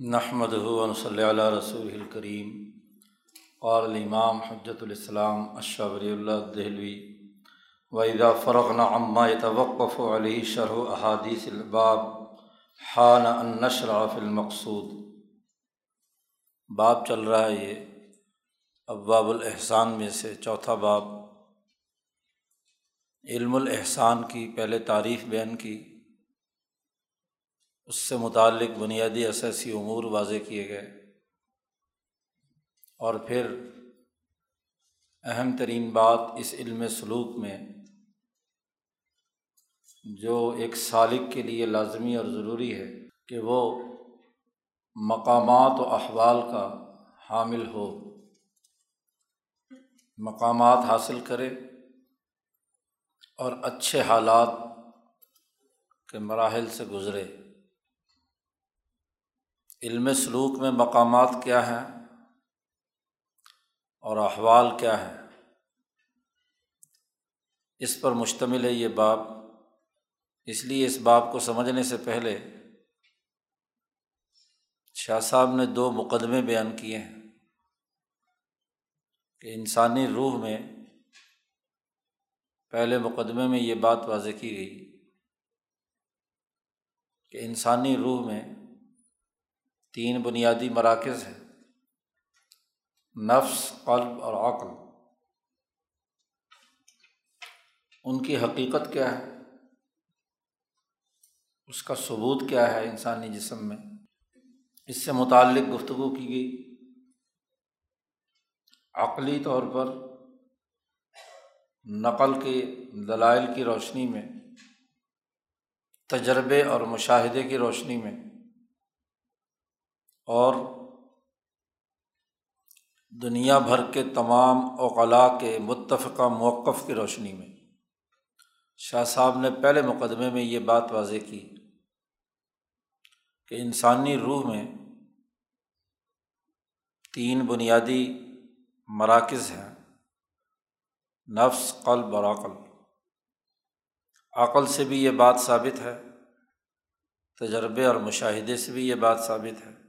نحمد صلی اللہ رسول الکریم قال الامام حجت الاسلام اشبری اللہ دہلوی وحیدہ فرغ عما توقف علی شرح احادیث الباب، حان النشر فی المقصود. باب چل رہا ہے یہ، ابواب الاحسان میں سے چوتھا باب. علم الاحسان کی پہلے تعریف بیان کی اس سے متعلق بنیادی اثاثی امور واضح کیے گئے اور پھر اہم ترین بات اس علم سلوک میں جو ایک سالق کے لیے لازمی اور ضروری ہے کہ وہ مقامات و احوال کا حامل ہو، مقامات حاصل کرے اور اچھے حالات کے مراحل سے گزرے۔ علم سلوک میں مقامات کیا ہیں اور احوال کیا ہے اس پر مشتمل ہے یہ باب۔ اس لیے اس باب کو سمجھنے سے پہلے شاہ صاحب نے دو مقدمے بیان کیے ہیں کہ انسانی روح میں پہلے مقدمے میں یہ بات واضح کی گئی کہ انسانی روح میں تین بنیادی مراکز ہیں۔ نفس، قلب اور عقل۔ ان کی حقیقت کیا ہے؟ اس کا ثبوت کیا ہے انسانی جسم میں؟ اس سے متعلق گفتگو کی گئی۔ عقلی طور پر نقل کے دلائل کی روشنی میں، تجربے اور مشاہدے کی روشنی میں۔ اور دنیا بھر کے تمام اوقلاء کے متفقہ موقف کی روشنی میں۔ شاہ صاحب نے پہلے مقدمے میں یہ بات واضح کی کہ انسانی روح میں تین بنیادی مراکز ہیں۔ نفس، قلب اور عقل۔ عقل سے بھی یہ بات ثابت ہے، تجربے اور مشاہدے سے بھی یہ بات ثابت ہے۔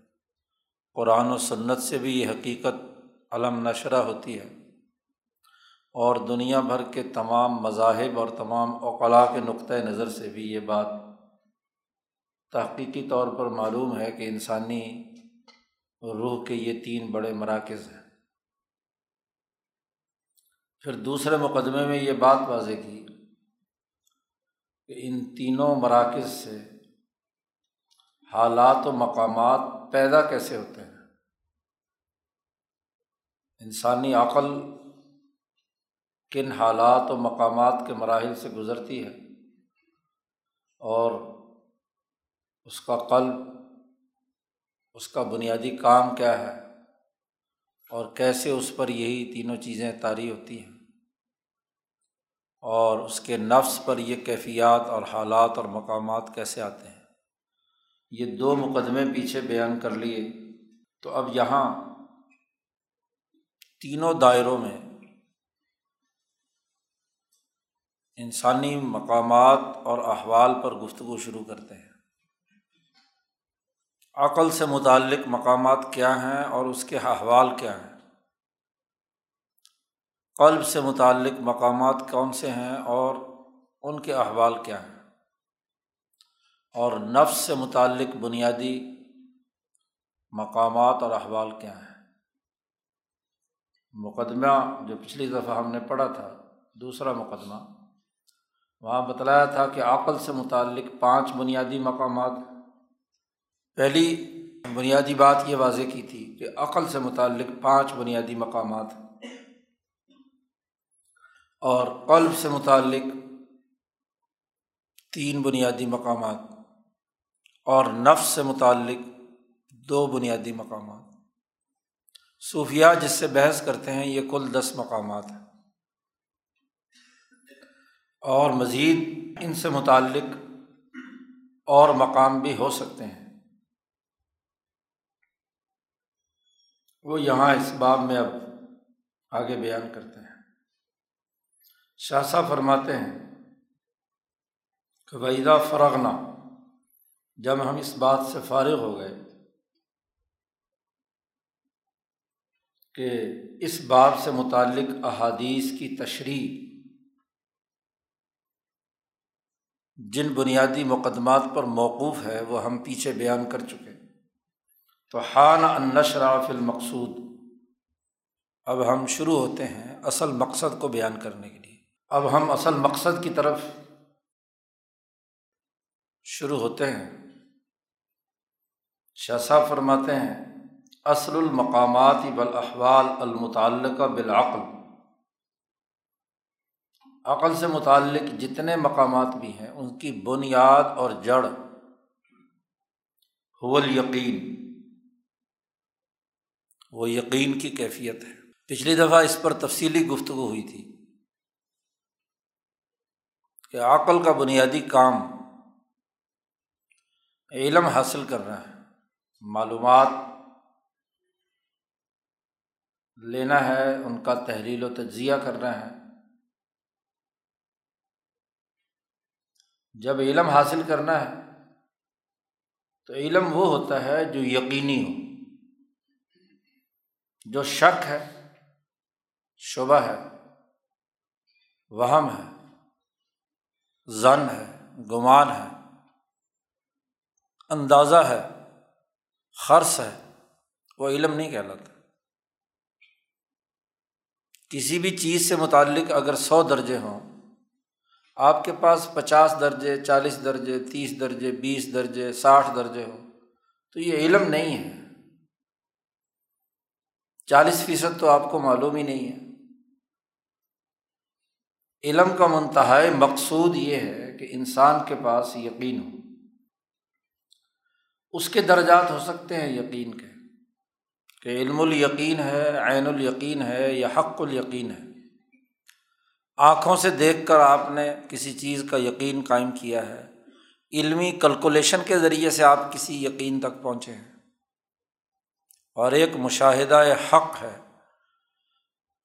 قرآن و سنت سے بھی یہ حقیقت علم نشرہ ہوتی ہے۔ اور دنیا بھر کے تمام مذاہب اور تمام اوقلاء کے نقطۂ نظر سے بھی یہ بات تحقیقی طور پر معلوم ہے کہ انسانی روح کے یہ تین بڑے مراکز ہیں۔ پھر دوسرے مقدمے میں یہ بات واضح کی کہ ان تینوں مراکز سے حالات و مقامات پیدا کیسے ہوتے ہیں؟ انسانی عقل کن حالات و مقامات کے مراحل سے گزرتی ہے اور اس کا قلب، اس کا بنیادی کام کیا ہے اور کیسے اس پر یہی تینوں چیزیں طاری ہوتی ہیں اور اس کے نفس پر یہ کیفیات اور حالات اور مقامات کیسے آتے ہیں۔ یہ دو مقدمے پیچھے بیان کر لیے تو اب یہاں تینوں دائروں میں انسانی مقامات اور احوال پر گفتگو شروع کرتے ہیں۔ عقل سے متعلق مقامات کیا ہیں اور اس کے احوال کیا ہیں؟ قلب سے متعلق مقامات کون سے ہیں اور ان کے احوال کیا ہیں؟ اور نفس سے متعلق بنیادی مقامات اور احوال کیا ہیں؟ مقدمہ جو پچھلی دفعہ ہم نے پڑھا تھا، دوسرا مقدمہ، وہاں بتلایا تھا کہ عقل سے متعلق پانچ بنیادی مقامات۔ پہلی بنیادی بات یہ واضح کی تھی کہ عقل سے متعلق پانچ بنیادی مقامات۔ اور قلب سے متعلق تین بنیادی مقامات۔ اور نفس سے متعلق دو بنیادی مقامات۔ صوفیہ جس سے بحث کرتے ہیں، یہ کل دس مقامات ہیں۔ اور مزید ان سے متعلق اور مقام بھی ہو سکتے ہیں۔ وہ یہاں اس باب میں اب آگے بیان کرتے ہیں۔ شاہ صاحب فرماتے ہیں کہ وحیدہ فرغنا، جب ہم اس بات سے فارغ ہو گئے کہ اس باب سے متعلق احادیث کی تشریح جن بنیادی مقدمات پر موقوف ہے، وہ ہم پیچھے بیان کر چکے تو حان انشراف المقصود۔ اب ہم شروع ہوتے ہیں اصل مقصد کو بیان کرنے کے لیے۔ اب ہم اصل مقصد کی طرف شروع ہوتے ہیں۔ شاہ فرماتے ہیں اصل المقامات بالاحوال المتعلقہ بالعقل۔ عقل سے متعلق جتنے مقامات بھی ہیں، ان کی بنیاد اور جڑ حول یقین وہ یقین کی کیفیت ہے۔ پچھلی دفعہ اس پر تفصیلی گفتگو ہوئی تھی کہ عقل کا بنیادی کام علم حاصل کرنا ہے، معلومات لینا ہے، ان کا تحریل و تجزیہ کرنا ہے۔ جب علم حاصل کرنا ہے، تو علم وہ ہوتا ہے جو یقینی ہو، جو شک ہے، شبہ ہے، وہم ہے زن ہے، گمان ہے، اندازہ ہے، خرص ہے، وہ علم نہیں کہلاتا۔ کسی بھی چیز سے متعلق اگر سو درجے ہوں، آپ کے پاس پچاس درجے، چالیس درجے، تیس درجے، بیس درجے، ساٹھ درجے ہوں، تو یہ علم نہیں ہے۔ چالیس فیصد تو آپ کو معلوم ہی نہیں ہے۔ علم کا منتہائی مقصود یہ ہے کہ انسان کے پاس یقین ہو۔ اس کے درجات ہو سکتے ہیں یقین کے۔ کہ علم الیقین ہے، عین الیقین ہے یا حق الیقین ہے۔ آنکھوں سے دیکھ کر آپ نے کسی چیز کا یقین قائم کیا ہے۔ علمی کلکولیشن کے ذریعے سے آپ کسی یقین تک پہنچے ہیں۔ اور ایک مشاہدہ حق ہے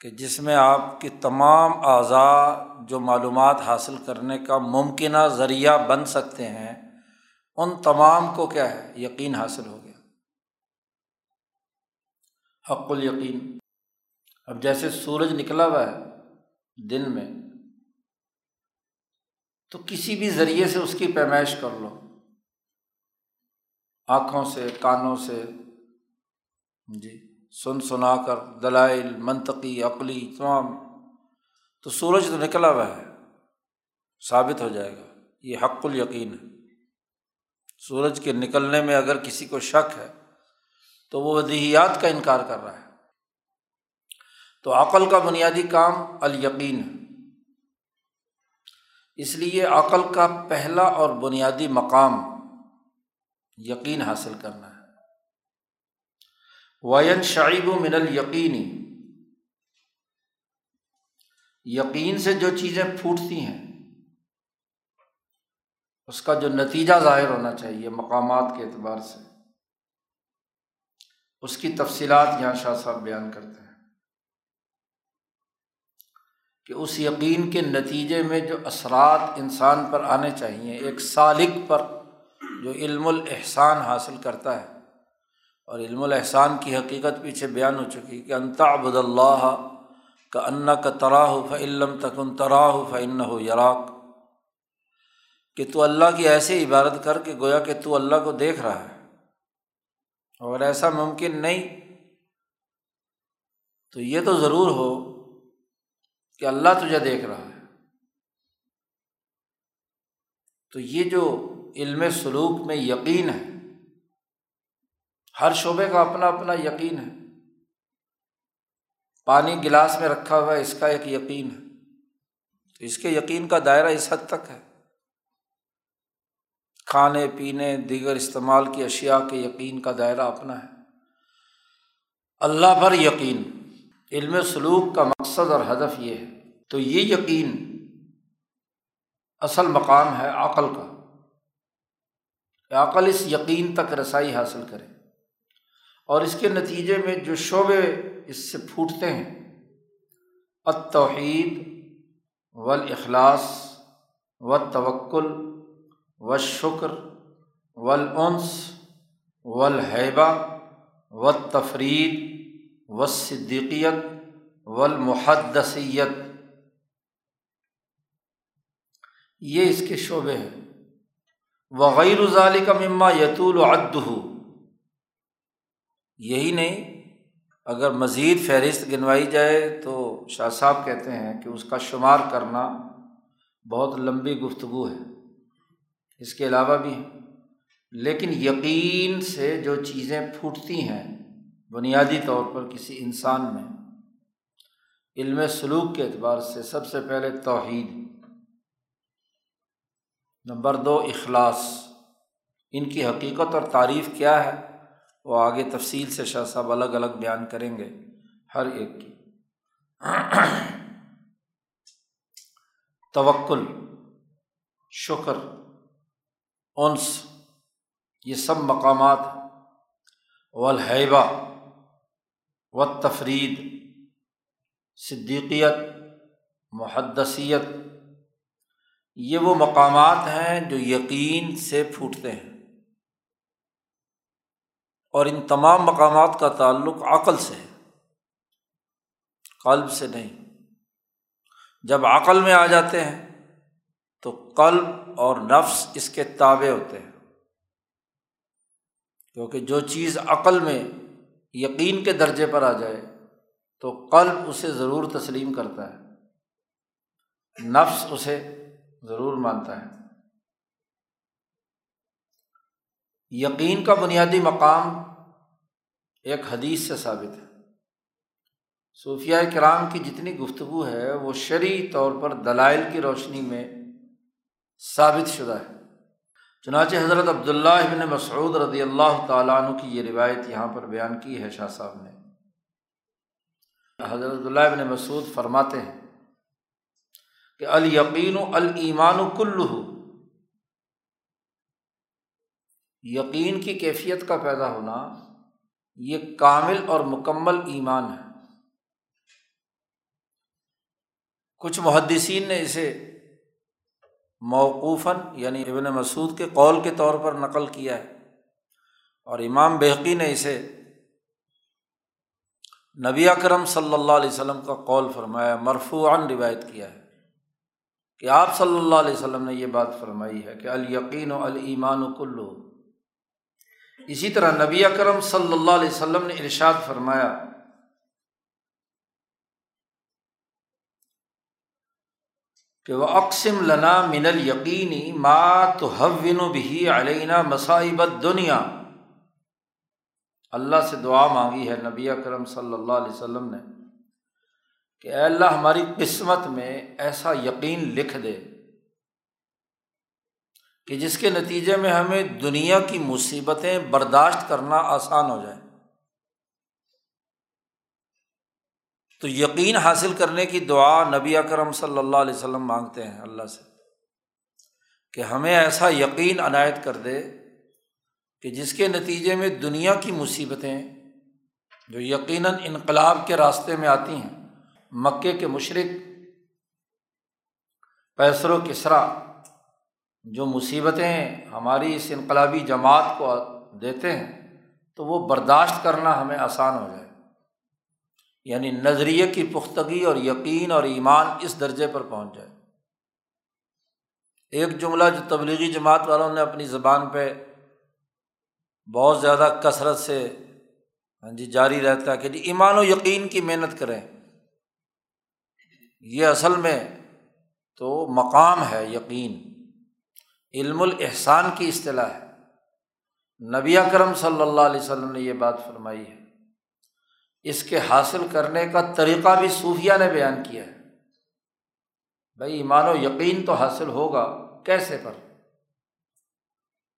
کہ جس میں آپ کی تمام اعضاء جو معلومات حاصل کرنے کا ممکنہ ذریعہ بن سکتے ہیں، ان تمام کو کیا ہے؟ یقین حاصل ہو گیا۔ حق الیقین اب جیسے سورج نکلا ہوا ہے دن میں، تو کسی بھی ذریعے سے اس کی پیمائش کر لو۔ آنکھوں سے، کانوں سے۔ جی سن سنا کر، دلائل، منطقی، عقلی، تمام۔ تو سورج تو نکلا ہوا ہے، ثابت ہو جائے گا۔ یہ حق الیقین ہے۔ سورج کے نکلنے میں اگر کسی کو شک ہے تو وہ ودیہیات کا انکار کر رہا ہے۔ تو عقل کا بنیادی کام الیقین۔ ہے اس لیے عقل کا پہلا اور بنیادی مقام یقین حاصل کرنا ہے۔ وین شعیب و من الیقینی یقین سے جو چیزیں پھوٹتی ہیں، اس کا جو نتیجہ ظاہر ہونا چاہیے مقامات کے اعتبار سے۔ اس کی تفصیلات یہاں شاہ صاحب بیان کرتے ہیں کہ اس یقین کے نتیجے میں جو اثرات انسان پر آنے چاہیے، ایک سالق پر جو علم الاحسان حاصل کرتا ہے، اور علم الاحسان کی حقیقت پیچھے بیان ہو چکی کہ انتا ابد اللہ کا انا کا تراہ فعلم تکن تراہ فن ہو یراک، کہ تو اللہ کی ایسی عبادت کر کے گویا کہ تو اللہ کو دیکھ رہا ہے۔ اور ایسا ممکن نہیں تو یہ تو ضرور ہو کہ اللہ تجھے دیکھ رہا ہے۔ تو یہ جو علم سلوک میں یقین ہے، ہر شعبے کا اپنا اپنا یقین ہے۔ پانی گلاس میں رکھا ہوا ہے، اس کا ایک یقین ہے۔ تو اس کے یقین کا دائرہ اس حد تک ہے۔ کھانے پینے دیگر استعمال کی اشیا کے یقین کا دائرہ اپنا ہے۔ اللہ پر یقین، علم سلوک کا مقصد اور ہدف یہ ہے۔ تو یہ یقین اصل مقام ہے عقل کا۔ عقل اس یقین تک رسائی حاصل کرے۔ اور اس کے نتیجے میں جو شعبے اس سے پھوٹتے ہیں، التوحید والاخلاص و توکل و شکر ولعنس ولحبہ و تفرید و صدیقیت و المحدثیت یہ اس کے شعبے ہیں۔ وغیر ظالی کا مما یتول ہو یہی نہیں، اگر مزید فہرست گنوائی جائے تو شاہ صاحب کہتے ہیں کہ اس کا شمار کرنا بہت لمبی گفتگو ہے۔ اس کے علاوہ بھی لیکن یقین سے جو چیزیں پھوٹتی ہیں بنیادی طور پر کسی انسان میں، علم سلوک کے اعتبار سے سب سے پہلے توحید، نمبر دو، اخلاص۔ ان کی حقیقت اور تعریف کیا ہے، وہ آگے تفصیل سے شاہ صاحب الگ الگ بیان کریں گے، ہر ایک کی۔ توکل، شکر انس، یہ سب مقامات، والحیبہ و تفرید صدیقیت، محدثیت، یہ وہ مقامات ہیں جو یقین سے پھوٹتے ہیں اور ان تمام مقامات کا تعلق عقل سے ہے، قلب سے نہیں۔ جب عقل میں آ جاتے ہیں تو قلب اور نفس اس کے تابع ہوتے ہیں۔ کیونکہ جو چیز عقل میں یقین کے درجے پر آ جائے، تو قلب اسے ضرور تسلیم کرتا ہے۔ نفس اسے ضرور مانتا ہے۔ یقین کا بنیادی مقام ایک حدیث سے ثابت ہے۔ صوفیہ کرام کی جتنی گفتگو ہے، وہ شرعی طور پر دلائل کی روشنی میں ثابت شدہ ہے۔ چنانچہ حضرت عبداللہ ابن مسعود رضی اللہ تعالیٰ عنہ کی یہ روایت یہاں پر بیان کی ہے، شاہ صاحب نے۔ حضرت عبداللہ ابن مسعود فرماتے ہیں کہ الیقین و المان و کل یقین کی کیفیت کا پیدا ہونا یہ کامل اور مکمل ایمان ہے۔ کچھ محدثین نے اسے موقوفاً یعنی ابن مسعود کے قول کے طور پر نقل کیا ہے۔ اور امام بحقی نے اسے نبی اکرم صلی اللہ علیہ وسلم کا قول فرمایا، مرفوعاً روایت کیا ہے کہ آپ صلی اللہ علیہ وسلم نے یہ بات فرمائی ہے کہ الیقین و المان و کلو۔ اسی طرح نبی اکرم صلی اللہ علیہ وسلم نے ارشاد فرمایا کہ وہ اقسم لنا من القینی ما تو حون بھی علینہ مصائبت دنیا اللہ سے دعا مانگی ہے نبی اکرم صلی اللہ علیہ وسلم نے کہ اے اللہ ہماری قسمت میں ایسا یقین لکھ دے کہ جس کے نتیجے میں ہمیں دنیا کی مصیبتیں برداشت کرنا آسان ہو جائے۔ تو یقین حاصل کرنے کی دعا نبی اکرم صلی اللہ علیہ وسلم مانگتے ہیں اللہ سے، کہ ہمیں ایسا یقین عنایت کر دے کہ جس کے نتیجے میں دنیا کی مصیبتیں جو یقیناً انقلاب کے راستے میں آتی ہیں، مکے کے مشرق پیسر و کسرا، جو مصیبتیں ہماری اس انقلابی جماعت کو دیتے ہیں، تو وہ برداشت کرنا ہمیں آسان ہو جائے۔ یعنی نظریے کی پختگی اور یقین اور ایمان اس درجے پر پہنچ جائے۔ ایک جملہ جو تبلیغی جماعت والوں نے اپنی زبان پہ بہت زیادہ کثرت سے ہاں جی جاری رہتا ہے کہ جی ایمان و یقین کی محنت کریں۔ یہ اصل میں تو مقام ہے یقین۔ علم الاحسان کی اصطلاح ہے۔ نبی اکرم صلی اللہ علیہ وسلم نے یہ بات فرمائی ہے۔ اس کے حاصل کرنے کا طریقہ بھی صوفیہ نے بیان کیا ہے۔ بھائی، ایمان و یقین تو حاصل ہوگا، کیسے پر؟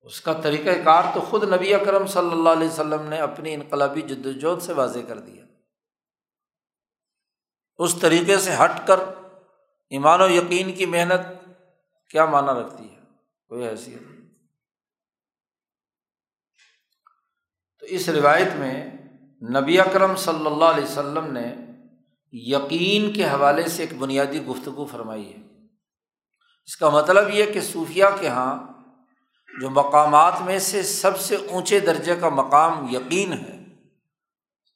اس کا طریقۂ کار تو خود نبی اکرم صلی اللہ علیہ وسلم نے اپنی انقلابی جد وجہد سے واضح کر دیا۔ اس طریقے سے ہٹ کر ایمان و یقین کی محنت کیا معنی رکھتی ہے؟ کوئی حیثیت تو اس روایت میں نبی اکرم صلی اللہ علیہ وسلم نے یقین کے حوالے سے ایک بنیادی گفتگو فرمائی ہے۔ اس کا مطلب یہ کہ صوفیہ کے یہاں جو مقامات میں سے سب سے اونچے درجے کا مقام یقین ہے،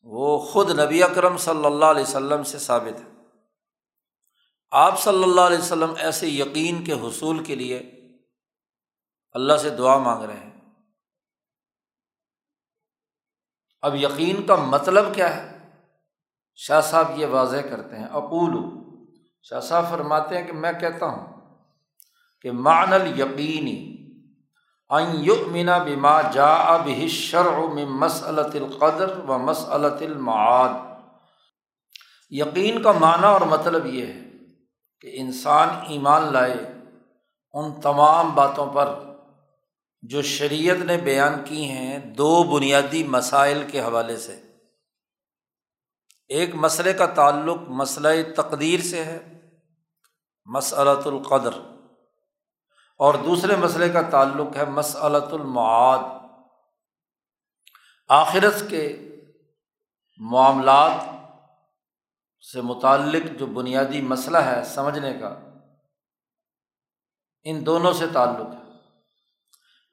وہ خود نبی اکرم صلی اللہ علیہ وسلم سے ثابت ہے۔ آپ صلی اللہ علیہ وسلم ایسے یقین کے حصول کے لیے اللہ سے دعا مانگ رہے ہیں۔ اب یقین کا مطلب کیا ہے؟ شاہ صاحب یہ واضح کرتے ہیں۔ اقول شاہ صاحب فرماتے ہیں کہ میں کہتا ہوں کہ مان یقینی یؤمن بما جا اب شرع من مسلط القدر و مسلط المعاد۔ یقین کا معنی اور مطلب یہ ہے کہ انسان ایمان لائے ان تمام باتوں پر۔ جو شریعت نے بیان کی ہیں دو بنیادی مسائل کے حوالے سے۔ ایک مسئلے کا تعلق مسئلہ تقدیر سے ہے مسلط القدر۔ اور دوسرے مسئلے کا تعلق ہے مسلط المعاد۔ آخرت کے معاملات سے متعلق جو بنیادی مسئلہ ہے سمجھنے کا، ان دونوں سے تعلق ہے۔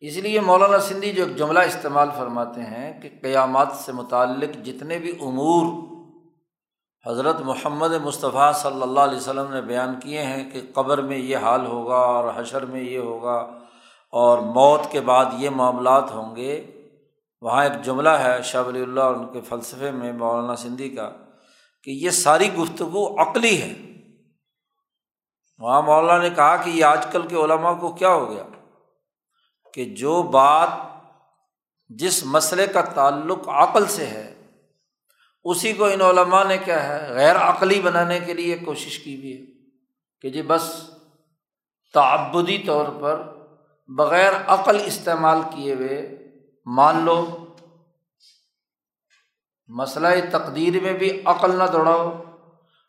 اس لیے مولانا سندھی جو ایک جملہ استعمال فرماتے ہیں کہ قیامات سے متعلق جتنے بھی امور حضرت محمد مصطفیٰ صلی اللہ علیہ وسلم نے بیان کیے ہیں کہ قبر میں یہ حال ہوگا اور حشر میں یہ ہوگا اور موت کے بعد یہ معاملات ہوں گے، وہاں ایک جملہ ہے شاہ ولی اللہ اور ان کے فلسفے میں مولانا سندھی کا کہ یہ ساری گفتگو عقلی ہے۔ وہاں مولانا نے کہا کہ یہ آج کل کے علماء کو کیا ہو گیا؟ کہ جو بات جس مسئلے کا تعلق عقل سے ہے، اسی کو ان علماء نے کیا ہے، غیر عقلی بنانے کے لیے کوشش کی بھی ہے کہ جی بس تعبدی طور پر بغیر عقل استعمال کیے ہوئے مان لو، مسئلہ تقدیر میں بھی عقل نہ دوڑاؤ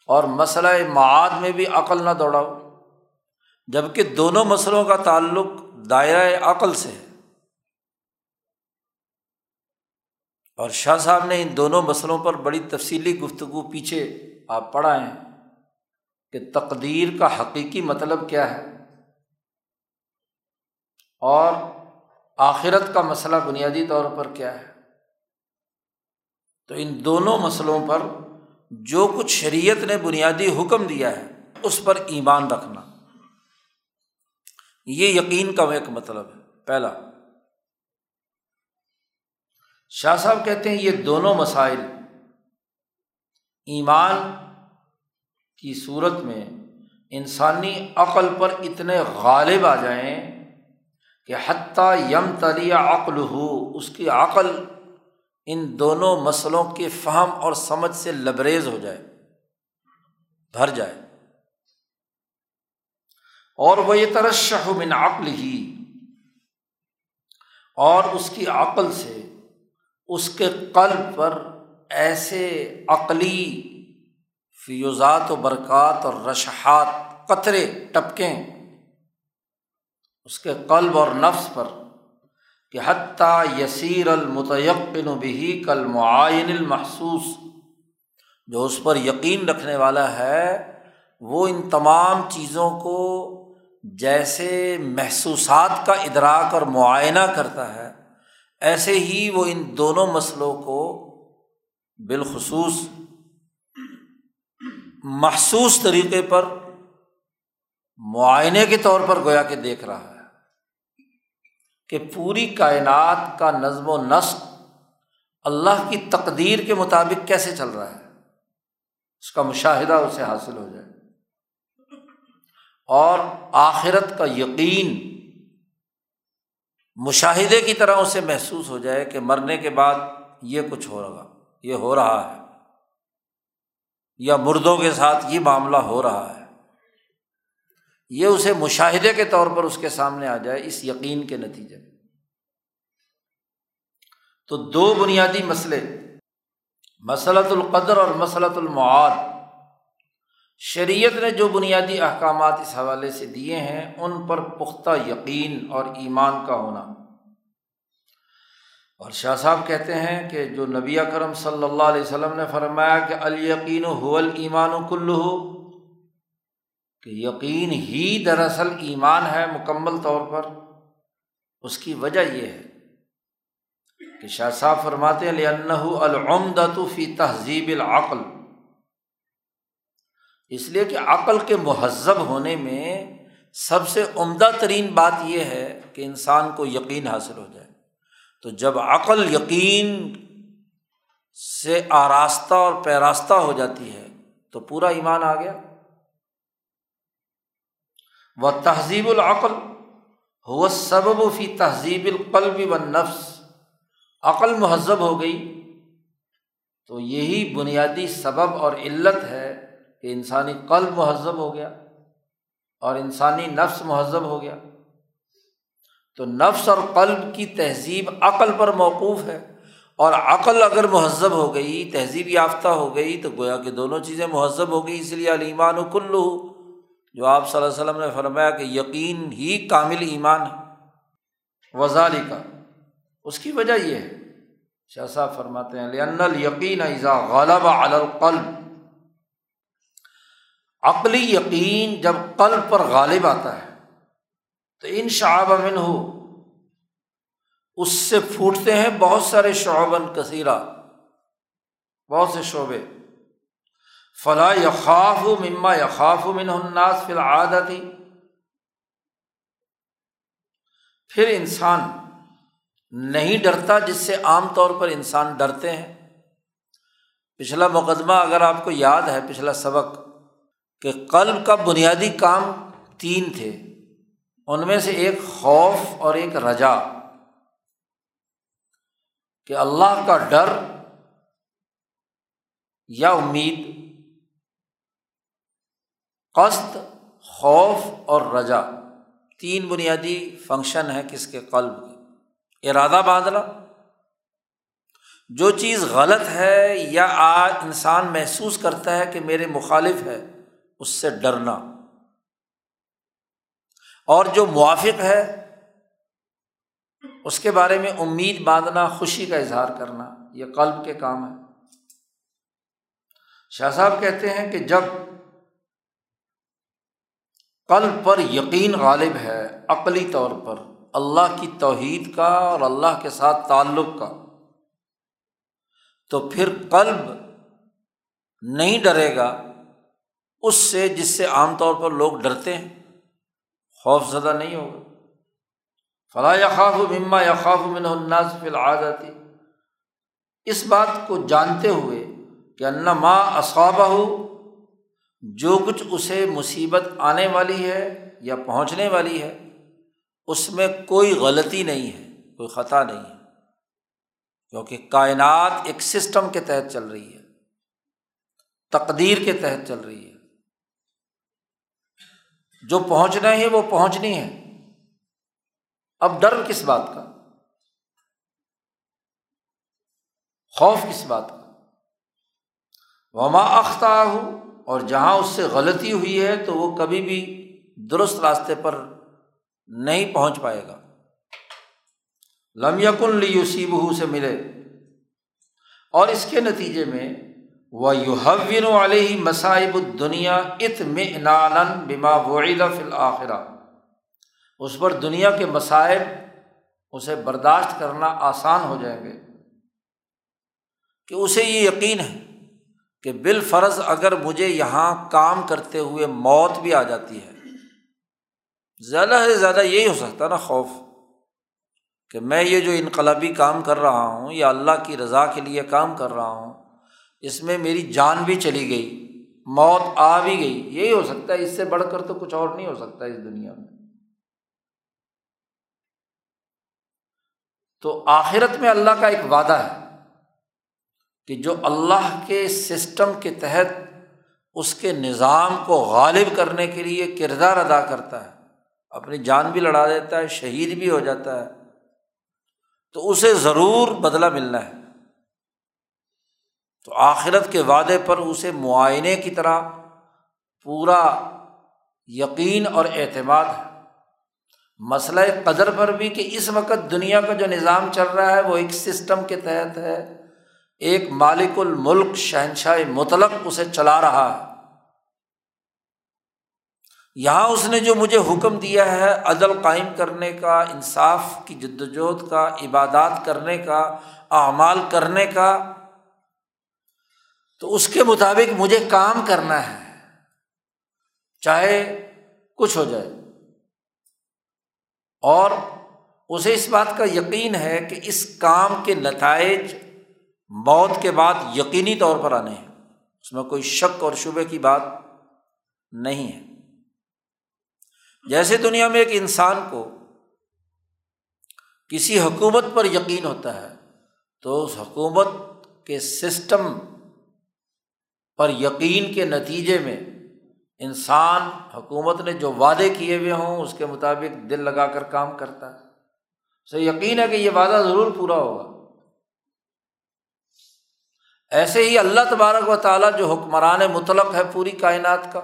اور مسئلہ معاد میں بھی عقل نہ دوڑاؤ جبکہ دونوں مسئلوں کا تعلق دائرۂ عقل سے ہے۔ اور شاہ صاحب نے ان دونوں مسئلوں پر بڑی تفصیلی گفتگو پیچھے آپ پڑھائے ہیں کہ تقدیر کا حقیقی مطلب کیا ہے۔ اور آخرت کا مسئلہ بنیادی طور پر کیا ہے۔ تو ان دونوں مسئلوں پر جو کچھ شریعت نے بنیادی حکم دیا ہے، اس پر ایمان رکھنا۔ یہ یقین کا ایک مطلب ہے۔ پہلا، شاہ صاحب کہتے ہیں یہ دونوں مسائل ایمان کی صورت میں انسانی عقل پر اتنے غالب آ جائیں کہ حتیٰ یم تلی عقل ہو اس کی عقل ان دونوں مسئلوں کے فہم اور سمجھ سے لبریز ہو جائے، بھر جائے۔ اور وہ یہ ترشح من عقل ہی اور اس کی عقل سے، اس کے قلب پر ایسے عقلی فیوزات و برکات اور رشحات، قطرے، ٹپکیں اس کے قلب اور نفس پر کہ حتیٰ یسیر المتیقن بھی کل معائن المحسوس، جو اس پر یقین رکھنے والا ہے، وہ ان تمام چیزوں کو جیسے محسوسات کا ادراک اور معائنہ کرتا ہے، ایسے ہی وہ ان دونوں مسئلوں کو بالخصوص محسوس طریقے پر معائنے کے طور پر گویا کہ دیکھ رہا ہے کہ پوری کائنات کا نظم و نسق اللہ کی تقدیر کے مطابق کیسے چل رہا ہے۔ اس کا مشاہدہ اسے حاصل ہو جائے۔ اور آخرت کا یقین مشاہدے کی طرح اسے محسوس ہو جائے کہ مرنے کے بعد یہ کچھ ہو رہا، یہ ہو رہا ہے، یا مردوں کے ساتھ یہ معاملہ ہو رہا ہے۔ یہ اسے مشاہدے کے طور پر اس کے سامنے آ جائے، اس یقین کے نتیجے۔ میں تو دو بنیادی مسئلے مسلط القدر اور مسلط المعاد۔ شریعت نے جو بنیادی احکامات اس حوالے سے دیے ہیں، ان پر پختہ یقین اور ایمان کا ہونا۔ اور شاہ صاحب کہتے ہیں کہ جو نبی کرم صلی اللہ علیہ وسلم نے فرمایا کہ الیقین ہو المان و کل ہو کہ یقین ہی دراصل ایمان ہے مکمل طور پر، اس کی وجہ یہ ہے کہ شاہ صاحب فرماتے ہیں العمدۃ فی تہذیب العقل۔ اس لیے کہ عقل کے مہذب ہونے میں سب سے عمدہ ترین بات یہ ہے کہ انسان کو یقین حاصل ہو جائے۔ تو جب عقل یقین سے آراستہ اور پیراستہ ہو جاتی ہے تو پورا ایمان آ گیا۔ وہ تہذیب العقل ہو سبب و فی تہذیب القلب و نفس عقل مہذب ہو گئی تو یہی بنیادی سبب اور علت ہے کہ انسانی قلب مہذب ہو گیا اور انسانی نفس مہذب ہو گیا۔ تو نفس اور قلب کی تہذیب عقل پر موقوف ہے اور عقل اگر مہذب ہو گئی، تہذیب یافتہ ہو گئی، تو گویا کہ دونوں چیزیں مہذب ہو گئی۔ اس لیے علیمان و کلو جو آپ صلی اللہ علیہ وسلم نے فرمایا کہ یقین ہی کامل ایمان ہے۔ وزال کا اس کی وجہ یہ ہے۔ شاہ صاحب فرماتے ہیں لن یقین ایزا غالب القلب۔ عقلی یقین جب قلب پر غالب آتا ہے، تو ان شعب امن ہو اس سے پھوٹتے ہیں بہت سارے شعبن کثیرہ، بہت سے شعبے۔ فلاں یقاف مما یقاف من الناس فی العادتی پھر انسان نہیں ڈرتا جس سے عام طور پر انسان ڈرتے ہیں۔ پچھلا مقدمہ اگر آپ کو یاد ہے، پچھلا سبق کہ قلب کا بنیادی کام تین تھے۔ ان میں سے ایک خوف اور ایک رجا۔ کہ اللہ کا ڈر یا امید۔ قصد، خوف اور رجا۔ تین بنیادی فنکشن ہے کس کے قلب کے۔ ارادہ باندھنا جو چیز غلط ہے یا آج انسان محسوس کرتا ہے کہ میرے مخالف ہے۔ اس سے ڈرنا۔ اور جو موافق ہے، اس کے بارے میں امید باندھنا، خوشی کا اظہار کرنا، یہ قلب کے کام ہے۔ شاہ صاحب کہتے ہیں کہ جب قلب پر یقین غالب ہے، عقلی طور پر، اللہ کی توحید کا اور اللہ کے ساتھ تعلق کا، تو پھر قلب نہیں ڈرے گا۔ اس سے جس سے عام طور پر لوگ ڈرتے ہیں، خوف زدہ نہیں ہوگا۔ فلاں یقاف و مما یقاف من الناز فی العادت اس بات کو جانتے ہوئے کہ اللہ ماں اصابہ ہو جو کچھ اسے مصیبت آنے والی ہے یا پہنچنے والی ہے، اس میں کوئی غلطی نہیں ہے، کوئی خطا نہیں ہے۔ کیونکہ کائنات ایک سسٹم کے تحت چل رہی ہے، تقدیر کے تحت چل رہی ہے۔ جو پہنچنا ہے وہ پہنچنی ہے۔ اب ڈر کس بات کا؟ خوف کس بات کا؟ وما اختہ ہو اور جہاں اس سے غلطی ہوئی ہے تو وہ کبھی بھی درست راستے پر نہیں پہنچ پائے گا۔ لم یقن لی یوسیب سے ملے۔ اور اس کے نتیجے میں وہ یوحون علیہ مصائب الدنیا ات میں بما وعید فی الآخرہ اس پر دنیا کے مصائب اسے برداشت کرنا آسان ہو جائیں گے۔ کہ اسے یہ یقین ہے کہ بال فرض اگر مجھے یہاں کام کرتے ہوئے موت بھی آ جاتی ہے۔ زیادہ سے زیادہ یہی ہو سکتا نا خوف کہ میں یہ جو انقلابی کام کر رہا ہوں یا اللہ کی رضا کے لیے کام کر رہا ہوں اس میں میری جان بھی چلی گئی، موت آ بھی گئی۔ یہی ہو سکتا ہے، اس سے بڑھ کر تو کچھ اور نہیں ہو سکتا اس دنیا میں۔ تو آخرت میں اللہ کا ایک وعدہ ہے کہ جو اللہ کے سسٹم کے تحت اس کے نظام کو غالب کرنے کے لیے کردار ادا کرتا ہے، اپنی جان بھی لڑا دیتا ہے، شہید بھی ہو جاتا ہے، تو اسے ضرور بدلا ملنا ہے۔ تو آخرت کے وعدے پر اسے معائنے کی طرح پورا یقین اور اعتماد ہے۔ مسئلہ قدر پر بھی کہ اس وقت دنیا کا جو نظام چل رہا ہے وہ ایک سسٹم کے تحت ہے۔ ایک مالک الملک شہنشاہ مطلق اسے چلا رہا ہے۔ یہاں اس نے جو مجھے حکم دیا ہے، عدل قائم کرنے کا، انصاف کی جد وجہد کا، عبادات کرنے کا، اعمال کرنے کا تو اس کے مطابق مجھے کام کرنا ہے۔ چاہے کچھ ہو جائے۔ اور اسے اس بات کا یقین ہے کہ اس کام کے نتائج موت کے بعد یقینی طور پر آنے ہیں۔ اس میں کوئی شک اور شبے کی بات نہیں ہے۔ جیسے دنیا میں ایک انسان کو کسی حکومت پر یقین ہوتا ہے، تو اس حکومت کے سسٹم پر یقین کے نتیجے میں انسان حکومت نے جو وعدے کیے ہوئے ہوں، اس کے مطابق دل لگا کر کام کرتا ہے۔ اسے یقین ہے کہ یہ وعدہ ضرور پورا ہوگا۔ ایسے ہی اللہ تبارک و تعالیٰ جو حکمران مطلق ہے پوری کائنات کا،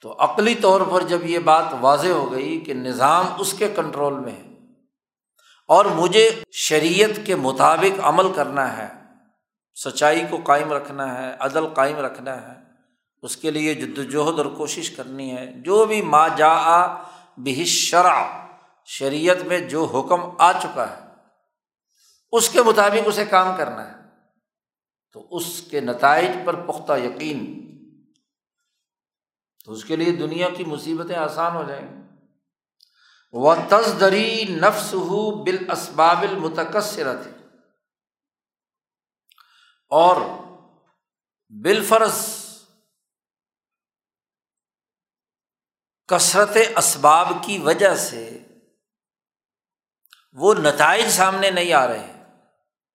تو عقلی طور پر جب یہ بات واضح ہو گئی کہ نظام اس کے کنٹرول میں ہے اور مجھے شریعت کے مطابق عمل کرنا ہے سچائی کو قائم رکھنا ہے، عدل قائم رکھنا ہے، اس کے لیے جد وجہد اور کوشش کرنی ہے۔ جو بھی ما جا بہشرا شریعت میں جو حکم آ چکا ہے، اس کے مطابق اسے کام کرنا ہے۔ تو اس کے نتائج پر پختہ یقین۔ تو اس کے لیے دنیا کی مصیبتیں آسان ہو جائیں۔ گی وہ تصدری نفس ہو بال اسباب المتکثرت اور بالفرض کثرت اسباب کی وجہ سے وہ نتائج سامنے نہیں آ رہے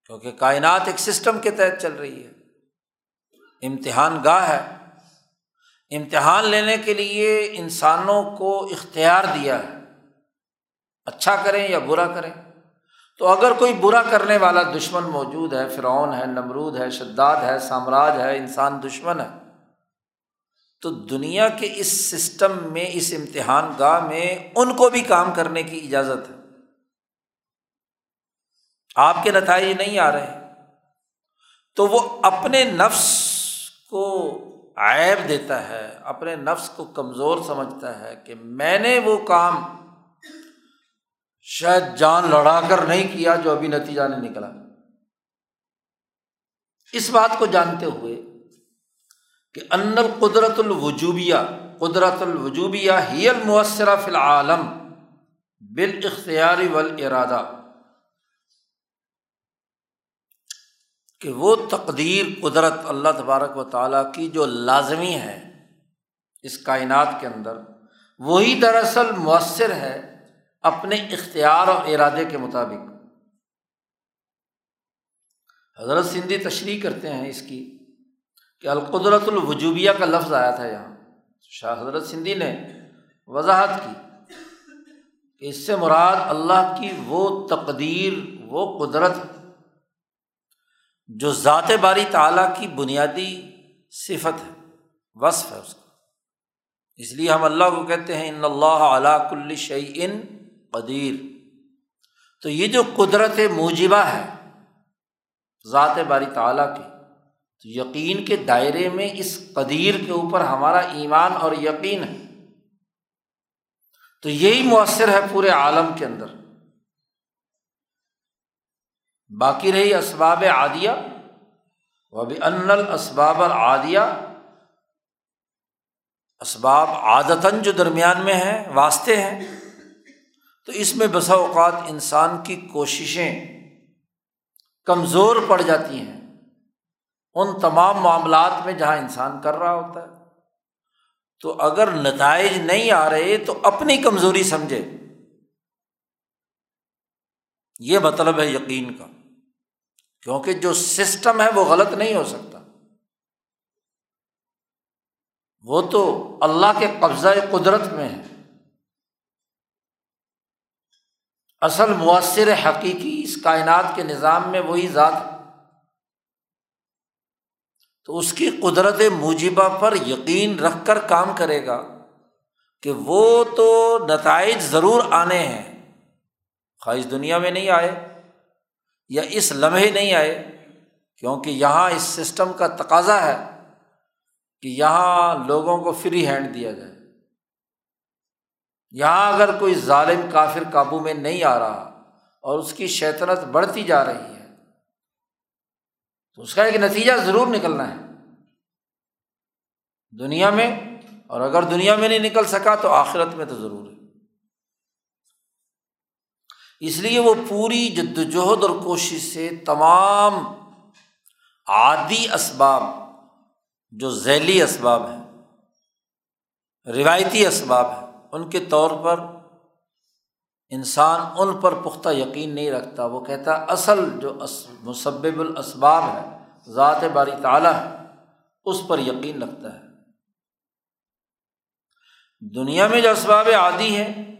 کیونکہ کائنات ایک سسٹم کے تحت چل رہی ہے۔ امتحان گاہ ہے۔ امتحان لینے کے لیے انسانوں کو اختیار دیا ہے۔ اچھا کریں یا برا کریں۔ تو اگر کوئی برا کرنے والا دشمن موجود ہے، فرعون ہے، نمرود ہے، شداد ہے، سامراج ہے، انسان دشمن ہے، تو دنیا کے اس سسٹم میں، اس امتحان گاہ میں ان کو بھی کام کرنے کی اجازت ہے۔ آپ کے نتائج نہیں آ رہے، تو وہ اپنے نفس کو عیب دیتا ہے، اپنے نفس کو کمزور سمجھتا ہے کہ میں نے وہ کام شاید جان لڑا کر نہیں کیا جو ابھی نتیجہ نہیں نکلا۔ اس بات کو جانتے ہوئے کہ ان القدرت الوجوبیہ قدرت الوجوبیہ ہی المؤثرہ فی العالم بال اختیاری ارادہ کہ وہ تقدیر قدرت اللہ تبارک و تعالیٰ کی جو لازمی ہے اس کائنات کے اندر، وہی دراصل مؤثر ہے۔ اپنے اختیار اور ارادے کے مطابق۔ حضرت سندھی تشریح کرتے ہیں اس کی کہ القدرت الوجوبیہ کا لفظ آیا تھا یہاں۔ شاہ حضرت سندھی نے وضاحت کی کہ اس سے مراد اللہ کی وہ تقدیر، وہ قدرت جو ذات باری تعلیٰ کی بنیادی صفت ہے، وصف ہے اس کا اس لیے ہم اللہ کو کہتے ہیں، ان اللہ علا کل شعی قدیر۔ تو یہ جو قدرت موجبہ ہے ذات باری تعلیٰ کی، تو یقین کے دائرے میں اس قدیر کے اوپر ہمارا ایمان اور یقین ہے۔ تو یہی مؤثر ہے پورے عالم کے اندر۔ باقی رہی اسباب عادیہ وہ بھی ان الاسباب العادیہ۔ اسباب عادتاً جو درمیان میں ہیں، واسطے ہیں تو اس میں بسا اوقات انسان کی کوششیں کمزور پڑ جاتی ہیں۔ ان تمام معاملات میں جہاں انسان کر رہا ہوتا ہے۔ تو اگر نتائج نہیں آ رہے تو اپنی کمزوری سمجھے۔ یہ مطلب ہے یقین کا۔ کیونکہ جو سسٹم ہے وہ غلط نہیں ہو سکتا۔ وہ تو اللہ کے قبضۂ قدرت میں ہے۔ اصل مؤثر حقیقی اس کائنات کے نظام میں وہی ذات ہے۔ تو اس کی قدرت موجبہ پر یقین رکھ کر کام کرے گا کہ وہ تو نتائج ضرور آنے ہیں۔ خواہش دنیا میں نہیں آئے یا اس لمحے نہیں آئے، کیونکہ یہاں اس سسٹم کا تقاضا ہے کہ یہاں لوگوں کو فری ہینڈ دیا جائے۔ یہاں اگر کوئی ظالم کافر قابو میں نہیں آ رہا اور اس کی شیطنت بڑھتی جا رہی ہے، تو اس کا ایک نتیجہ ضرور نکلنا ہے۔ دنیا میں، اور اگر دنیا میں نہیں نکل سکا تو آخرت میں تو ضرور ہے۔ اس لیے وہ پوری جدوجہد اور کوشش سے تمام عادی اسباب، جو ذیلی اسباب ہیں، روایتی اسباب ہیں ان کے طور پر انسان ان پر پختہ یقین نہیں رکھتا۔ وہ کہتا اصل جو مسبب الاسباب ہے، ذات باری تعلیٰ ہے، اس پر یقین رکھتا ہے۔ دنیا میں جو اسباب عادی ہیں،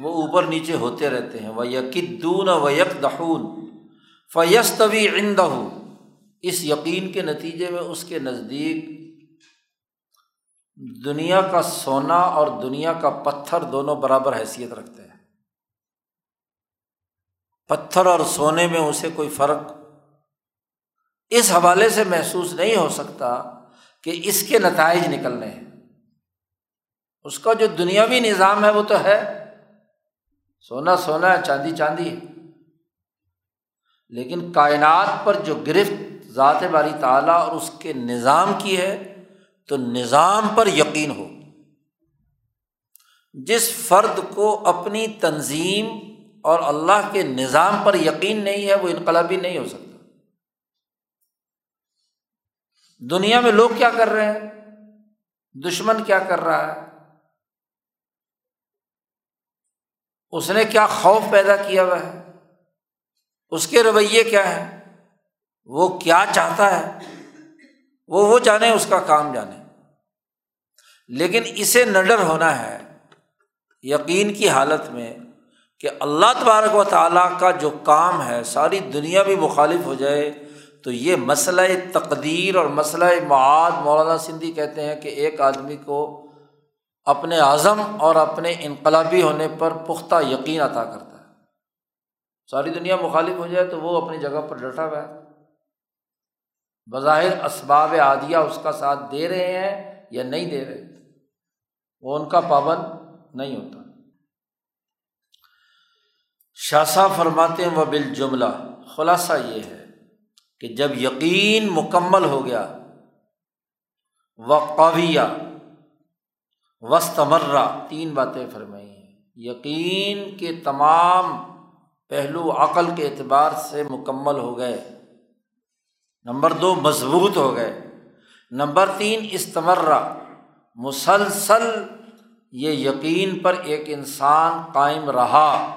وہ اوپر نیچے ہوتے رہتے ہیں۔ وہ یقین و یک دہون فیس طوی اس یقین کے نتیجے میں اس کے نزدیک دنیا کا سونا اور دنیا کا پتھر دونوں برابر حیثیت رکھتے ہیں۔ پتھر اور سونے میں اسے کوئی فرق اس حوالے سے محسوس نہیں ہو سکتا کہ اس کے نتائج نکلنے ہیں۔ اس کا جو دنیاوی نظام ہے وہ تو ہے۔ سونا سونا ہے، چاندی چاندی ہے۔ لیکن کائنات پر جو گرفت ذات باری تعالیٰ اور اس کے نظام کی ہے تو نظام پر یقین ہو۔ جس فرد کو اپنی تنظیم اور اللہ کے نظام پر یقین نہیں ہے، وہ انقلابی نہیں ہو سکتا۔ دنیا میں لوگ کیا کر رہے ہیں؟ دشمن کیا کر رہا ہے؟ اس نے کیا خوف پیدا کیا ہوا ہے؟ اس کے رویے کیا ہے وہ کیا چاہتا ہے؟ وہ وہ جانے، اس کا کام جانے۔ لیکن اسے نڈر ہونا ہے یقین کی حالت میں کہ اللہ تبارک و تعالیٰ کا جو کام ہے، ساری دنیا بھی مخالف ہو جائے تو یہ مسئلہ تقدیر اور مسئلہ معاد مولانا سندھی کہتے ہیں کہ ایک آدمی کو اپنے اعظم اور اپنے انقلابی ہونے پر پختہ یقین عطا کرتا ہے۔ ساری دنیا مخالف ہو جائے تو وہ اپنی جگہ پر ڈٹا ہوا ہے۔ بظاہر اسباب عادیہ اس کا ساتھ دے رہے ہیں یا نہیں دے رہے، وہ ان کا پابند نہیں ہوتا۔ شاہ فرماتے ہیں وہ بال جملہ خلاصہ یہ ہے کہ جب یقین مکمل ہو گیا و قویہ وسطمرہ تین باتیں فرمائی ہیں۔ یقین کے تمام پہلو عقل کے اعتبار سے مکمل ہو گئے۔ نمبر دو، مضبوط ہو گئے۔ نمبر تین، استمرہ۔ مسلسل یہ یقین پر ایک انسان قائم رہا۔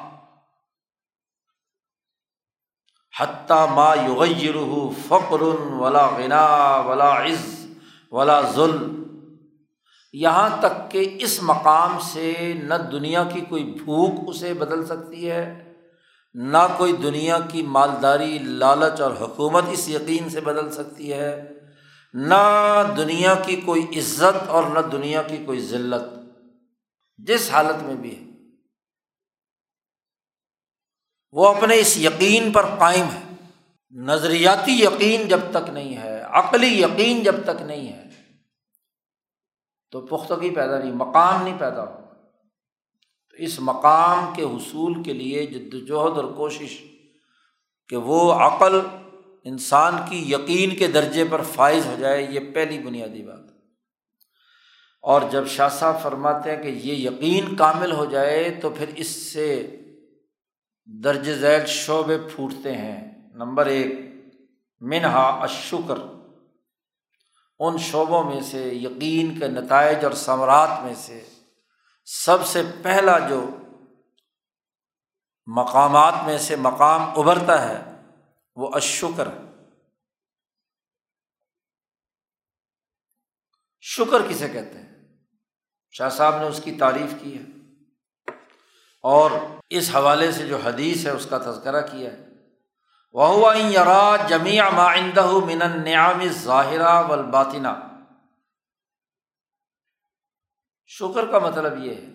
حتیٰ ما یغیر فقر ولا غنا ولا عز ولا ظلم یہاں تک کہ اس مقام سے نہ دنیا کی کوئی بھوک اسے بدل سکتی ہے۔ نہ کوئی دنیا کی مالداری، لالچ اور حکومت اس یقین سے بدل سکتی ہے۔ نہ دنیا کی کوئی عزت اور نہ دنیا کی کوئی ذلت۔ جس حالت میں بھی ہے۔ وہ اپنے اس یقین پر قائم ہے۔ نظریاتی یقین جب تک نہیں ہے، عقلی یقین جب تک نہیں ہے، تو پختگی پیدا نہیں، مقام نہیں پیدا ہو اس مقام کے حصول کے لیے جد وجہد اور کوشش کہ وہ عقل انسان کی یقین کے درجے پر فائز ہو جائے، یہ پہلی بنیادی بات اور جب شاہ صاحب فرماتے ہیں کہ یہ یقین کامل ہو جائے تو پھر اس سے درج ذیل شعبے پھوٹتے ہیں۔ نمبر ایک، منہا اشکر ان شعبوں میں سے، یقین کے نتائج اور ثمرات میں سے سب سے پہلا جو مقامات میں سے مقام ابھرتا ہے، وہ اشکر ہے۔ شکر کسے کہتے ہیں؟ شاہ صاحب نے اس کی تعریف کی ہے۔ اور اس حوالے سے جو حدیث ہے، اس کا تذکرہ کیا ہے۔ وہ یرا جمیا معندہ من نیام ظاہرہ والباطنہ شکر کا مطلب یہ ہے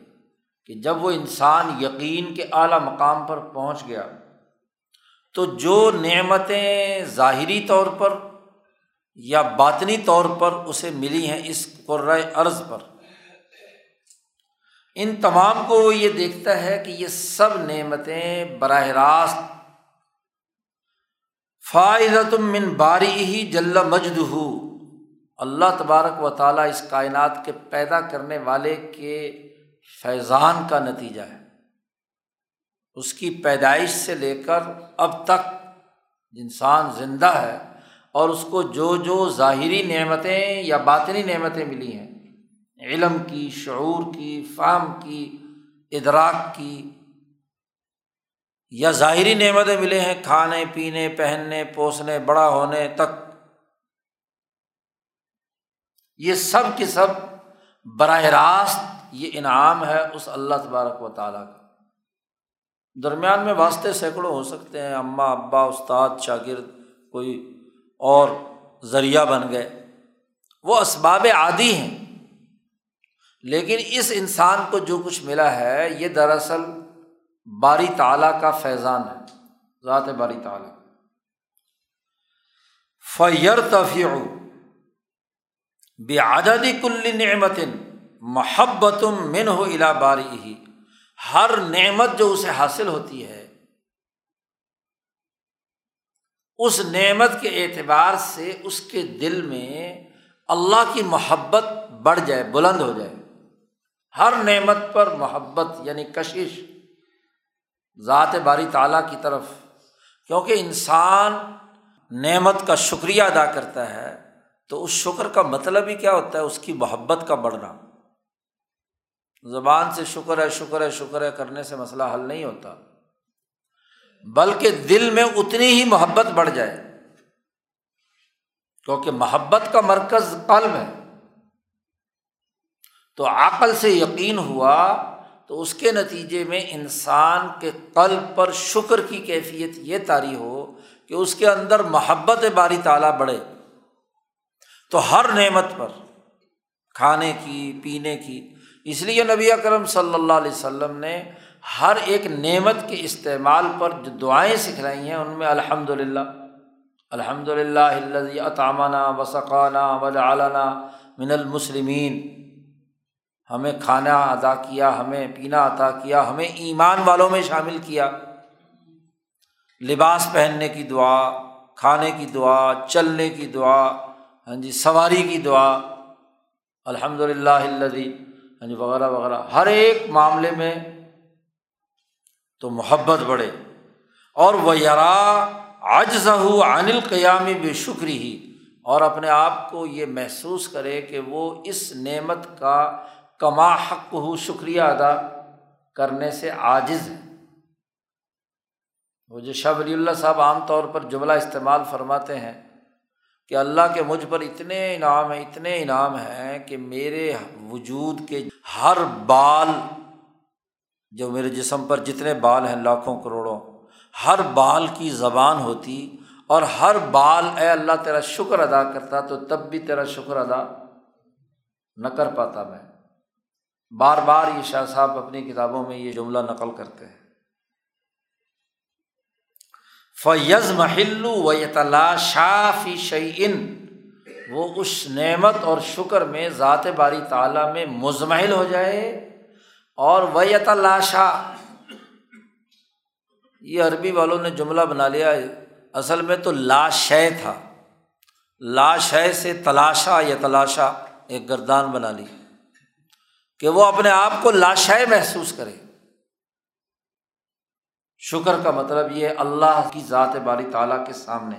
کہ جب وہ انسان یقین کے اعلیٰ مقام پر پہنچ گیا، تو جو نعمتیں ظاہری طور پر یا باطنی طور پر اسے ملی ہیں اس قرۂۂ عرض پر، ان تمام کو وہ یہ دیکھتا ہے کہ یہ سب نعمتیں براہ راست فائدہ من باری ہی جل مجد ہو اللہ تبارک و تعالیٰ اس کائنات کے پیدا کرنے والے کے فیضان کا نتیجہ ہے۔ اس کی پیدائش سے لے کر اب تک انسان زندہ ہے اور اس کو جو جو ظاہری نعمتیں یا باطنی نعمتیں ملی ہیں، علم کی، شعور کی فام کی، ادراک کی یا ظاہری نعمتیں ملے ہیں، کھانے، پینے، پہننے، پوسنے، بڑا ہونے تک یہ سب کے سب براہ راست یہ انعام ہے اس اللہ تبارک و تعالیٰ کا۔ درمیان میں واسطے سینکڑوں ہو سکتے ہیں، اماں، ابا، استاد، شاگرد، کوئی اور ذریعہ بن گئے۔ وہ اسباب عادی ہیں۔ لیکن اس انسان کو جو کچھ ملا ہے، یہ دراصل باری تعلیٰ کا فیضان ہے، ذات باری تعلیٰ فیر تفیع بے آزادی کل نعمت محبت من ہو الا باری ہی ہر نعمت جو اسے حاصل ہوتی ہے، اس نعمت کے اعتبار سے اس کے دل میں اللہ کی محبت بڑھ جائے، بلند ہو جائے۔ ہر نعمت پر محبت یعنی کشش ذات باری تعالیٰ کی طرف، کیونکہ انسان نعمت کا شکریہ ادا کرتا ہے۔ تو اس شکر کا مطلب ہی کیا ہوتا ہے؟ اس کی محبت کا بڑھنا۔ زبان سے شکر ہے شکر ہے شکر ہے کرنے سے مسئلہ حل نہیں ہوتا۔ بلکہ دل میں اتنی ہی محبت بڑھ جائے۔ کیونکہ محبت کا مرکز قلب ہے۔ تو عقل سے یقین ہوا تو اس کے نتیجے میں انسان کے قلب پر شکر کی کیفیت یہ طاری ہو کہ اس کے اندر محبت باری تعالیٰ بڑھے۔ تو ہر نعمت پر، کھانے کی، پینے کی۔ اس لیے نبی اکرم صلی اللہ علیہ وسلم نے ہر ایک نعمت کے استعمال پر جو دعائیں سکھلائی ہیں، ان میں الحمد للہ الحمد للہ اطامانہ وسقانہ وجعلنا من المسلمین۔ ہمیں کھانا ادا کیا، ہمیں پینا عطا کیا، ہمیں ایمان والوں میں شامل کیا۔ لباس پہننے کی دعا، کھانے کی دعا، چلنے کی دعا ہاں جی سواری کی دعا الحمد للہ ہاں جی وغیرہ وغیرہ۔ ہر ایک معاملے میں تو محبت بڑھے۔ اور وہ یرا آجزہ عن القیامی بے شکری ہی اور اپنے آپ کو یہ محسوس کرے کہ وہ اس نعمت کا کما حق ہو شکریہ ادا کرنے سے عاجز ہے۔ وہ جو شاہ ولی اللہ صاحب عام طور پر جملہ استعمال فرماتے ہیں کہ اللہ کے مجھ پر اتنے انعام ہیں، اتنے انعام ہیں کہ میرے وجود کے ہر بال، جو میرے جسم پر جتنے بال ہیں لاکھوں کروڑوں، ہر بال کی زبان ہوتی اور ہر بال اے اللہ تیرا شکر ادا کرتا تو تب بھی تیرا شکر ادا نہ کر پاتا میں۔ بار بار یہ شاہ صاحب اپنی کتابوں میں یہ جملہ نقل کرتے ہیں۔ فیض محلو و شافی شعین وہ اس نعمت اور شکر میں ذات باری تعالیٰ میں مزمحل ہو جائے اور ویتلاشا یہ عربی والوں نے جملہ بنا لیا اصل میں تو لاشے تھا۔ لاشے سے تلاشا یا تلاشا ایک گردان بنا لی کہ وہ اپنے آپ کو لاشائے محسوس کرے۔ شکر کا مطلب یہ اللہ کی ذات باری تعالیٰ کے سامنے۔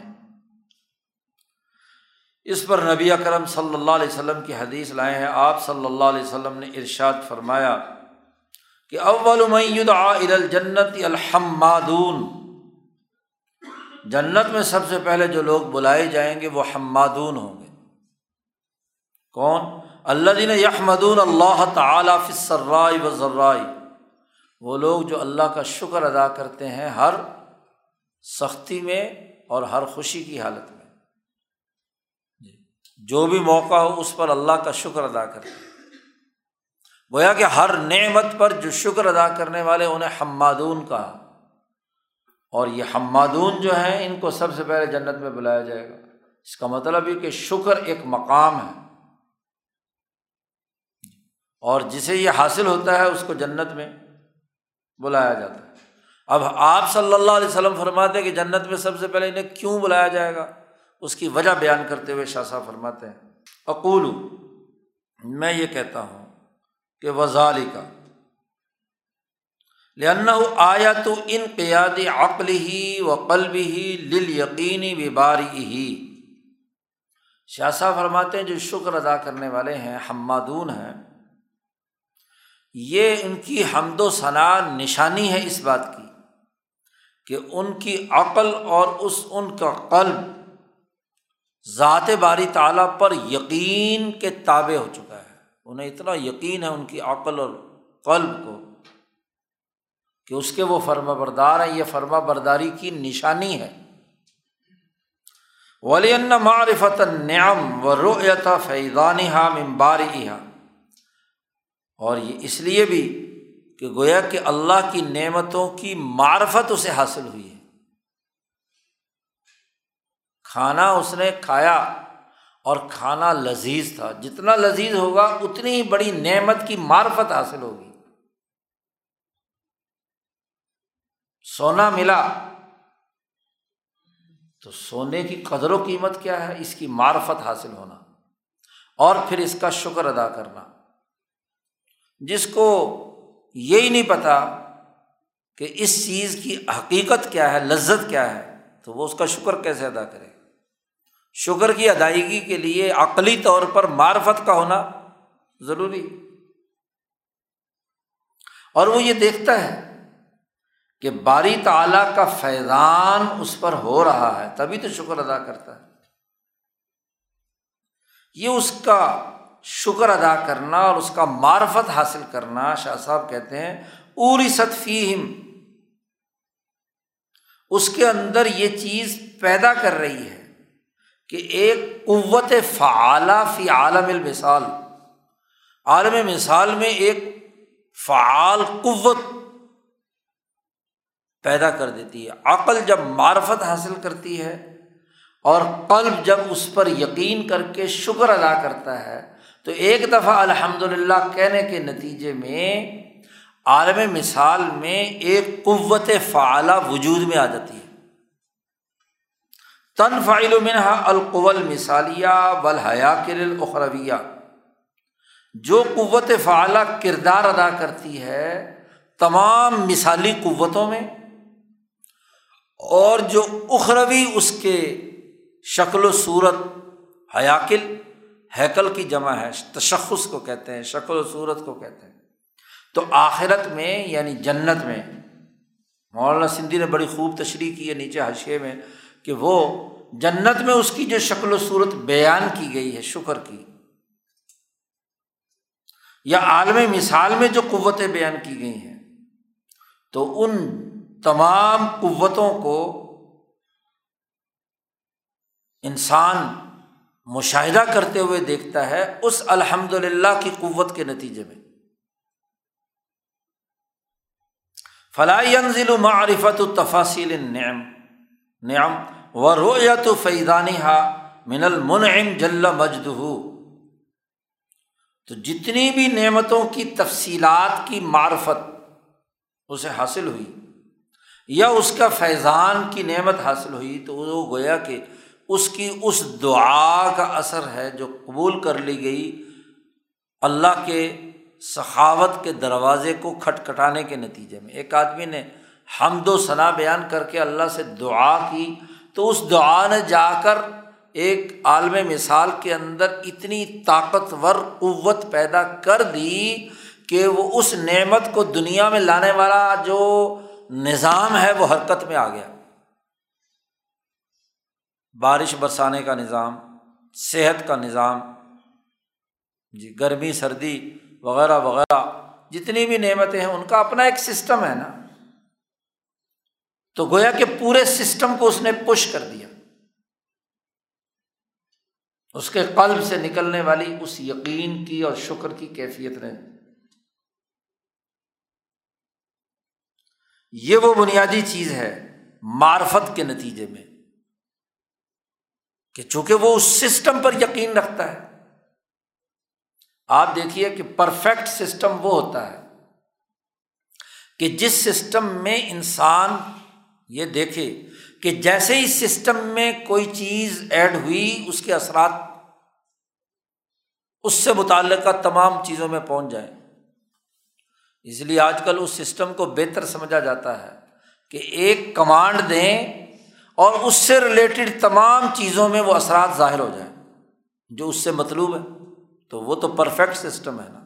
اس پر نبی اکرم صلی اللہ علیہ وسلم کی حدیث لائے ہیں۔ آپ صلی اللہ علیہ وسلم نے ارشاد فرمایا کہ اول الجنت الحمادون۔ جنت میں سب سے پہلے جو لوگ بلائے جائیں گے وہ حمادون ہوں گے۔ کون؟ اللہ دین یحمدون اللہ تعالیٰ فسرائے و ذرائے وہ لوگ جو اللہ کا شکر ادا کرتے ہیں ہر سختی میں اور ہر خوشی کی حالت میں۔ جی۔ جو بھی موقع ہو اس پر اللہ کا شکر ادا کرتے ہیں گویا کہ ہر نعمت پر جو شکر ادا کرنے والے انہیں حمادون کہا۔ اور یہ حمادون جو ہیں ان کو سب سے پہلے جنت میں بلایا جائے گا۔ اس کا مطلب یہ کہ شکر ایک مقام ہے۔ اور جسے یہ حاصل ہوتا ہے اس کو جنت میں۔ بلایا جاتا ہے۔ اب آپ صلی اللہ علیہ وسلم فرماتے کہ جنت میں سب سے پہلے انہیں کیوں بلایا جائے گا؟ اس کی وجہ بیان کرتے ہوئے شاہ صاحب فرماتے ہیں۔ اقول میں یہ کہتا ہوں کہ وزالی کا لنا آیا تو ان قیادی عقل ہی و قلب ہی لل یقینی بیباری ہی شاہ صاحب فرماتے ہیں جو شکر ادا کرنے والے ہیں، حمادون ہیں یہ ان کی حمد و ثناء نشانی ہے اس بات کی کہ ان کی عقل اور اس ان کا قلب ذات باری تعالیٰ پر یقین کے تابع ہو چکا ہے۔ انہیں اتنا یقین ہے ان کی عقل اور قلب کو کہ اس کے وہ فرما بردار ہیں، یہ فرما برداری کی نشانی ہے۔ ولی معرفت نعم و رویت فیضان ممباری اور یہ اس لیے بھی کہ گویا کہ اللہ کی نعمتوں کی معرفت اسے حاصل ہوئی ہے۔ کھانا اس نے کھایا اور کھانا لذیذ تھا۔ جتنا لذیذ ہوگا اتنی ہی بڑی نعمت کی معرفت حاصل ہوگی۔ سونا ملا۔ تو سونے کی قدر و قیمت کیا ہے؟ اس کی معرفت حاصل ہونا۔ اور پھر اس کا شکر ادا کرنا۔ جس کو یہی نہیں پتا کہ اس چیز کی حقیقت کیا ہے، لذت کیا ہے، تو وہ اس کا شکر کیسے ادا کرے؟ شکر کی ادائیگی کے لیے عقلی طور پر معرفت کا ہونا ضروری۔ اور وہ یہ دیکھتا ہے کہ باری تعلیٰ کا فیضان اس پر ہو رہا ہے، تبھی تو شکر ادا کرتا ہے۔ یہ اس کا شکر ادا کرنا اور اس کا معرفت حاصل کرنا، شاہ صاحب کہتے ہیں اوری فیم اس کے اندر یہ چیز پیدا کر رہی ہے کہ ایک قوت فعالہ فی عالم المثال۔ عالم مثال میں ایک فعال قوت پیدا کر دیتی ہے۔ عقل جب معرفت حاصل کرتی ہے اور قلب جب اس پر یقین کر کے شکر ادا کرتا ہے تو ایک دفعہ الحمد للہ کہنے کے نتیجے میں، عالم مثال میں ایک قوت فعالہ وجود میں آ جاتی ہے۔ تن فعل منہا القول مثالیہ بلحیا کراویہ جو قوت فعالہ کردار ادا کرتی ہے تمام مثالی قوتوں میں، اور جو اخروی اس کے شکل و صورت حیاکل ہیکل کی جمع ہے، تشخص کو کہتے ہیں، شکل و صورت کو کہتے ہیں۔ تو آخرت میں یعنی جنت میں، مولانا سندھی نے بڑی خوب تشریح کی ہے نیچے حشیے میں کہ وہ جنت میں اس کی جو شکل و صورت بیان کی گئی ہے، شکر کی۔ یا عالم مثال میں جو قوتیں بیان کی گئی ہیں۔ تو ان تمام قوتوں کو انسان مشاہدہ کرتے ہوئے دیکھتا ہے اس الحمد للہ کی قوت کے نتیجے میں۔ فلاح انزل معرفت التفاصیل نعم نعم و رویت فیدانی ہا من المنعم جل مجد تو جتنی بھی نعمتوں کی تفصیلات کی معرفت اسے حاصل ہوئی یا اس کا فیضان کی نعمت حاصل ہوئی تو وہ گویا کہ اس کی اس دعا کا اثر ہے جو قبول کر لی گئی اللہ کے سخاوت کے دروازے کو کھٹکھٹانے کے نتیجے میں۔ ایک آدمی نے حمد و ثنا بیان کر کے اللہ سے دعا کی تو اس دعا نے جا کر ایک عالم مثال کے اندر اتنی طاقتور قوت پیدا کر دی کہ وہ اس نعمت کو دنیا میں لانے والا جو نظام ہے وہ حرکت میں آ گیا۔ بارش برسانے کا نظام، صحت کا نظام جی گرمی، سردی وغیرہ وغیرہ، جتنی بھی نعمتیں ہیں، ان کا اپنا ایک سسٹم ہے نا۔ تو گویا کہ پورے سسٹم کو اس نے پش کر دیا۔ اس کے قلب سے نکلنے والی اس یقین کی اور شکر کی کیفیت نے یہ وہ بنیادی چیز ہے معرفت کے نتیجے میں۔ کہ چونکہ وہ اس سسٹم پر یقین رکھتا ہے۔ آپ دیکھیے کہ پرفیکٹ سسٹم وہ ہوتا ہے کہ جس سسٹم میں انسان یہ دیکھے کہ جیسے ہی سسٹم میں کوئی چیز ایڈ ہوئی، اس کے اثرات اس سے متعلقہ تمام چیزوں میں پہنچ جائیں۔ اس لیے آج کل اس سسٹم کو بہتر سمجھا جاتا ہے کہ ایک کمانڈ دیں اور اس سے ریلیٹڈ تمام چیزوں میں وہ اثرات ظاہر ہو جائیں۔ جو اس سے مطلوب ہے، تو وہ تو پرفیکٹ سسٹم ہے نا۔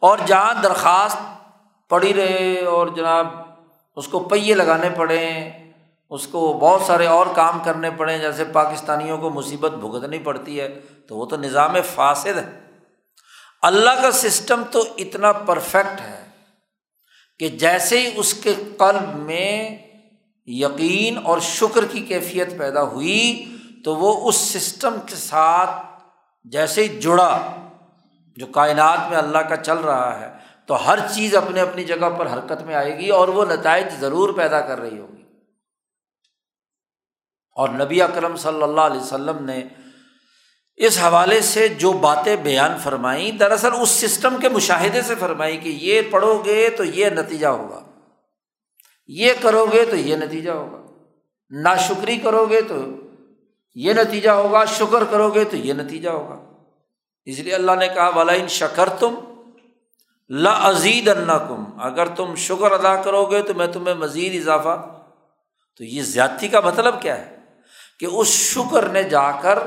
اور جہاں درخواست پڑی رہے اور جناب اس کو پہیے لگانے پڑیں اس کو بہت سارے اور کام کرنے پڑیں جیسے پاکستانیوں کو مصیبت بھگتنی پڑتی ہے، تو وہ تو نظام فاصد ہے۔ اللہ کا سسٹم تو اتنا پرفیکٹ ہے کہ جیسے ہی اس کے قلب میں یقین اور شکر کی کیفیت پیدا ہوئی تو وہ اس سسٹم کے ساتھ جیسے ہی جڑا جو کائنات میں اللہ کا چل رہا ہے، تو ہر چیز اپنے اپنی جگہ پر حرکت میں آئے گی اور وہ نتائج ضرور پیدا کر رہی ہوگی۔ اور نبی اکرم صلی اللہ علیہ وسلم نے اس حوالے سے جو باتیں بیان فرمائیں، دراصل اس سسٹم کے مشاہدے سے فرمائی کہ یہ پڑھو گے تو یہ نتیجہ ہوگا۔ یہ کرو گے تو یہ نتیجہ ہوگا۔ نا شکری کرو گے تو یہ نتیجہ ہوگا، شکر کرو گے تو یہ نتیجہ ہوگا۔ اس لیے اللہ نے کہا والا ان شکر تم لزید اللہ کم اگر تم شکر ادا کرو گے تو میں تمہیں مزید اضافہ۔ تو یہ زیادتی کا مطلب کیا ہے؟ کہ اس شکر نے جا کر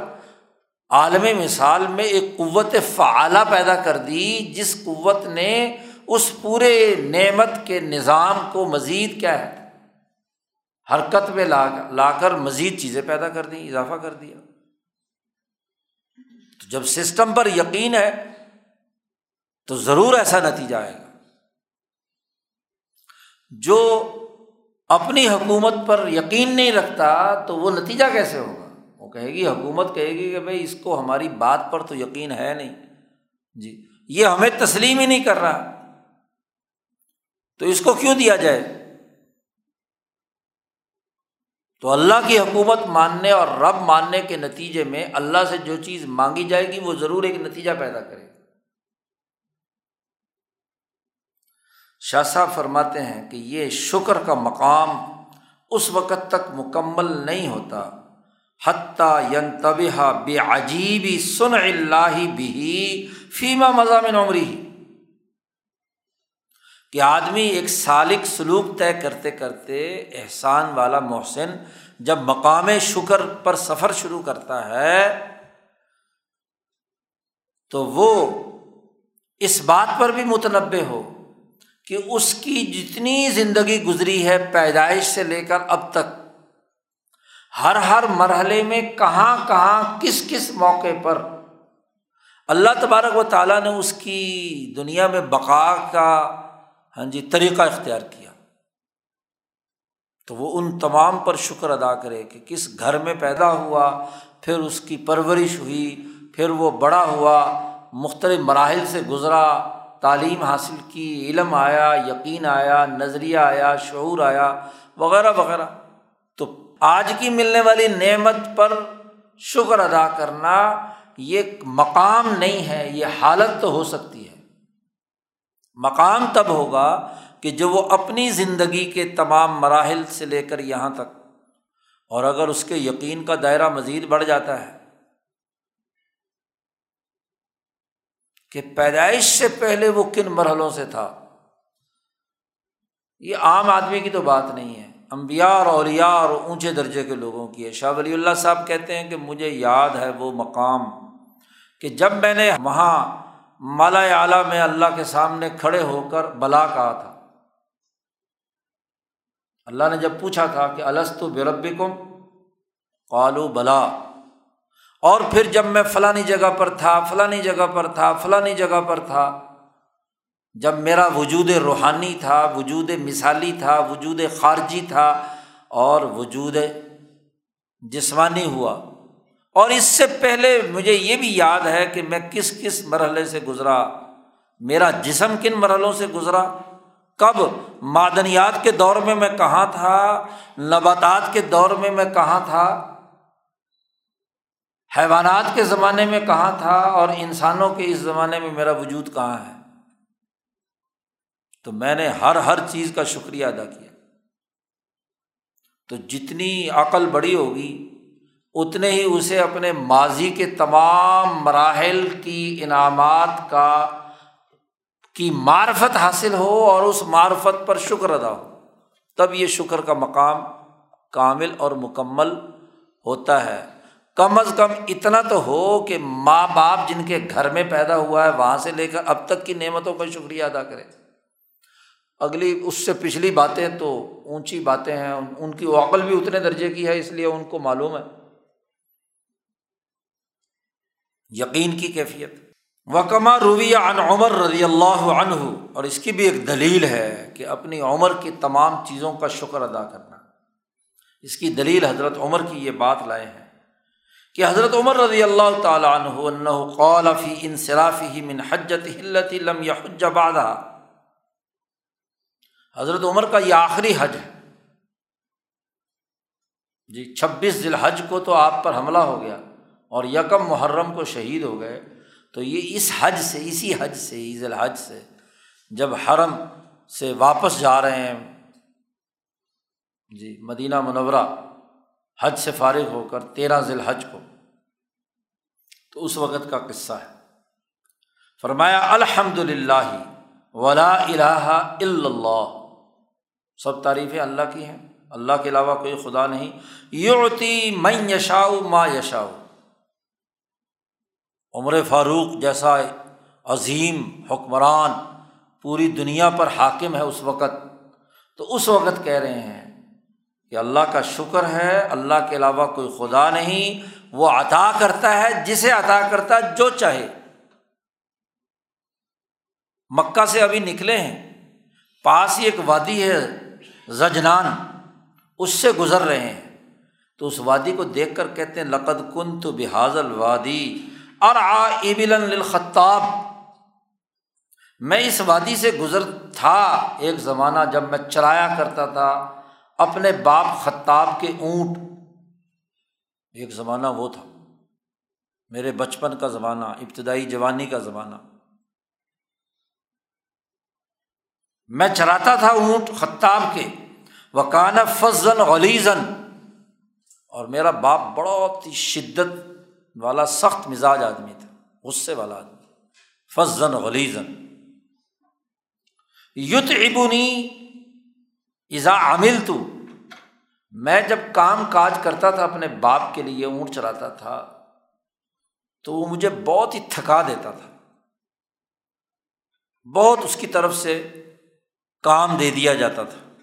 عالم مثال میں ایک قوت فعالہ پیدا کر دی، جس قوت نے اس پورے نعمت کے نظام کو مزید کیا ہے؟ حرکت میں لا لا کر مزید چیزیں پیدا کر دیں، اضافہ کر دیا۔ تو جب سسٹم پر یقین ہے، تو ضرور ایسا نتیجہ آئے گا۔ جو اپنی حکومت پر یقین نہیں رکھتا، تو وہ نتیجہ کیسے ہوگا؟ وہ کہے گی، حکومت کہے گی کہ بھائی اس کو ہماری بات پر تو یقین ہے نہیں۔ جی یہ ہمیں تسلیم ہی نہیں کر رہا۔ تو اس کو کیوں دیا جائے؟ تو اللہ کی حکومت ماننے اور رب ماننے کے نتیجے میں اللہ سے جو چیز مانگی جائے گی، وہ ضرور ایک نتیجہ پیدا کرے شاہ صاحب فرماتے ہیں کہ یہ شکر کا مقام اس وقت تک مکمل نہیں ہوتا۔ حتیٰ ین بے عجیبی سن اللہ بھی فیمہ مضامن عمری۔ کہ آدمی ایک سالق سلوک طے کرتے کرتے احسان والا محسن جب مقام شکر پر سفر شروع کرتا ہے تو وہ اس بات پر بھی متنوع ہو کہ اس کی جتنی زندگی گزری ہے پیدائش سے لے کر اب تک، ہر ہر مرحلے میں کہاں کہاں کس کس موقع پر۔ اللہ تبارک و تعالیٰ نے اس کی دنیا میں بقا کا ہاں جی طریقہ اختیار کیا۔ تو وہ ان تمام پر شکر ادا کرے کہ کس گھر میں پیدا ہوا، پھر اس کی پرورش ہوئی، پھر وہ بڑا ہوا، مختلف مراحل سے گزرا، تعلیم حاصل کی، علم آیا، یقین آیا، نظریہ آیا، شعور آیا، وغیرہ وغیرہ۔ تو آج کی ملنے والی نعمت پر شکر ادا کرنا یہ مقام نہیں ہے، یہ حالت تو ہو سکتی مقام تب ہوگا کہ جو وہ اپنی زندگی کے تمام مراحل سے لے کر یہاں تک، اور اگر اس کے یقین کا دائرہ مزید بڑھ جاتا ہے کہ پیدائش سے پہلے وہ کن مرحلوں سے تھا، یہ عام آدمی کی تو بات نہیں ہے۔ امبیا اور اولیا اور اونچے درجے کے لوگوں کی ہے۔ شاہ ولی اللہ صاحب کہتے ہیں کہ مجھے یاد ہے وہ مقام کہ جب میں نے وہاں مالا اعلیٰ میں اللہ کے سامنے کھڑے ہو کر بلا کہا تھا۔ اللہ نے جب پوچھا تھا کہ السط بے رب کم قالو، بلا۔ اور پھر جب میں فلانی جگہ پر تھا، فلانی جگہ پر تھا، فلانی جگہ پر تھا، جب میرا وجود روحانی تھا، وجود مثالی تھا، وجود خارجی تھا اور وجود جسمانی ہوا اور اس سے پہلے مجھے یہ بھی یاد ہے کہ میں کس کس مرحلے سے گزرا، میرا جسم کن مرحلوں سے گزرا، کب معدنیات کے دور میں میں کہاں تھا، نباتات کے دور میں میں کہاں تھا، حیوانات کے زمانے میں کہاں تھا اور انسانوں کے اس زمانے میں میرا وجود کہاں ہے۔ تو میں نے ہر ہر چیز کا شکریہ ادا کیا۔ تو جتنی عقل بڑی ہوگی اتنے ہی اسے اپنے ماضی کے تمام مراحل کی انعامات کا، کی معرفت حاصل ہو اور اس معرفت پر شکر ادا ہو۔ تب یہ شکر کا مقام کامل اور مکمل ہوتا ہے۔ کم از کم اتنا تو ہو کہ ماں باپ جن کے گھر میں پیدا ہوا ہے، وہاں سے لے کر اب تک کی نعمتوں کا شکریہ ادا کرے اگلی، اس سے پچھلی باتیں تو اونچی باتیں ہیں، ان کی عقل بھی اتنے درجے کی ہے، اس لیے ان کو معلوم ہے۔ یقین کی کیفیت۔ وکما رویہ ان عمر رضی اللہ عنہ، اور اس کی بھی ایک دلیل ہے کہ اپنی عمر کی تمام چیزوں کا شکر ادا کرنا۔ اس کی دلیل حضرت عمر کی یہ بات لائے ہیں کہ حضرت عمر رضی اللہ تعالیٰ عنہ قال فی انصرافی من حجت لم یحج بعدها حضرت عمر کا یہ آخری حج ہے۔ جی چھبیس ذی الحج کو تو آپ پر حملہ ہو گیا۔ اور یکم محرم کو شہید ہو گئے، تو یہ اس حج سے، اسی حج سے، عید الحج سے جب حرم سے واپس جا رہے ہیں۔ جی مدینہ منورہ حج سے فارغ ہو کر تیرہ ذی الحج کو۔ تو اس وقت کا قصہ ہے۔ فرمایا الحمد للہ ولا الہ الا اللہ۔ سب تعریفیں اللہ کی ہیں۔ اللہ کے علاوہ کوئی خدا نہیں۔ یوتی میں یشاؤ ما یشاؤ عمر فاروق جیسا عظیم حکمران پوری دنیا پر حاکم ہے اس وقت، تو اس وقت کہہ رہے ہیں کہ اللہ کا شکر ہے، اللہ کے علاوہ کوئی خدا نہیں، وہ عطا کرتا ہے، جسے عطا کرتا ہے، جو چاہے۔ مکہ سے ابھی نکلے ہیں، پاس ہی ایک وادی ہے زجنان، اس سے گزر رہے ہیں۔ تو اس وادی کو دیکھ کر کہتے ہیں، لقد کن تو بحاظ الوادی اور آ میں اس وادی سے گزر تھا ایک زمانہ جب میں چرایا کرتا تھا اپنے باپ خطاب کے اونٹ۔ ایک زمانہ وہ تھا۔ میرے بچپن کا زمانہ، ابتدائی جوانی کا زمانہ۔ میں چراتا تھا اونٹ خطاب کے۔ وکان فضن غلیزن اور میرا باپ بہت ہی شدت والا سخت مزاج آدمی تھا، غصے والا آدمی۔ فضن غلیزن یت ابنی ایزا عامل تو میں جب کام کاج کرتا تھا، اپنے باپ کے لیے اونٹ چلاتا تھا، تو وہ مجھے بہت ہی تھکا دیتا تھا۔ بہت اس کی طرف سے کام دے دیا جاتا تھا۔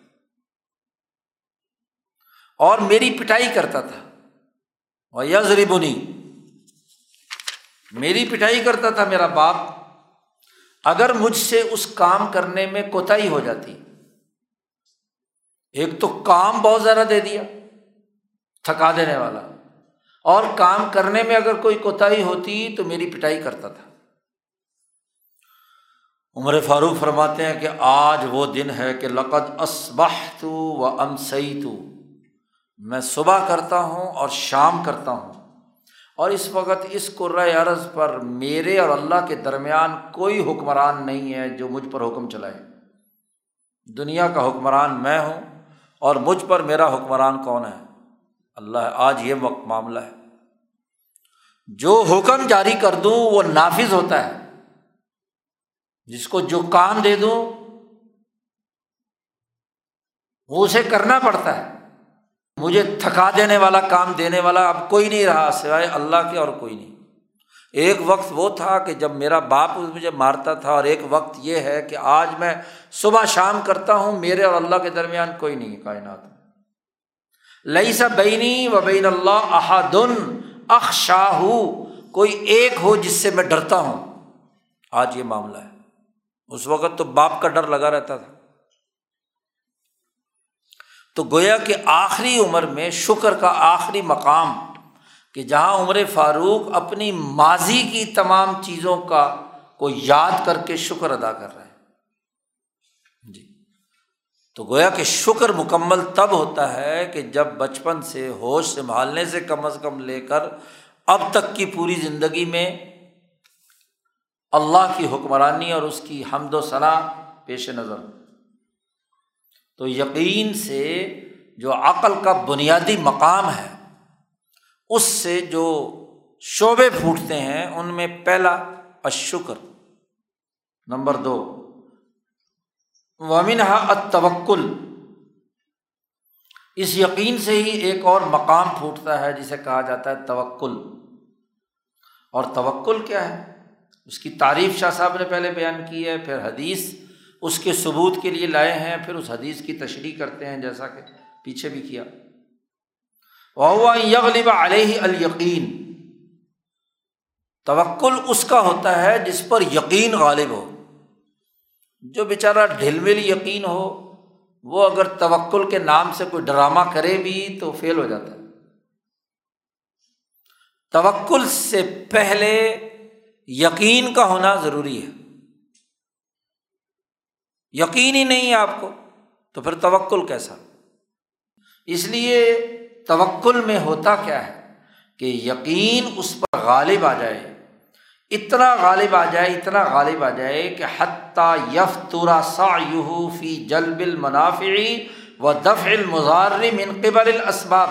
اور میری پٹائی کرتا تھا۔ اور یزری بنی میری پٹائی کرتا تھا میرا باپ، اگر مجھ سے اس کام کرنے میں کوتاہی ہو جاتی، ایک تو کام بہت زیادہ دے دیا، تھکا دینے والا، اور کام کرنے میں اگر کوئی کوتاہی ہوتی تو میری پٹائی کرتا تھا۔ عمر فاروق فرماتے ہیں کہ آج وہ دن ہے کہ لقد اسبح تو و امسئی تو میں صبح کرتا ہوں اور شام کرتا ہوں۔ اور اس وقت اس عرض پر میرے اور اللہ کے درمیان کوئی حکمران نہیں ہے جو مجھ پر حکم چلائے۔ دنیا کا حکمران میں ہوں اور مجھ پر میرا حکمران کون ہے؟ اللہ آج یہ وقت معاملہ ہے۔ جو حکم جاری کر دوں وہ نافذ ہوتا ہے۔ جس کو جو کام دے دوں، وہ اسے کرنا پڑتا ہے۔ مجھے تھکا دینے والا، کام دینے والا اب کوئی نہیں رہا سوائے اللہ کے اور کوئی نہیں۔ ایک وقت وہ تھا کہ جب میرا باپ مجھے مارتا تھا اور ایک وقت یہ ہے کہ آج میں صبح شام کرتا ہوں، میرے اور اللہ کے درمیان کوئی نہیں، کائنات۔ لئی سا بینی و بین اللہ احدن اخ شاہ کوئی ایک ہو جس سے میں ڈرتا ہوں۔ آج یہ معاملہ ہے۔ اس وقت تو باپ کا ڈر لگا رہتا تھا۔ تو گویا کہ آخری عمر میں شکر کا آخری مقام کہ جہاں عمر فاروق اپنی ماضی کی تمام چیزوں کا کو یاد کر کے شکر ادا کر رہے ہیں۔ جی۔ تو گویا کہ شکر مکمل تب ہوتا ہے کہ جب بچپن سے ہوش سنبھالنے سے کم از کم لے کر اب تک کی پوری زندگی میں اللہ کی حکمرانی اور اس کی حمد و ثناء پیش نظر تو یقین سے جو عقل کا بنیادی مقام ہے، اس سے جو شعبے پھوٹتے ہیں، ان میں پہلا اشکر نمبر دو ومنہا اتوکل اس یقین سے ہی ایک اور مقام پھوٹتا ہے، جسے کہا جاتا ہے توکل۔ اور توکل کیا ہے؟ اس کی تعریف شاہ صاحب نے پہلے بیان کی ہے، پھر حدیث اس کے ثبوت کے لیے لائے ہیں، پھر اس حدیث کی تشریح کرتے ہیں، جیسا کہ پیچھے بھی کیا۔ یغلب علیہ الیقین توکل اس کا ہوتا ہے جس پر یقین غالب ہو۔ جو بیچارہ ڈھل مل یقین ہو، وہ اگر توکل کے نام سے کوئی ڈرامہ کرے بھی تو فیل ہو جاتا ہے۔ توکل سے پہلے یقین کا ہونا ضروری ہے۔ یقین ہی نہیں ہے آپ کو، تو پھر توکل کیسا؟ اس لیے توکل میں ہوتا کیا ہے کہ یقین اس پر غالب آ جائے۔ اتنا غالب آ جائے، اتنا غالب آ جائے کہ حتیٰ یف تورا سا فی جلب المنافعی و دف المزار من قبل الاسباب۔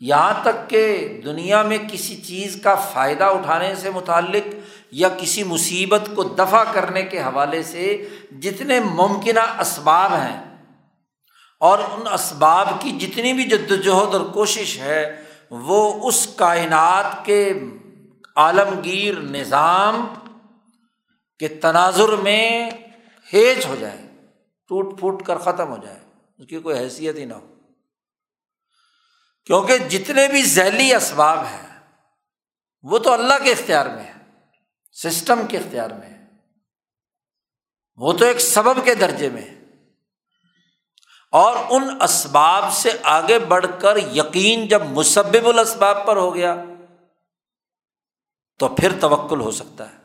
یہاں تک کہ دنیا میں کسی چیز کا فائدہ اٹھانے سے متعلق یا کسی مصیبت کو دفع کرنے کے حوالے سے جتنے ممکنہ اسباب ہیں اور ان اسباب کی جتنی بھی جد وجہد اور کوشش ہے، وہ اس کائنات کے عالمگیر نظام کے تناظر میں ہیج ہو جائے، ٹوٹ پھوٹ کر ختم ہو جائے، اس کی کوئی حیثیت ہی نہ ہو۔ کیونکہ جتنے بھی ذیلی اسباب ہیں، وہ تو اللہ کے اختیار میں ہے سسٹم کے اختیار میں ہے۔ وہ تو ایک سبب کے درجے میں ہے۔ اور ان اسباب سے آگے بڑھ کر یقین جب مسبب الاسباب پر ہو گیا، تو پھر توکل ہو سکتا ہے۔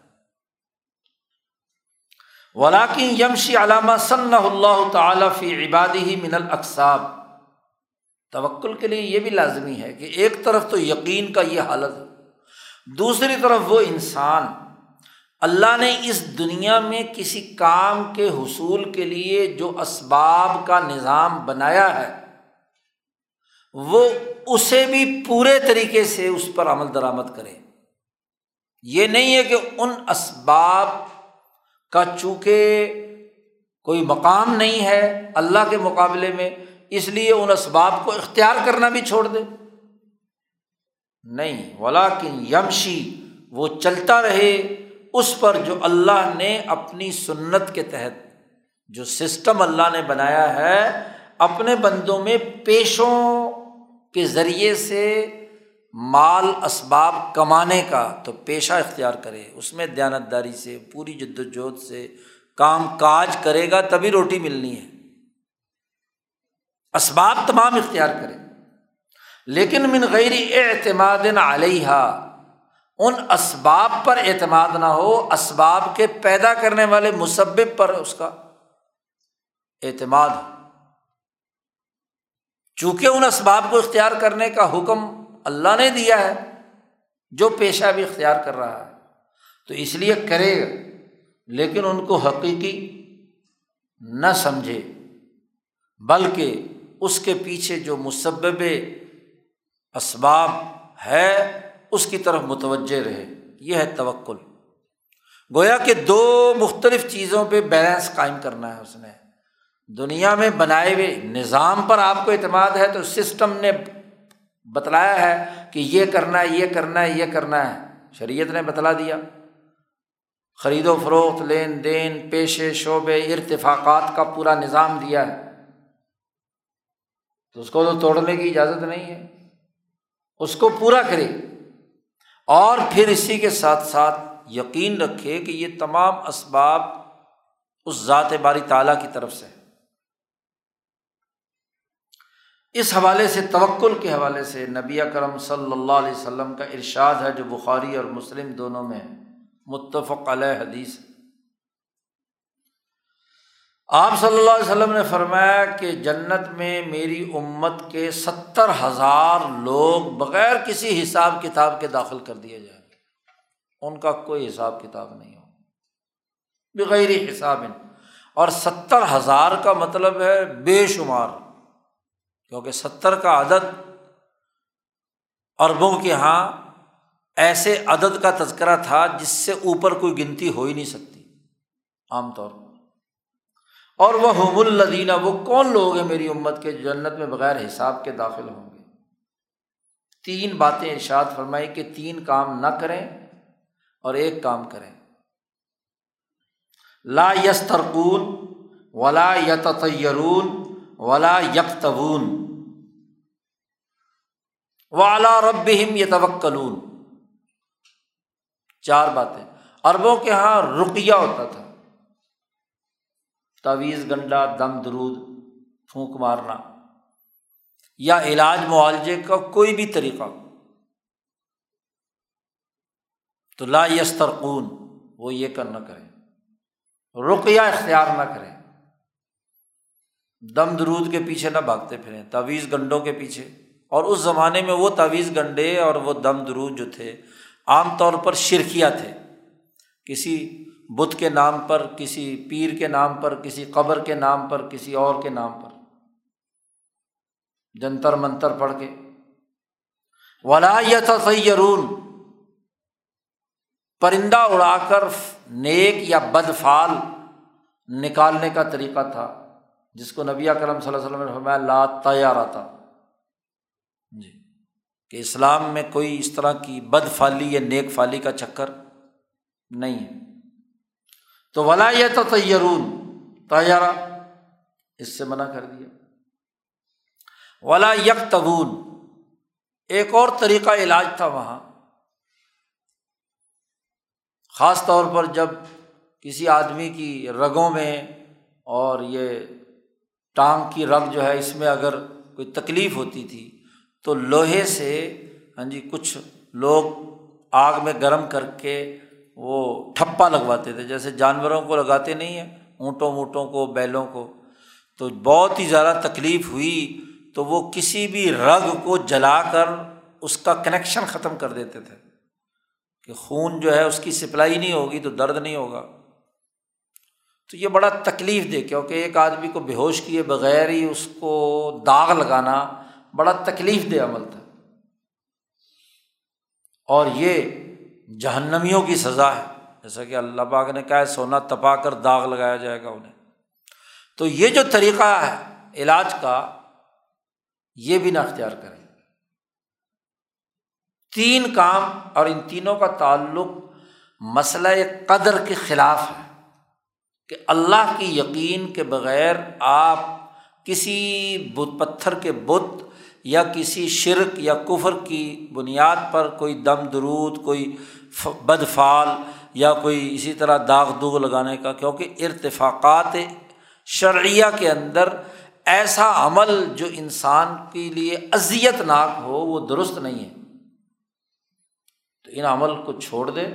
ولاکن یمشی علامہ صن اللہ تعالی فی عبادی ہی من الاقصاب توکل کے لیے یہ بھی لازمی ہے کہ ایک طرف تو یقین کا یہ حالت ہے، دوسری طرف وہ انسان اللہ نے اس دنیا میں کسی کام کے حصول کے لیے جو اسباب کا نظام بنایا ہے، وہ اسے بھی پورے طریقے سے اس پر عمل درآمد کرے۔ یہ نہیں ہے کہ ان اسباب کا چونکہ کوئی مقام نہیں ہے اللہ کے مقابلے میں، اس لیے ان اسباب کو اختیار کرنا بھی چھوڑ دے۔ نہیں ولا کن یمشی وہ چلتا رہے اس پر جو اللہ نے اپنی سنت کے تحت جو سسٹم اللہ نے بنایا ہے، اپنے بندوں میں پیشوں کے ذریعے سے مال اسباب کمانے کا تو پیشہ اختیار کرے، اس میں دیانتداری سے، پوری جد وجہد سے کام کاج کرے گا تبھی روٹی ملنی ہے۔ اسباب تمام اختیار کرے۔ لیکن من غیر اعتماد علیہ ان اسباب پر اعتماد نہ ہو، اسباب کے پیدا کرنے والے مسبب پر اس کا اعتماد ہو۔ چونکہ ان اسباب کو اختیار کرنے کا حکم اللہ نے دیا ہے، جو پیشہ بھی اختیار کر رہا ہے۔ تو اس لیے کرے گا لیکن ان کو حقیقی نہ سمجھے، بلکہ اس کے پیچھے جو مسبب اسباب ہے اس کی طرف متوجہ رہے۔ یہ ہے توکل۔ گویا کہ دو مختلف چیزوں پہ بیلنس قائم کرنا ہے اس نے۔ دنیا میں بنائے ہوئے نظام پر آپ کو اعتماد ہے تو سسٹم نے بتلایا ہے کہ یہ کرنا ہے، یہ کرنا ہے، یہ کرنا ہے۔ شریعت نے بتلا دیا۔ خرید و فروخت، لین دین، پیشے، شعبے، ارتفاقات کا پورا نظام دیا ہے۔ تو اس کو تو توڑنے کی اجازت نہیں ہے۔ اس کو پورا کرے۔ اور پھر اسی کے ساتھ ساتھ یقین رکھے کہ یہ تمام اسباب اس ذات باری تعالیٰ کی طرف سے اس حوالے سے، توکل کے حوالے سے نبی کرم صلی اللہ علیہ وسلم کا ارشاد ہے، جو بخاری اور مسلم دونوں میں متفق علیہ حدیث ہے۔ آپ صلی اللہ علیہ وسلم نے فرمایا کہ جنت میں میری امت کے ستر ہزار لوگ بغیر کسی حساب کتاب کے داخل کر دیے جائیں گے۔ ان کا کوئی حساب کتاب نہیں ہو بغیر حساب اور ستر ہزار کا مطلب ہے بے شمار، کیونکہ ستر کا عدد اربوں کے یہاں ایسے عدد کا تذکرہ تھا جس سے اوپر کوئی گنتی ہو ہی نہیں سکتی، عام طور پر۔ اور وہ حم الدینہ وہ کون لوگ ہیں میری امت کے جنت میں بغیر حساب کے داخل ہوں گے؟ تین باتیں ارشاد فرمائی کہ تین کام نہ کریں اور ایک کام کریں۔ لا یس ترکون ولا یترون ولا یکتبون ولا رب یہ توکلون چار باتیں۔ اربوں کے یہاں رقیہ ہوتا تھا۔ تعویذ، گنڈا، دم، درود، پھونک مارنا یا علاج معالجے کا کوئی بھی طریقہ۔ تو لا یسترقون، وہ یہ کر نہ کریں۔ رقیہ اختیار نہ کریں۔ دم، درود کے پیچھے نہ بھاگتے پھریں۔ تعویذ گنڈوں کے پیچھے۔ اور اس زمانے میں وہ تعویذ گنڈے اور وہ دم، درود جو تھے، عام طور پر شرکیہ تھے۔ کسی بت کے نام پر، کسی پیر کے نام پر، کسی قبر کے نام پر، کسی اور کے نام پر۔ جنتر منتر پڑھ کے۔ ولایت سیرون پرندہ اڑا کر نیک یا بد فال نکالنے کا طریقہ تھا، جس کو نبی کرم صلی اللہ علیہ وسلم نے لا تیار آتا جی۔ کہ اسلام میں کوئی اس طرح کی بد فالی یا نیک فالی کا چکر نہیں ہے۔ تو ولا یہ تو تیرون تیارہ اس سے منع کر دیا۔ ولا یک تبون ایک اور طریقہ علاج تھا وہاں۔ خاص طور پر جب کسی آدمی کی رگوں میں اور یہ ٹانگ کی رگ جو ہے، اس میں اگر کوئی تکلیف ہوتی تھی، تو لوہے سے ہاں جی کچھ لوگ آگ میں گرم کر کے وہ ٹھپا لگواتے تھے، جیسے جانوروں کو لگاتے نہیں ہیں، اونٹوں وونٹوں کو، بیلوں کو۔ تو بہت ہی زیادہ تکلیف ہوئی، تو وہ کسی بھی رگ کو جلا کر اس کا کنیکشن ختم کر دیتے تھے۔ کہ خون جو ہے، اس کی سپلائی نہیں ہوگی تو درد نہیں ہوگا۔ تو یہ بڑا تکلیف دے، کیونکہ ایک آدمی کو بے ہوش کیے بغیر ہی اس کو داغ لگانا بڑا تکلیف دہ عمل تھا۔ اور یہ جہنمیوں کی سزا ہے۔ جیسا کہ اللہ پاک نے کہا ہے، سونا تپا کر داغ لگایا جائے گا انہیں۔ تو یہ جو طریقہ ہے علاج کا، یہ بھی نہ اختیار کریں۔ تین کام اور ان تینوں کا تعلق مسئلہ قدر کے خلاف ہے کہ اللہ کی یقین کے بغیر آپ کسی بت پتھر کے بت یا کسی شرک یا کفر کی بنیاد پر کوئی دم درود، کوئی بد فعال یا کوئی اسی طرح داغ دغ لگانے کا، کیونکہ ارتفاقات شرعیہ کے اندر ایسا عمل جو انسان کے لیے اذیت ناک ہو، وہ درست نہیں ہے۔ تو ان عمل کو چھوڑ دے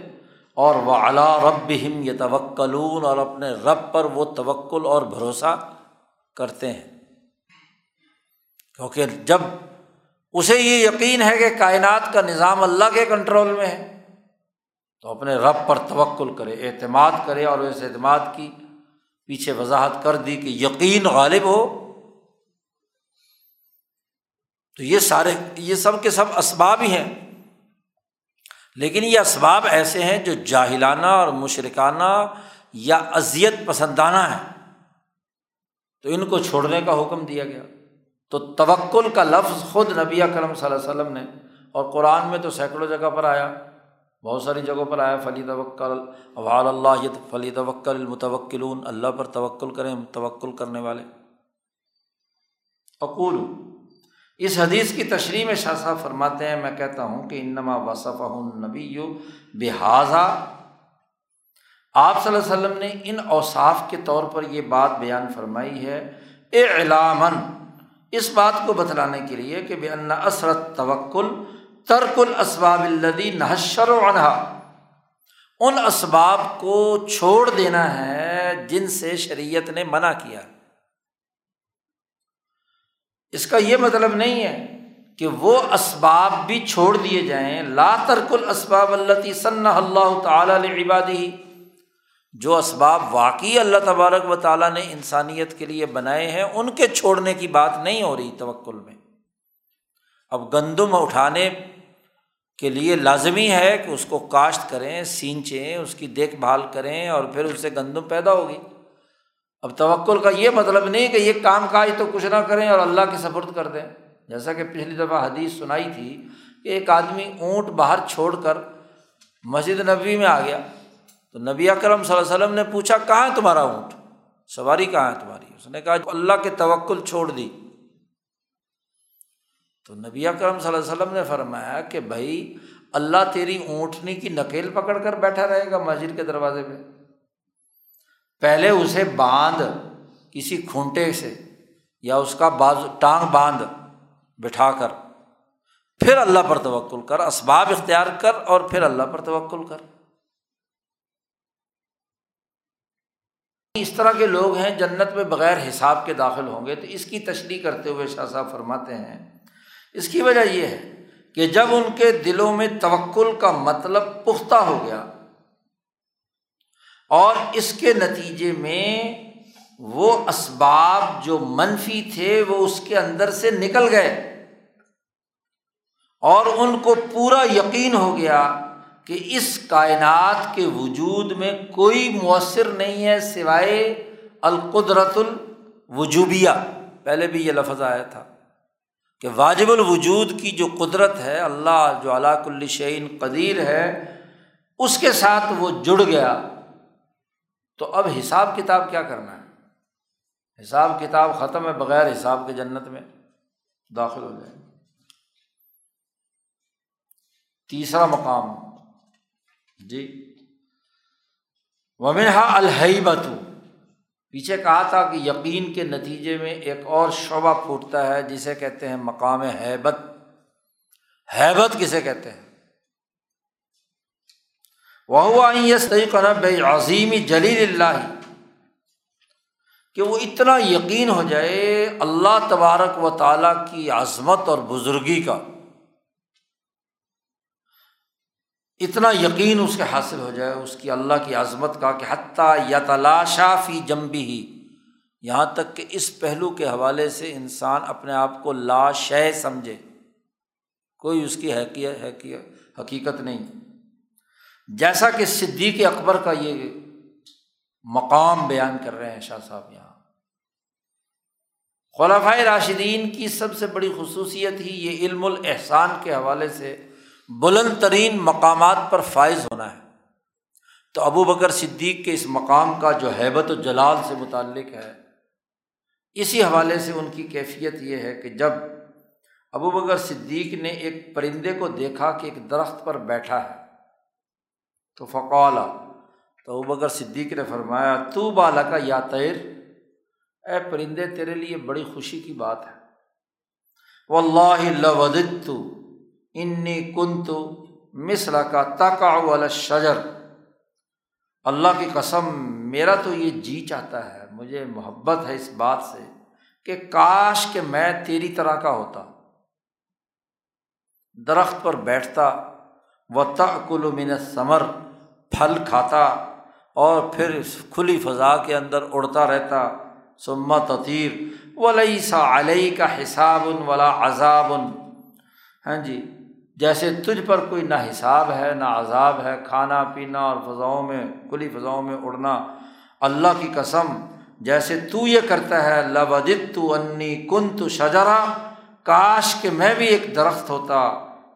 اور وہ اعلیٰ رب ہم یہ توکلون اور اپنے رب پر وہ توکل اور بھروسہ کرتے ہیں۔ کیونکہ جب اسے یہ یقین ہے کہ کائنات کا نظام اللہ کے کنٹرول میں ہے، تو اپنے رب پر توکل کرے، اعتماد کرے اور اس اعتماد کی پیچھے وضاحت کر دی کہ یقین غالب ہو۔ تو یہ سارے، یہ سب کے سب اسباب ہی ہیں۔ لیکن یہ اسباب ایسے ہیں جو جاہلانہ اور مشرکانہ یا اذیت پسندانہ ہے تو ان کو چھوڑنے کا حکم دیا گیا۔ تو توکل کا لفظ خود نبی کرم صلی اللہ علیہ وسلم نے اور قرآن میں تو سینکڑوں جگہ پر آیا، بہت ساری جگہوں پر آیا فلی توکل اوال اللہ فلی توکل المتوکلون، اللہ پر توکل کریں توکل کرنے والے۔ اقول، اس حدیث کی تشریح میں شاہ صاحب فرماتے ہیں، میں کہتا ہوں کہ انما وصف نبی بحاظہ آپ صلی اللہ علیہ وسلم نے ان اوصاف کے طور پر یہ بات بیان فرمائی ہے اے علامن اس بات کو بتلانے کے لیے کہ بے ان اسرت توکل ترک الاسباب الدی نحشر و انہا ان اسباب کو چھوڑ دینا ہے جن سے شریعت نے منع کیا۔ اس کا یہ مطلب نہیں ہے کہ وہ اسباب بھی چھوڑ دیے جائیں۔ لا ترکل اسباب اللہ صن اللہ تعالی عبادی جو اسباب واقعی اللہ تبارک و تعالیٰ نے انسانیت کے لیے بنائے ہیں، ان کے چھوڑنے کی بات نہیں ہو رہی توکل میں۔ اب گندم اٹھانے کے لیے لازمی ہے کہ اس کو کاشت کریں، سینچیں، اس کی دیکھ بھال کریں اور پھر اس سے گندم پیدا ہوگی۔ اب توکل کا یہ مطلب نہیں کہ یہ کام کاج تو کچھ نہ کریں اور اللہ کی سفرد کر دیں۔ جیسا کہ پچھلی دفعہ حدیث سنائی تھی کہ ایک آدمی اونٹ باہر چھوڑ کر مسجد نبی میں آ گیا۔ تو نبی اکرم صلی اللہ علیہ وسلم نے پوچھا، کہاں ہے تمہارا اونٹ؟ سواری کہاں ہے تمہاری؟ اس نے کہا اللہ کے توکل چھوڑ دی. تو نبی اکرم صلی اللہ علیہ وسلم نے فرمایا کہ بھائی، اللہ تیری اونٹنی کی نکیل پکڑ کر بیٹھا رہے گا مسجد کے دروازے پہ۔ پہلے اسے باندھ کسی کھونٹے سے یا اس کا باز، ٹانگ باندھ بٹھا کر، پھر اللہ پر توکل کر، اسباب اختیار کر اور پھر اللہ پر توکل کر۔ اس طرح کے لوگ ہیں جنت میں بغیر حساب کے داخل ہوں گے تو اس کی تشریح کرتے ہوئے شاہ صاحب فرماتے ہیں۔ اس کی وجہ یہ ہے کہ جب ان کے دلوں میں توکل کا مطلب پختہ ہو گیا اور اس کے نتیجے میں وہ اسباب جو منفی تھے وہ اس کے اندر سے نکل گئے اور ان کو پورا یقین ہو گیا کہ اس کائنات کے وجود میں کوئی مؤثر نہیں ہے سوائے القدرت الوجوبیہ۔ پہلے بھی یہ لفظ آیا تھا کہ واجب الوجود کی جو قدرت ہے، اللہ جو علاق الشعین قدیر ہے، اس کے ساتھ وہ جڑ گیا۔ تو اب حساب کتاب کیا کرنا ہے؟ حساب کتاب ختم ہے بغیر حساب کے جنت میں داخل ہو جائے۔ تیسرا مقام۔ جی۔ ومنہا الحیبت پیچھے کہا تھا کہ یقین کے نتیجے میں ایک اور شعبہ پھوٹتا ہے، جسے کہتے ہیں مقام حیبت حیبت کسے کہتے ہیں؟ وہ ہوا بے عظیمی جلیل اللہ۔ کہ وہ اتنا یقین ہو جائے اللہ تبارک و تعالیٰ کی عظمت اور بزرگی کا۔ اتنا یقین اس کے حاصل ہو جائے، اس کی اللہ کی عظمت کا کہ حتیٰ یا تلاشا فی جمبی ہی یہاں تک کہ اس پہلو کے حوالے سے انسان اپنے آپ کو لا شے سمجھے۔ کوئی اس کی حقیقت حقیقت نہیں۔ جیسا کہ صدیق اکبر کا یہ مقام بیان کر رہے ہیں شاہ صاحب یہاں۔ خلافۂ راشدین کی سب سے بڑی خصوصیت ہی یہ علم الاحسان کے حوالے سے بلند ترین مقامات پر فائز ہونا ہے۔ تو ابو بکر صدیق کے اس مقام کا جو حیبت و جلال سے متعلق ہے، اسی حوالے سے ان کی کیفیت یہ ہے کہ جب ابو بکر صدیق نے ایک پرندے کو دیکھا کہ ایک درخت پر بیٹھا ہے، تو فقولا تو ابو بکر صدیق نے فرمایا، تو بالا کا یا تیر اے پرندے، تیرے لیے بڑی خوشی کی بات ہے۔ وہ اللہ تو انی کن تو مصر کا تقا والا شجر اللہ کی قسم، میرا تو یہ جی چاہتا ہے، مجھے محبت ہے اس بات سے کہ کاش کہ میں تیری طرح کا ہوتا۔ درخت پر بیٹھتا و تقل من ثمر پھل کھاتا اور پھر کھلی فضا کے اندر اڑتا رہتا۔ سما تطیر ولی سا علیہ کا حساب ان ولا عذاب۔ ہاں جی جیسے تجھ پر کوئی نہ حساب ہے، نہ عذاب ہے، کھانا پینا اور فضاؤں میں، کھلی فضاؤں میں اڑنا اللہ کی قسم، جیسے تو یہ کرتا ہے لبدت تو انی کن تو شجرا، کاش کہ میں بھی ایک درخت ہوتا۔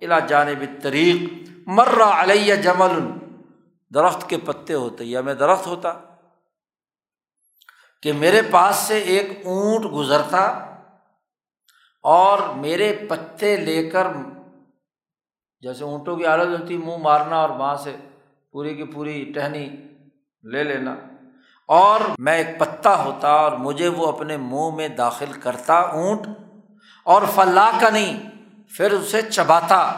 الا جانب طریق مرہ علیہ جمل، درخت کے پتے ہوتے، یا میں درخت ہوتا۔ کہ میرے پاس سے ایک اونٹ گزرتا اور میرے پتے لے کر جیسے اونٹوں کی عادت ہوتی، منہ مارنا اور وہاں سے پوری کی پوری ٹہنی لے لینا۔ اور میں ایک پتا ہوتا اور مجھے وہ اپنے منہ میں داخل کرتا اونٹ اور فلاح کا نہیں، پھر اسے چباتا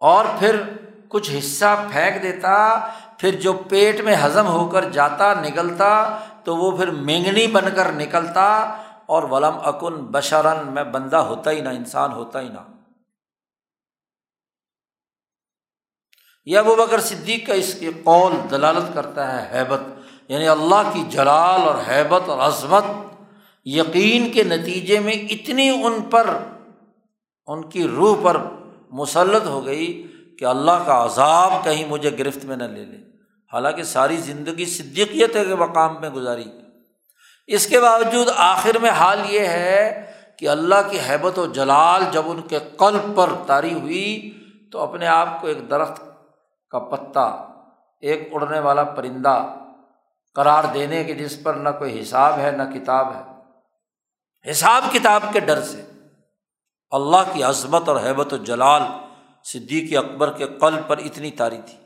اور پھر کچھ حصہ پھینک دیتا، پھر جو پیٹ میں ہضم ہو کر جاتا، نکلتا، تو وہ پھر مینگنی بن کر نکلتا۔ اور ولم اکن بشرن، میں بندہ ہوتا ہی نہ، انسان ہوتا ہی نہ۔ یہ ابو بکر صدیق کا اس کی قول دلالت کرتا ہے حیبت یعنی اللہ کی جلال اور حیبت اور عظمت یقین کے نتیجے میں اتنی ان پر، ان کی روح پر مسلط ہو گئی کہ اللہ کا عذاب کہیں مجھے گرفت میں نہ لے لے۔ حالانکہ ساری زندگی صدیقیت کے مقام میں گزاری۔ اس کے باوجود آخر میں حال یہ ہے کہ اللہ کی حیبت و جلال جب ان کے قلب پر طاری ہوئی تو اپنے آپ کو ایک درخت کا پتا، ایک اڑنے والا پرندہ قرار دینے کے جس پر نہ کوئی حساب ہے، نہ کتاب ہے۔ حساب کتاب کے ڈر سے اللہ کی عظمت اور حیبت و جلال صدیقی اکبر کے قلب پر اتنی تاری تھی۔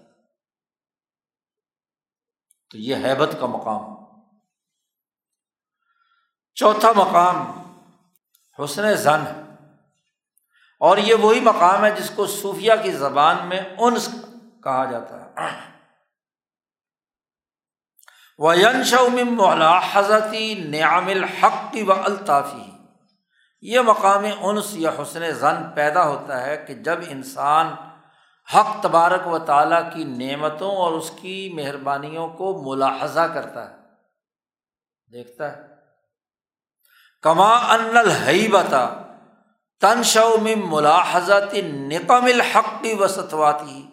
تو یہ حیبت کا مقام۔ چوتھا مقام حسن زن ہے۔ اور یہ وہی مقام ہے جس کو صوفیہ کی زبان میں انس کہا جاتا ہے۔ حضرتی نعم الحق و الطافی یہ مقام انس یا حسن زن پیدا ہوتا ہے کہ جب انسان حق تبارک و تعالیٰ کی نعمتوں اور اس کی مہربانیوں کو ملاحظہ کرتا ہے۔ دیکھتا ہے۔ کما ان الحی بتا تنشو میں ملاحظت نقم الحق و ستواتی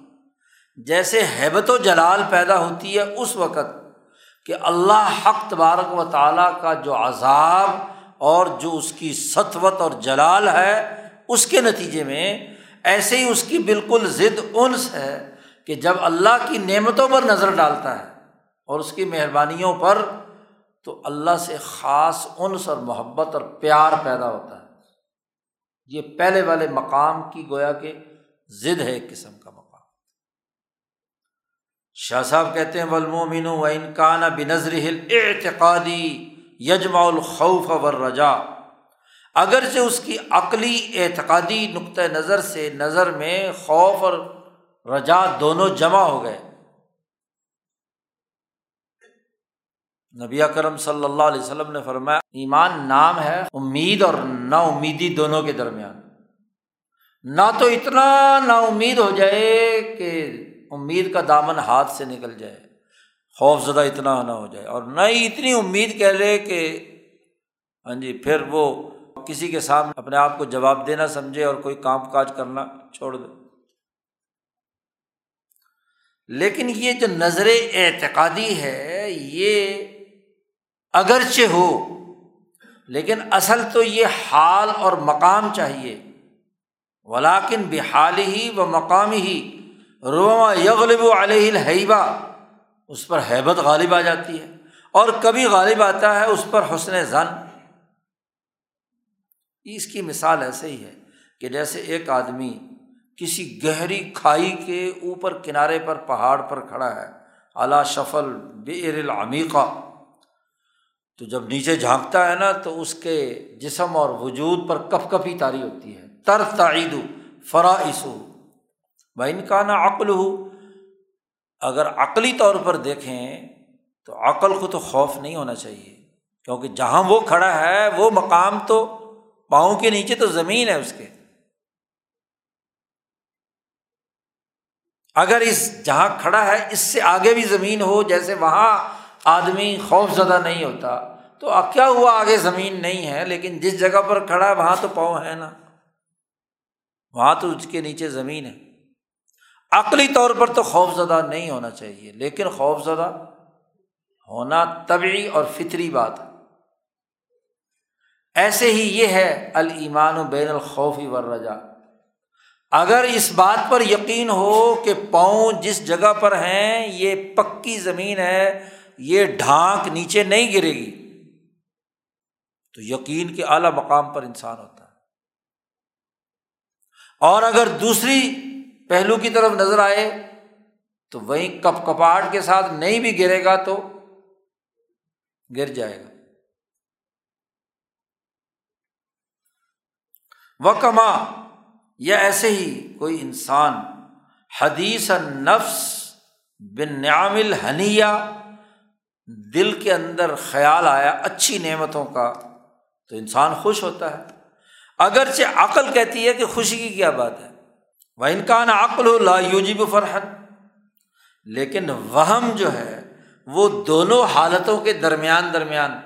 جیسے حیبت و جلال پیدا ہوتی ہے اس وقت کہ اللہ حق تبارک و تعالیٰ کا جو عذاب اور جو اس کی سطوت اور جلال ہے، اس کے نتیجے میں ایسے ہی اس کی بالکل ضد انس ہے کہ جب اللہ کی نعمتوں پر نظر ڈالتا ہے اور اس کی مہربانیوں پر، تو اللہ سے خاص انس اور محبت اور پیار پیدا ہوتا ہے۔ یہ پہلے والے مقام کی گویا کہ ضد ہے ایک قسم کا۔ شاہ صاحب کہتے ہیں ولمومن و انکانہ بنظر اعتقادی یجما الخوف و رجا اگرچہ اس کی عقلی اعتقادی نقطۂ نظر سے نظر میں خوف اور رجا دونوں جمع ہو گئے۔ نبی کرم صلی اللہ علیہ وسلم نے فرمایا، ایمان نام ہے امید اور نا امیدی دونوں کے درمیان۔ نہ تو اتنا نا امید ہو جائے کہ امید کا دامن ہاتھ سے نکل جائے، خوف زدہ اتنا نہ ہو جائے۔ اور نہ ہی اتنی امید کہہ لے کہ ہاں جی پھر وہ کسی کے سامنے اپنے آپ کو جواب دینا سمجھے اور کوئی کام کاج کرنا چھوڑ دے۔ لیکن یہ جو نظر اعتقادی ہے، یہ اگرچہ ہو، لیکن اصل تو یہ حال اور مقام چاہیے۔ ولاکن بحال ہی و مقام ہی روما یغلب علیہ الحیبہ، اس پر حیبت غالب آ جاتی ہے، اور کبھی غالب آتا ہے اس پر حسن زن اس کی مثال ایسے ہی ہے کہ جیسے ایک آدمی کسی گہری کھائی کے اوپر کنارے پر پہاڑ پر کھڑا ہے اعلیٰ شفل بیر العمیقہ۔ تو جب نیچے جھانکتا ہے نا، تو اس کے جسم اور وجود پر کپ کپی تاری ہوتی ہے۔ تر تعید فراسو بہن کا نا عقل ہو اگر عقلی طور پر دیکھیں تو عقل کو تو خوف نہیں ہونا چاہیے، کیونکہ جہاں وہ کھڑا ہے، وہ مقام تو پاؤں کے نیچے تو زمین ہے اس کے۔ اگر اس جہاں کھڑا ہے، اس سے آگے بھی زمین ہو، جیسے وہاں آدمی خوف زدہ نہیں ہوتا، تو کیا ہوا آگے زمین نہیں ہے، لیکن جس جگہ پر کھڑا ہے، وہاں تو پاؤں ہے نا۔ وہاں تو اس کے نیچے زمین ہے۔ عقلی طور پر تو خوف زدہ نہیں ہونا چاہیے، لیکن خوف زدہ ہونا طبعی اور فطری بات ہے۔ ایسے ہی یہ ہے المان و بین الخوفی ورجا اگر اس بات پر یقین ہو کہ پاؤں جس جگہ پر ہیں، یہ پکی زمین ہے، یہ ڈھانک نیچے نہیں گرے گی، تو یقین کے اعلیٰ مقام پر انسان ہوتا ہے۔ اور اگر دوسری پہلو کی طرف نظر آئے تو وہیں کپ کپاٹ کے ساتھ نہیں بھی گرے گا تو گر جائے گا۔ وہ کما یا ایسے ہی کوئی انسان، حدیث نفس بن نعم الحنیہ، دل کے اندر خیال آیا، اچھی نعمتوں کا تو انسان خوش ہوتا ہے۔ اگرچہ عقل کہتی ہے کہ خوشی کی کیا بات ہے۔ وہ انکان عقل ہو لا یوجب فرحت لیکن وہم جو ہے، وہ دونوں حالتوں کے درمیان درمیان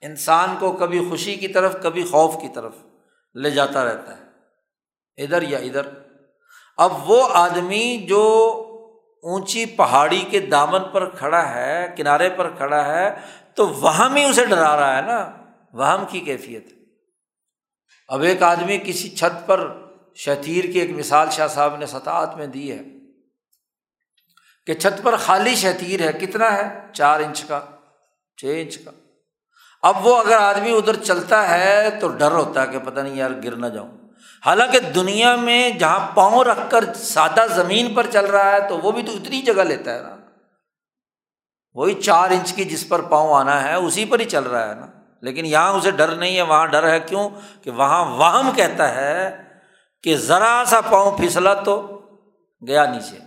انسان کو کبھی خوشی کی طرف، کبھی خوف کی طرف لے جاتا رہتا ہے، ادھر یا ادھر۔ اب وہ آدمی جو اونچی پہاڑی کے دامن پر کھڑا ہے، کنارے پر کھڑا ہے، تو وہاں ہی اسے ڈرا رہا ہے نا۔ وہم کی کیفیت۔ اب ایک آدمی کسی چھت پر شتیر کی ایک مثال شاہ صاحب نے سطاعت میں دی ہے کہ چھت پر خالی شتیر ہے، کتنا ہے؟ چار انچ کا، چھ انچ کا۔ اب وہ اگر آدمی ادھر چلتا ہے تو ڈر ہوتا ہے کہ پتہ نہیں یار گر نہ جاؤں۔ حالانکہ دنیا میں جہاں پاؤں رکھ کر سادہ زمین پر چل رہا ہے تو وہ بھی تو اتنی جگہ لیتا ہے نا۔ وہی چار انچ کی جس پر پاؤں آنا ہے، اسی پر ہی چل رہا ہے نا۔ لیکن یہاں اسے ڈر نہیں ہے، وہاں ڈر ہے کیوں؟ کہ وہاں واہم کہتا ہے کہ ذرا سا پاؤں پھسلا تو گیا نیچے۔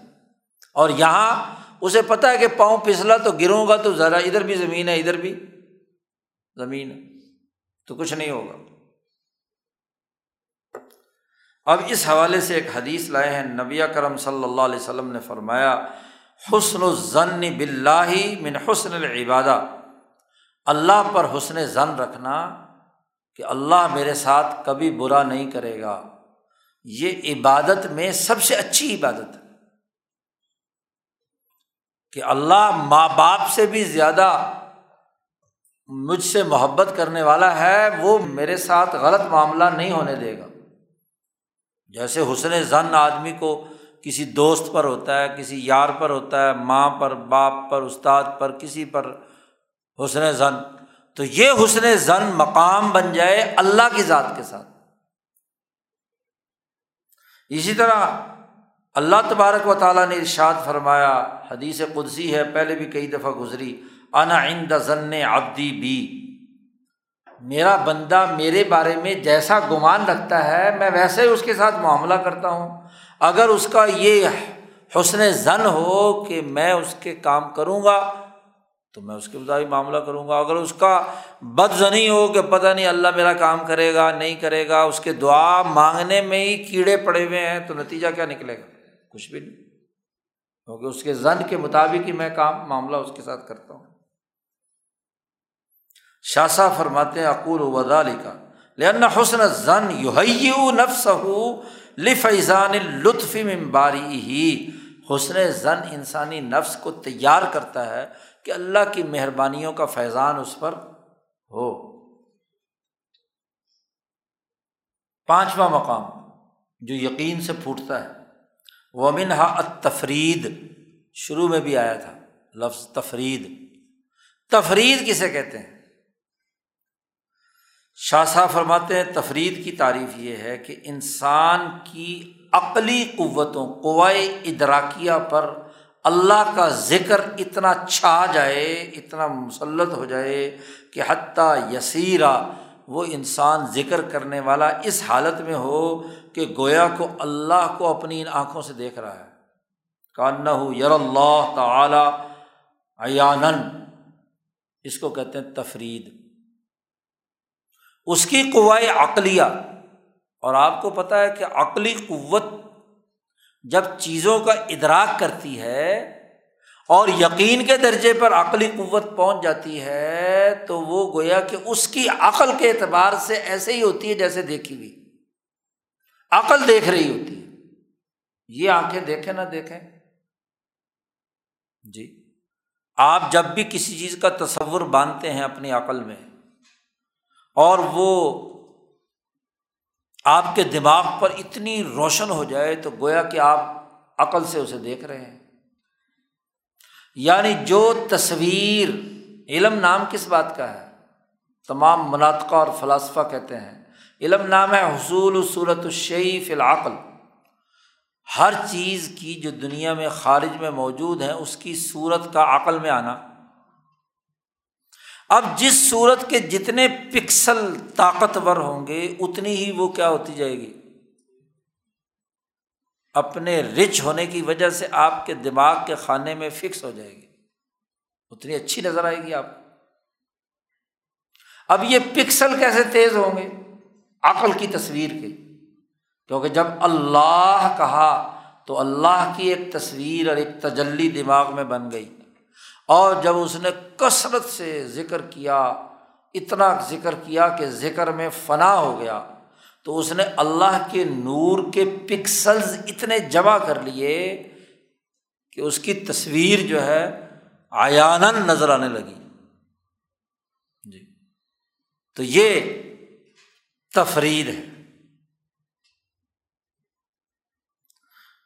اور یہاں اسے پتا ہے کہ پاؤں پھسلا تو گروں گا تو ذرا ادھر بھی زمین ہے، ادھر بھی زمین ہے۔ تو کچھ نہیں ہوگا۔ اب اس حوالے سے ایک حدیث لائے ہیں۔ نبی کرم صلی اللہ علیہ وسلم نے فرمایا، حسن و ضن بلّہ من حسن العبادہ۔ اللہ پر حسن ضن رکھنا کہ اللہ میرے ساتھ کبھی برا نہیں کرے گا۔ یہ عبادت میں سب سے اچھی عبادت ہے۔ کہ اللہ ماں باپ سے بھی زیادہ مجھ سے محبت کرنے والا ہے، وہ میرے ساتھ غلط معاملہ نہیں ہونے دے گا۔ جیسے حسن زن آدمی کو کسی دوست پر ہوتا ہے، کسی یار پر ہوتا ہے، ماں پر، باپ پر، استاد پر، کسی پر حسن زن، تو یہ حسن زن مقام بن جائے اللہ کی ذات کے ساتھ۔ اسی طرح اللہ تبارک و تعالیٰ نے ارشاد فرمایا، حدیث قدسی ہے، پہلے بھی کئی دفعہ گزری، انا عند ضن ابدی بی، میرا بندہ میرے بارے میں جیسا گمان رکھتا ہے، میں ویسے ہی اس کے ساتھ معاملہ کرتا ہوں۔ اگر اس کا یہ حسن زن ہو کہ میں اس کے کام کروں گا تو میں اس کے مطابق معاملہ کروں گا۔ اگر اس کا بد زنی ہو کہ پتہ نہیں اللہ میرا کام کرے گا، نہیں کرے گا، اس کے دعا مانگنے میں ہی کیڑے پڑے ہوئے ہیں، تو نتیجہ کیا نکلے گا؟ کچھ بھی نہیں۔ کیونکہ اس کے زن کے مطابق ہی میں کام، معاملہ اس کے ساتھ کرتا ہوں۔ شاہ فرماتے ہیں، اقول ودا کا لنا حسن زن یو نفس ہو لفیضان لطف ممباری ہی حسن زن انسانی نفس کو تیار کرتا ہے کہ اللہ کی مہربانیوں کا فیضان اس پر ہو۔ پانچواں مقام جو یقین سے پھوٹتا ہے۔ وہ منہا تفرید شروع میں بھی آیا تھا۔ لفظ تفرید۔ تفرید کسے کہتے ہیں؟ شاہ صاحب فرماتے ہیں، تفرید کی تعریف یہ ہے کہ انسان کی عقلی قوتوں، قوائے ادراکیہ پر اللہ کا ذکر اتنا چھا جائے، اتنا مسلط ہو جائے کہ حتیٰ یسیرا وہ انسان ذکر کرنے والا اس حالت میں ہو کہ گویا کو اللہ کو اپنی ان آنکھوں سے دیکھ رہا ہے۔ کاننا ہو یر اللہ تعالی ایانن اس کو کہتے ہیں تفرید۔ اس کی قوائے عقلیہ۔ اور آپ کو پتہ ہے کہ عقلی قوت جب چیزوں کا ادراک کرتی ہے اور یقین کے درجے پر عقلی قوت پہنچ جاتی ہے، تو وہ گویا کہ اس کی عقل کے اعتبار سے ایسے ہی ہوتی ہے جیسے دیکھی ہوئی۔ عقل دیکھ رہی ہوتی ہے۔ یہ آنکھیں دیکھیں نہ دیکھیں۔ جی۔ آپ جب بھی کسی چیز کا تصور باندھتے ہیں اپنی عقل میں اور وہ آپ کے دماغ پر اتنی روشن ہو جائے تو گویا کہ آپ عقل سے اسے دیکھ رہے ہیں۔ یعنی جو تصویر، علم نام کس بات کا ہے؟ تمام مناطقہ اور فلاسفہ کہتے ہیں۔ علم نام ہے حصول صورت الشیف العقل۔ ہر چیز کی جو دنیا میں خارج میں موجود ہے، اس کی صورت کا عقل میں آنا۔ اب جس صورت کے جتنے پکسل طاقتور ہوں گے، اتنی ہی وہ کیا ہوتی جائے گی؟ اپنے رچ ہونے کی وجہ سے آپ کے دماغ کے خانے میں فکس ہو جائے گی۔ اتنی اچھی نظر آئے گی آپ اب یہ پکسل کیسے تیز ہوں گے؟ عقل کی تصویر کے۔ کیونکہ جب اللہ کہا تو اللہ کی ایک تصویر اور ایک تجلی دماغ میں بن گئی۔ اور جب اس نے کثرت سے ذکر کیا، اتنا ذکر کیا کہ ذکر میں فنا ہو گیا، تو اس نے اللہ کے نور کے پکسلز اتنے جمع کر لیے کہ اس کی تصویر جو ہے آیان نظر آنے لگی۔ جی۔ تو یہ تفرید ہے۔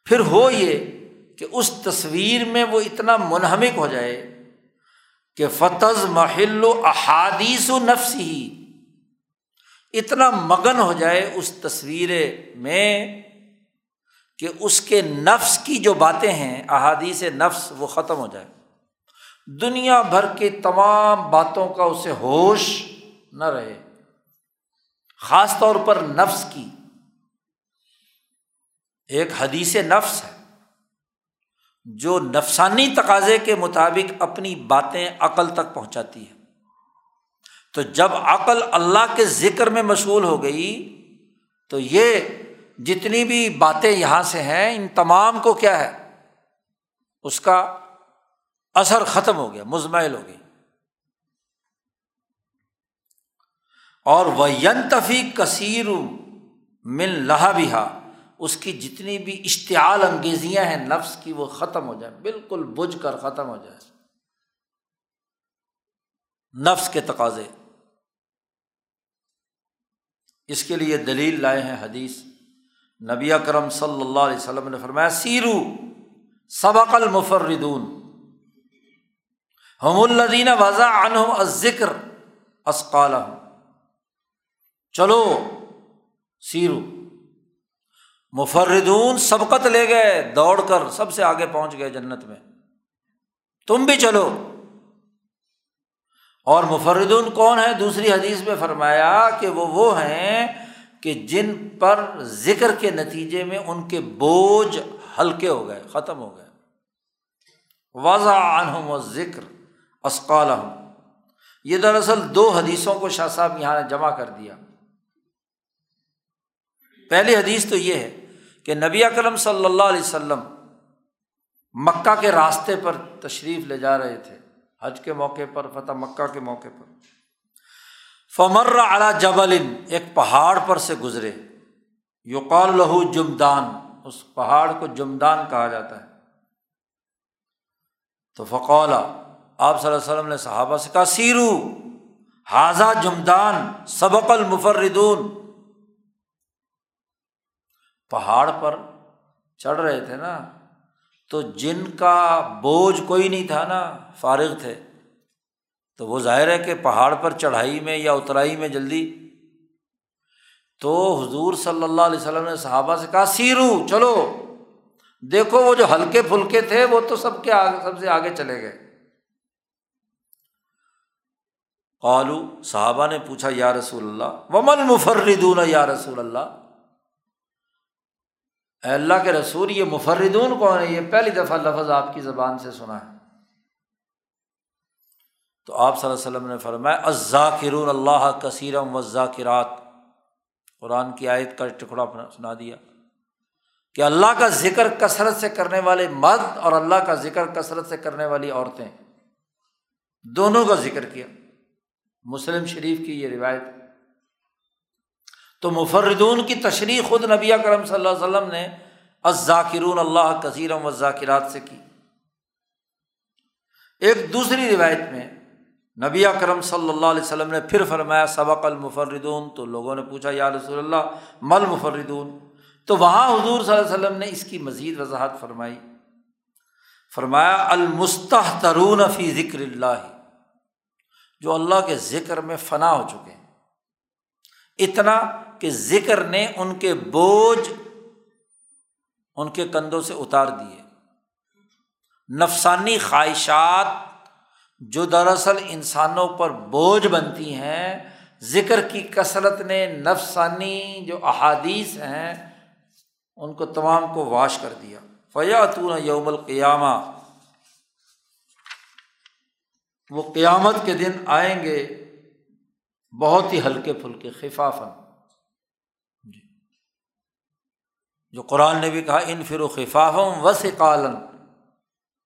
پھر ہو یہ کہ اس تصویر میں وہ اتنا منہمک ہو جائے کہ فتض محل و احادیث و نفس ہی۔ اتنا مگن ہو جائے اس تصویر میں کہ اس کے نفس کی جو باتیں ہیں، احادیث نفس، وہ ختم ہو جائے۔ دنیا بھر کے تمام باتوں کا اسے ہوش نہ رہے۔ خاص طور پر نفس کی۔ ایک حدیث نفس ہے۔ جو نفسانی تقاضے کے مطابق اپنی باتیں عقل تک پہنچاتی ہے تو جب عقل اللہ کے ذکر میں مشغول ہو گئی، تو یہ جتنی بھی باتیں یہاں سے ہیں، ان تمام کو کیا ہے؟ اس کا اثر ختم ہو گیا، مزمل ہو گئی۔ اور وہ ینتفی کثیر من لہا بہا اس کی جتنی بھی اشتعال انگیزیاں ہیں نفس کی، وہ ختم ہو جائے بالکل بجھ کر ختم ہو جائے نفس کے تقاضے۔ اس کے لیے دلیل لائے ہیں حدیث۔ نبی اکرم صلی اللہ علیہ وسلم نے فرمایا، سیرو سبق المفردون۔ ہم الدین وضا ان ذکر اسقال چلو، سیرو۔ مفردون سبقت لے گئے، دوڑ کر سب سے آگے پہنچ گئے جنت میں۔ تم بھی چلو۔ اور مفردون کون ہے؟ دوسری حدیث میں فرمایا کہ وہ وہ ہیں کہ جن پر ذکر کے نتیجے میں ان کے بوجھ ہلکے ہو گئے، ختم ہو گئے۔ واضح عنہم و ذکر اسقال یہ دراصل دو حدیثوں کو شاہ صاحب یہاں نے جمع کر دیا۔ پہلی حدیث تو یہ ہے کہ نبی اکرم صلی اللہ علیہ وسلم مکہ کے راستے پر تشریف لے جا رہے تھے، حج کے موقع پر، فتح مکہ کے موقع پر۔ فمر اعلیٰ جبل، ایک پہاڑ پر سے گزرے۔ یوقال لہو جمدان، اس پہاڑ کو جمدان کہا جاتا ہے۔ تو فقولا آپ صلی اللہ علیہ وسلم نے صحابہ سے کہا، سیرو حاضہ جمدان، سبق المفردون۔ پہاڑ پر چڑھ رہے تھے نا، تو جن کا بوجھ کوئی نہیں تھا نا، فارغ تھے۔ تو وہ ظاہر ہے کہ پہاڑ پر چڑھائی میں یا اترائی میں جلدی۔ تو حضور صلی اللہ علیہ وسلم نے صحابہ سے کہا، سیرو، چلو۔ دیکھو، وہ جو ہلکے پھلکے تھے، وہ تو سب کے آگے، سب سے آگے چلے گئے۔ قالو، صحابہ نے پوچھا، یا رسول اللہ ومن مفردون یا رسول اللہ؟ اے اللہ کے رسول، یہ مفردون کون ہے یہ پہلی دفعہ لفظ آپ کی زبان سے سنا ہے۔ تو آپ صلی اللہ علیہ وسلم نے فرمایا ازاکر اللہ کثیرم و ذاکرات قرآن کی آیت کا ٹکڑا سنا دیا۔ کہ اللہ کا ذکر کثرت سے کرنے والے مرد اور اللہ کا ذکر کثرت سے کرنے والی عورتیں۔ دونوں کا ذکر کیا۔ مسلم شریف کی یہ روایت۔ تو مفردون کی تشریح خود نبی کرم صلی اللہ علیہ وسلم نے ذاکرون اللہ کثیرم و ذاکرات سے کی۔ ایک دوسری روایت میں نبی کرم صلی اللہ علیہ وسلم نے پھر فرمایا، سبق المفردون، تو لوگوں نے پوچھا، یا رسول اللہ مل مفردون تو وہاں حضور صلی اللہ علیہ وسلم نے اس کی مزید وضاحت فرمائی۔ فرمایا المستح ترون فی ذکر اللہ، جو اللہ کے ذکر میں فنا ہو چکے ہیں۔ اتنا کہ ذکر نے ان کے بوجھ ان کے کندھوں سے اتار دیے۔ نفسانی خواہشات جو دراصل انسانوں پر بوجھ بنتی ہیں، ذکر کی کثرت نے نفسانی جو احادیث ہیں، ان کو تمام کو واش کر دیا۔ فیاتون یوم القیامہ وہ قیامت کے دن آئیں گے بہت ہی ہلکے پھلکے خفافن جی جو قرآن نے بھی کہا ان فرو خفافم و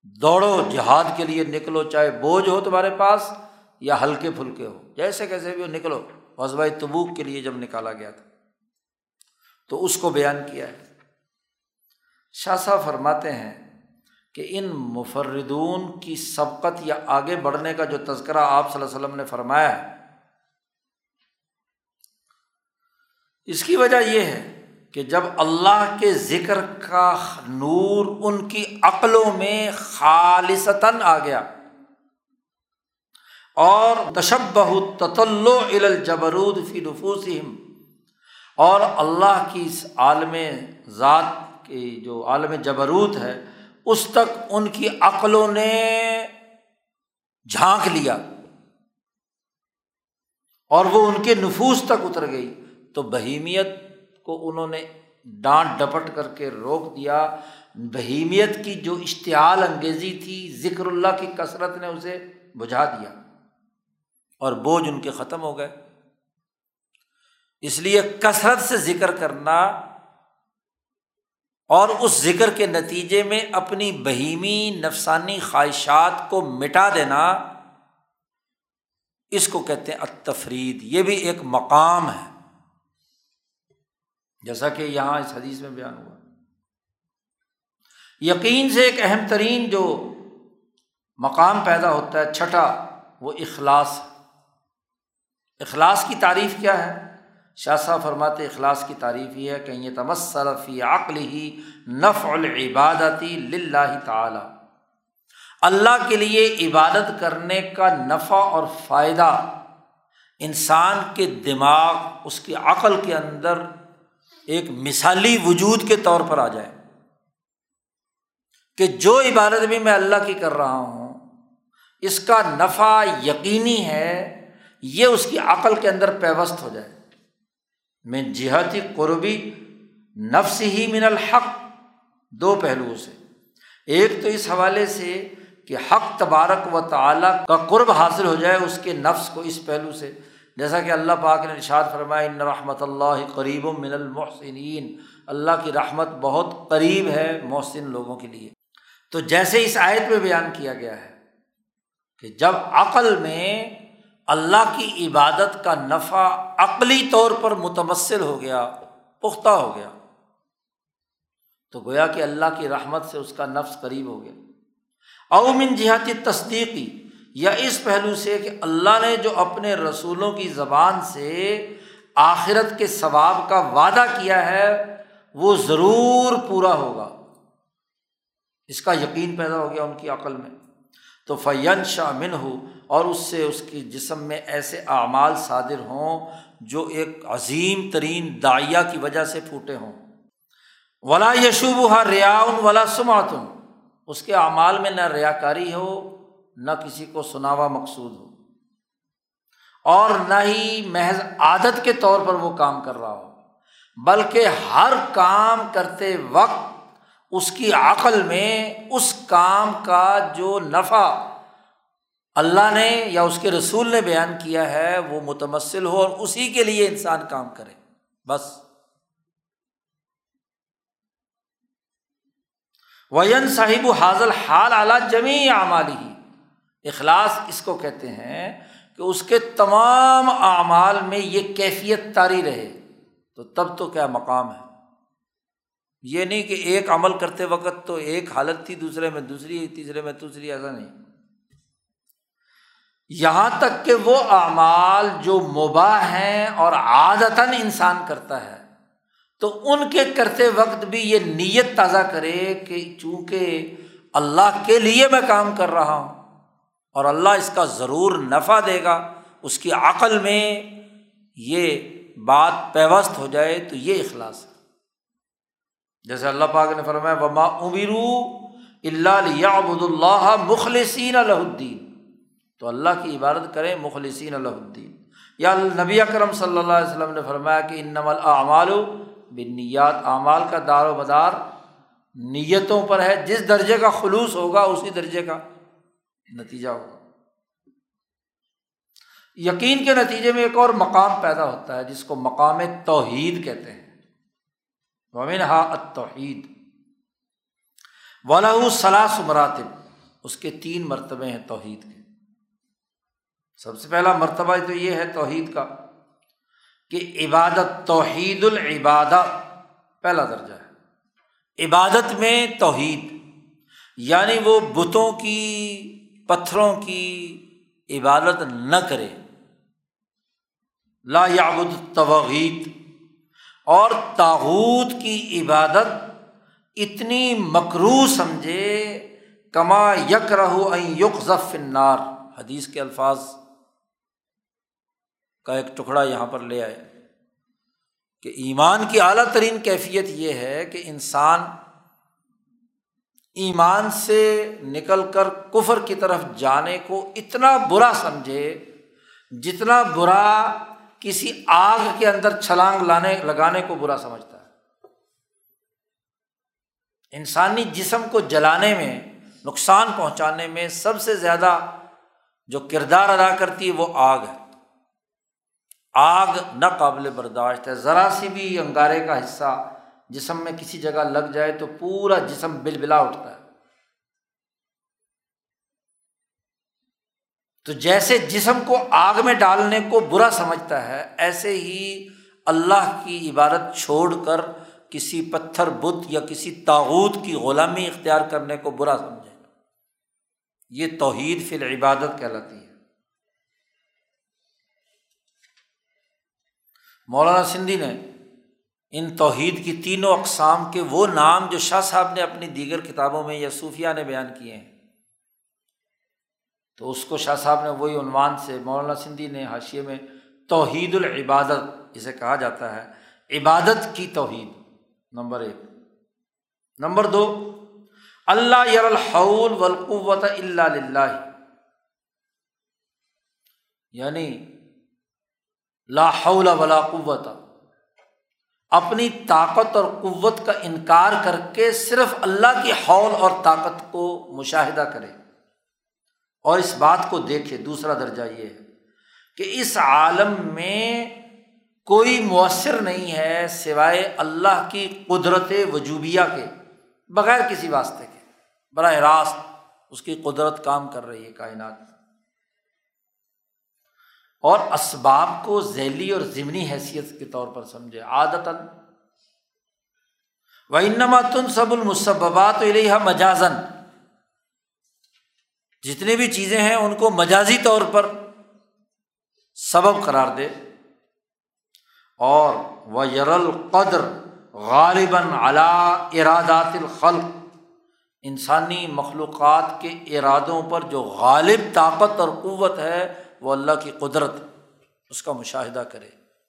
دوڑو، جہاد کے لیے نکلو، چاہے بوجھ ہو تمہارے پاس یا ہلکے پھلکے ہو، جیسے کیسے بھی ہو، نکلو۔ وزبۂ تبوک کے لیے جب نکالا گیا تھا۔ تو اس کو بیان کیا ہے۔ شاہ صاحب فرماتے ہیں کہ ان مفردون کی سبقت یا آگے بڑھنے کا جو تذکرہ آپ صلی اللہ علیہ وسلم نے فرمایا ہے، اس کی وجہ یہ ہے کہ جب اللہ کے ذکر کا نور ان کی عقلوں میں خالصتاً آ گیا اور تشبہ تطلو الجبرود فی نفوسہم، اور اللہ کی اس عالم ذات کی جو عالم جبروت ہے، اس تک ان کی عقلوں نے جھانک لیا اور وہ ان کے نفوس تک اتر گئی۔ تو بہیمیت کو انہوں نے ڈانٹ ڈپٹ کر کے روک دیا۔ بہیمیت کی جو اشتعال انگیزی تھی، ذکر اللہ کی کثرت نے اسے بجھا دیا اور بوجھ ان کے ختم ہو گئے۔ اس لیے کثرت سے ذکر کرنا اور اس ذکر کے نتیجے میں اپنی بہیمی نفسانی خواہشات کو مٹا دینا، اس کو کہتے ہیں التفرید۔ یہ بھی ایک مقام ہے۔ جیسا کہ یہاں اس حدیث میں بیان ہوا۔ یقین سے ایک اہم ترین جو مقام پیدا ہوتا ہے، چھٹا، وہ اخلاص اخلاص کی تعریف کیا ہے؟ شاہ صاحب فرماتے اخلاص کی تعریف یہ ہے کہ یہ تمسرفی عقل ہی نف العبادتی لاہ تعالی۔ اللہ کے لیے عبادت کرنے کا نفع اور فائدہ انسان کے دماغ، اس کی عقل کے اندر ایک مثالی وجود کے طور پر آ جائے کہ جو عبادت بھی میں اللہ کی کر رہا ہوں، اس کا نفع یقینی ہے، یہ اس کی عقل کے اندر پیوست ہو جائے۔ میں جہتی قربی نفس ہی من الحق، دو پہلوؤں سے۔ ایک تو اس حوالے سے کہ حق تبارک و تعالیٰ کا قرب حاصل ہو جائے اس کے نفس کو اس پہلو سے۔ جیسا کہ اللہ پاک نے ارشاد فرمایا، ان رحمۃ اللہ قریب من المحسنین اللہ کی رحمت بہت قریب ہے محسن لوگوں کے لیے۔ تو جیسے اس آیت میں بیان کیا گیا ہے کہ جب عقل میں اللہ کی عبادت کا نفع عقلی طور پر متمثل ہو گیا، پختہ ہو گیا، تو گویا کہ اللہ کی رحمت سے اس کا نفس قریب ہو گیا۔ اومن جہاتی تصدیقی یا اس پہلو سے کہ اللہ نے جو اپنے رسولوں کی زبان سے آخرت کے ثواب کا وعدہ کیا ہے، وہ ضرور پورا ہوگا۔ اس کا یقین پیدا ہو گیا ان کی عقل میں۔ تو فین شامن ہو اور اس سے اس کی جسم میں ایسے اعمال صادر ہوں جو ایک عظیم ترین دائیا کی وجہ سے پھوٹے ہوں۔ ولا یشوب ہا ریا ولا سماتم اس کے اعمال میں نہ ریا کاری ہو نہ کسی کو سناوا مقصود ہو۔ اور نہ ہی محض عادت کے طور پر وہ کام کر رہا ہو۔ بلکہ ہر کام کرتے وقت اس کی عقل میں اس کام کا جو نفع اللہ نے یا اس کے رسول نے بیان کیا ہے، وہ متمثل ہو اور اسی کے لیے انسان کام کرے۔ بس۔ وین صاحب حاضل حال اعلیٰ جمی اعمالی اخلاص اس کو کہتے ہیں کہ اس کے تمام اعمال میں یہ کیفیت تاری رہے، تو تب تو کیا مقام ہے؟ یہ نہیں کہ ایک عمل کرتے وقت تو ایک حالت تھی، دوسرے میں دوسری، تیسرے میں دوسری ایسا نہیں۔ یہاں تک کہ وہ اعمال جو مباح ہیں اور عادتاً انسان کرتا ہے، تو ان کے کرتے وقت بھی یہ نیت تازہ کرے کہ چونکہ اللہ کے لیے میں کام کر رہا ہوں اور اللہ اس کا ضرور نفع دے گا، اس کی عقل میں یہ بات پیوست ہو جائے تو یہ اخلاص ہے۔ جیسے اللہ پاک نے فرمایا، وما امرو اللہ ابود اللہ مخلصین الدین تو اللہ کی عبادت کریں مخلصین الدین یا نبی اکرم صلی اللہ علیہ وسلم نے فرمایا کہ ان نمل اعمال بنیات اعمال کا دار و مدار نیتوں پر ہے، جس درجے کا خلوص ہوگا، اسی درجے کا۔ نتیجہ ہوگا۔ یقین کے نتیجے میں ایک اور مقام پیدا ہوتا ہے جس کو مقام توحید کہتے ہیں۔ ومن ہا توحید ولاح صلاح مراتب۔ اس کے تین مرتبے ہیں توحید کے۔ سب سے پہلا مرتبہ تو یہ ہے توحید کا کہ عبادت، توحید العبادہ پہلا درجہ ہے۔ عبادت میں توحید یعنی وہ بتوں کی پتھروں کی عبادت نہ کرے۔ لا یابد توغیت اور تاحود کی عبادت اتنی مکرو سمجھے، کما یک رہو یق ذف نار حدیث کے الفاظ کا ایک ٹکڑا یہاں پر لے آئے۔ کہ ایمان کی اعلیٰ ترین کیفیت یہ ہے کہ انسان ایمان سے نکل کر کفر کی طرف جانے کو اتنا برا سمجھے، جتنا برا کسی آگ کے اندر چھلانگ لانے، لگانے کو برا سمجھتا ہے۔ انسانی جسم کو جلانے میں، نقصان پہنچانے میں سب سے زیادہ جو کردار ادا کرتی ہے وہ آگ ہے۔ آگ نہ قابل برداشت ہے۔ ذرا سی بھی انگارے کا حصہ جسم میں کسی جگہ لگ جائے تو پورا جسم بل بلا اٹھتا ہے۔ تو جیسے جسم کو آگ میں ڈالنے کو برا سمجھتا ہے، ایسے ہی اللہ کی عبادت چھوڑ کر کسی پتھر، بت یا کسی تاوت کی غلامی اختیار کرنے کو برا سمجھے۔ یہ توحید فی العبادت کہلاتی ہے۔ مولانا سندھی نے ان توحید کی تینوں اقسام کے وہ نام جو شاہ صاحب نے اپنی دیگر کتابوں میں یا صوفیہ نے بیان کیے ہیں۔ تو اس کو شاہ صاحب نے وہی عنوان سے مولانا سندھی نے حاشیے میں توحید العبادت اسے کہا جاتا ہے۔ عبادت کی توحید، نمبر ایک۔ نمبر دو، اللہ یر الحول ولقوت اللہ یعنی لا حول ولا قوت اپنی طاقت اور قوت کا انکار کر کے صرف اللہ کی حول اور طاقت کو مشاہدہ کرے۔ اور اس بات کو دیکھے، دوسرا درجہ یہ ہے کہ اس عالم میں کوئی مؤثر نہیں ہے سوائے اللہ کی قدرت وجوبیہ کے، بغیر کسی واسطے کے۔ براہ راست اس کی قدرت کام کر رہی ہے کائنات۔ اور اسباب کو ذیلی اور ضمنی حیثیت کے طور پر سمجھے۔ عادت و انما تن سب المصبات علیہ مجازن جتنی بھی چیزیں ہیں، ان کو مجازی طور پر سبب قرار دے۔ اور وہ یرل قدر غالباً علا ارادات الخلق۔ انسانی مخلوقات کے ارادوں پر جو غالب طاقت اور قوت ہے وہ اللہ کی قدرت اس کا مشاہدہ کرے۔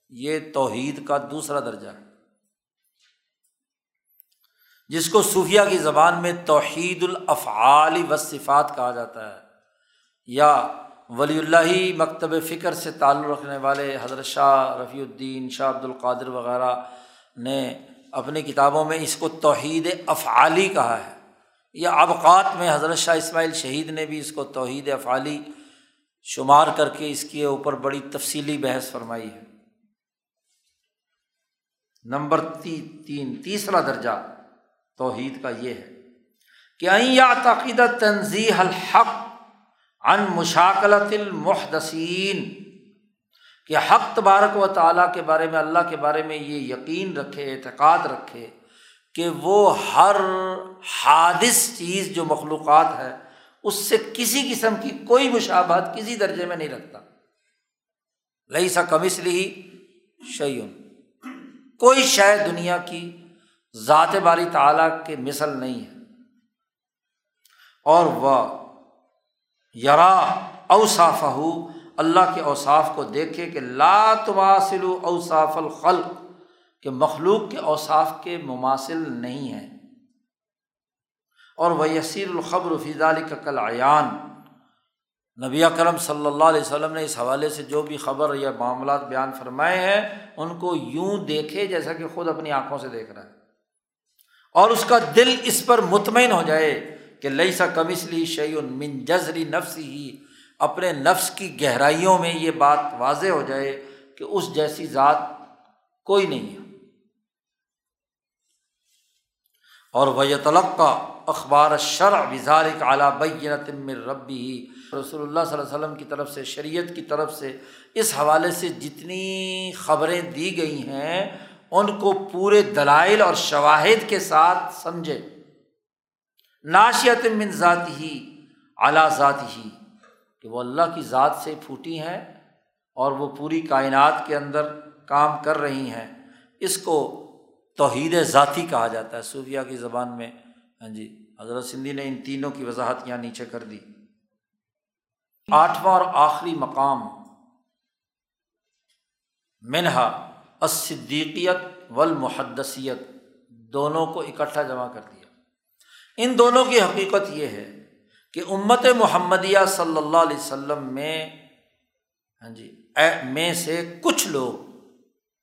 یہ توحید کا دوسرا درجہ ہے۔ جس کو صوفیہ کی زبان میں توحید الافعال و صفات کہا جاتا ہے یا ولی اللہ مکتب فکر سے تعلق رکھنے والے حضرت شاہ رفیع الدین، شاہ عبد القادر وغیرہ نے اپنی کتابوں میں اس کو توحید افعالی کہا ہے۔ یا ابقات میں حضرت شاہ اسماعیل شہید نے بھی اس کو توحید افعالی شمار کر کے اس کے اوپر بڑی تفصیلی بحث فرمائی ہے۔ نمبر تین، تیسرا درجہ توحید کا یہ ہے کہ این یا تقیدہ تنظیح الحق ان مشاکلت المحدثین، کہ حق تبارک و تعالیٰ کے بارے میں، اللہ کے بارے میں یہ یقین رکھے، اعتقاد رکھے کہ وہ ہر حادث چیز جو مخلوقات ہے اس سے کسی قسم کی کوئی مشابہت کسی درجے میں نہیں رکھتا۔ لئی سا کمس لی شعین کوئی شاید دنیا کی ذات باری تعالیٰ کے مثل نہیں ہے۔ اور وہ یرا اوصاف اللہ کے اوصاف کو دیکھے کہ لاتواصل اوصاف الخلق، کہ مخلوق کے اوصاف کے مماثل نہیں ہیں۔ اور وہ یسیر الخبر فضال کا کل عیان نبی کرم صلی اللہ علیہ وسلم نے اس حوالے سے جو بھی خبر یا معاملات بیان فرمائے ہیں، ان کو یوں دیکھے جیسا کہ خود اپنی آنکھوں سے دیکھ رہا ہے۔ اور اس کا دل اس پر مطمئن ہو جائے کہ لئی سا کمسلی شعی من جزری نفس ہی اپنے نفس کی گہرائیوں میں یہ بات واضح ہو جائے کہ اس جیسی ذات کوئی نہیں ہے۔ اور وہ کا اخبار شرع وزارک اعلیٰ بینت ربی ہی رسول اللہ صلی اللہ علیہ وسلم کی طرف سے، شریعت کی طرف سے اس حوالے سے جتنی خبریں دی گئی ہیں، ان کو پورے دلائل اور شواہد کے ساتھ سمجھے۔ ناشیت من ذات ہی اعلیٰ ذات ہی کہ وہ اللہ کی ذات سے پھوٹی ہیں اور وہ پوری کائنات کے اندر کام کر رہی ہیں۔ اس کو توحید ذاتی کہا جاتا ہے، صوفیہ کی زبان میں ہاں جی حضرت سندھی نے ان تینوں کی وضاحت یہاں نیچے کر دی۔ آٹھواں اور آخری مقام، منہا اسدیقیت والمحدثیت، دونوں کو اکٹھا جمع کر دیا۔ ان دونوں کی حقیقت یہ ہے کہ امت محمدیہ صلی اللہ علیہ وسلم میں ہاں جی میں سے کچھ لوگ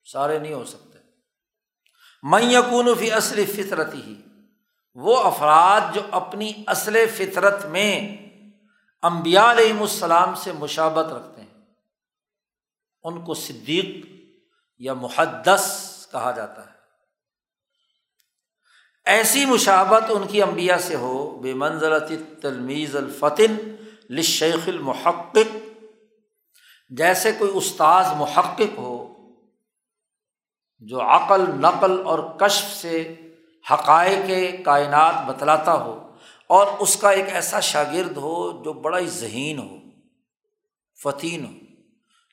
سارے نہیں ہو سکتے۔ میں یقون فی اصل فطرت ہی وہ افراد جو اپنی اصل فطرت میں امبیا علیہم السلام سے مشابت رکھتے ہیں، ان کو صدیق یا محدث کہا جاتا ہے۔ ایسی مشابت ان کی امبیا سے ہو بے منزلت تلمیز الفتن لشیخ المحقق۔ جیسے کوئی استاذ محقق ہو، جو عقل، نقل اور کشف سے حقائق کائنات بتلاتا ہو اور اس کا ایک ایسا شاگرد ہو جو بڑا ہی ذہین ہو فتین ہو،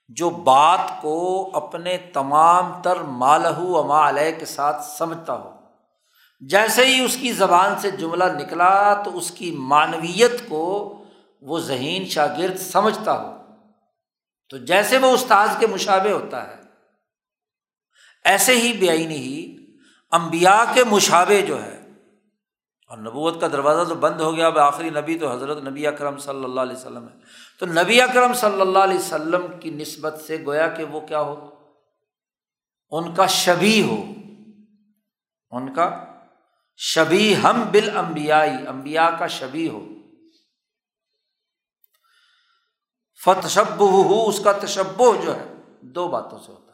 جو بات کو اپنے تمام تر مالہ و علیہ کے ساتھ سمجھتا ہو۔ جیسے ہی اس کی زبان سے جملہ نکلا تو اس کی معنویت کو وہ ذہین شاگرد سمجھتا ہو۔ تو جیسے وہ استاذ کے مشابے ہوتا ہے، ایسے ہی بے آئینی ہی امبیا کے مشابے جو ہے، اور نبوت کا دروازہ تو بند ہو گیا، اب آخری نبی تو حضرت نبی اکرم صلی اللہ علیہ وسلم ہے۔ تو نبی اکرم صلی اللہ علیہ وسلم کی نسبت سے گویا کہ وہ کیا ہو؟ ان کا شبی ہو۔ ان کا شبی ہم بال امبیائی امبیا کا شبی ہو۔ فتشب ہو اس کا تشبو جو ہے، دو باتوں سے ہوتا ہے۔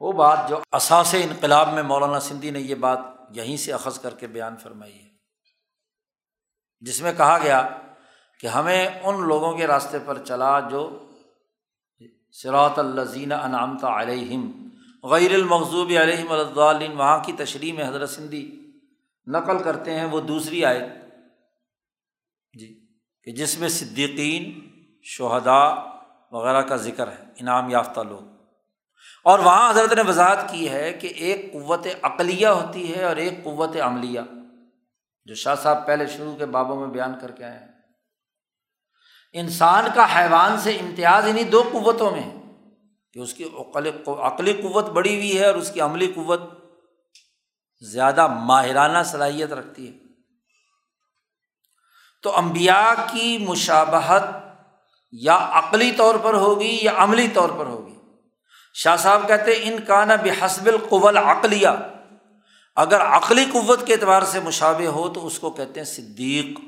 وہ بات جو اثاث انقلاب میں مولانا سندھی نے یہ بات یہیں سے اخذ کر کے بیان فرمائی ہے۔ جس میں کہا گیا کہ ہمیں ان لوگوں کے راستے پر چلا جو سراۃ الزین انعامتا علیہم، غیر المغضوب علیہم الدالین وہاں کی تشریح میں حضرت سندھی نقل کرتے ہیں وہ دوسری آئے جی کہ جس میں صدیقین، شہداء وغیرہ کا ذکر ہے، انعام یافتہ لوگ۔ اور وہاں حضرت نے وضاحت کی ہے کہ ایک قوت عقلیہ ہوتی ہے اور ایک قوت عملیہ، جو شاہ صاحب پہلے شروع کے بابوں میں بیان کر کے آئے ہیں۔ انسان کا حیوان سے امتیاز انہیں دو قوتوں میں کہ اس کی عقلی قوت بڑی ہوئی ہے اور اس کی عملی قوت زیادہ ماہرانہ صلاحیت رکھتی ہے۔ تو امبیا کی مشابہت یا عقلی طور پر ہوگی یا عملی طور پر ہوگی؟ شاہ صاحب کہتے ان کا نا بحسب القول عقلیہ اگر عقلی قوت کے اعتبار سے مشابے ہو تو اس کو کہتے ہیں صدیق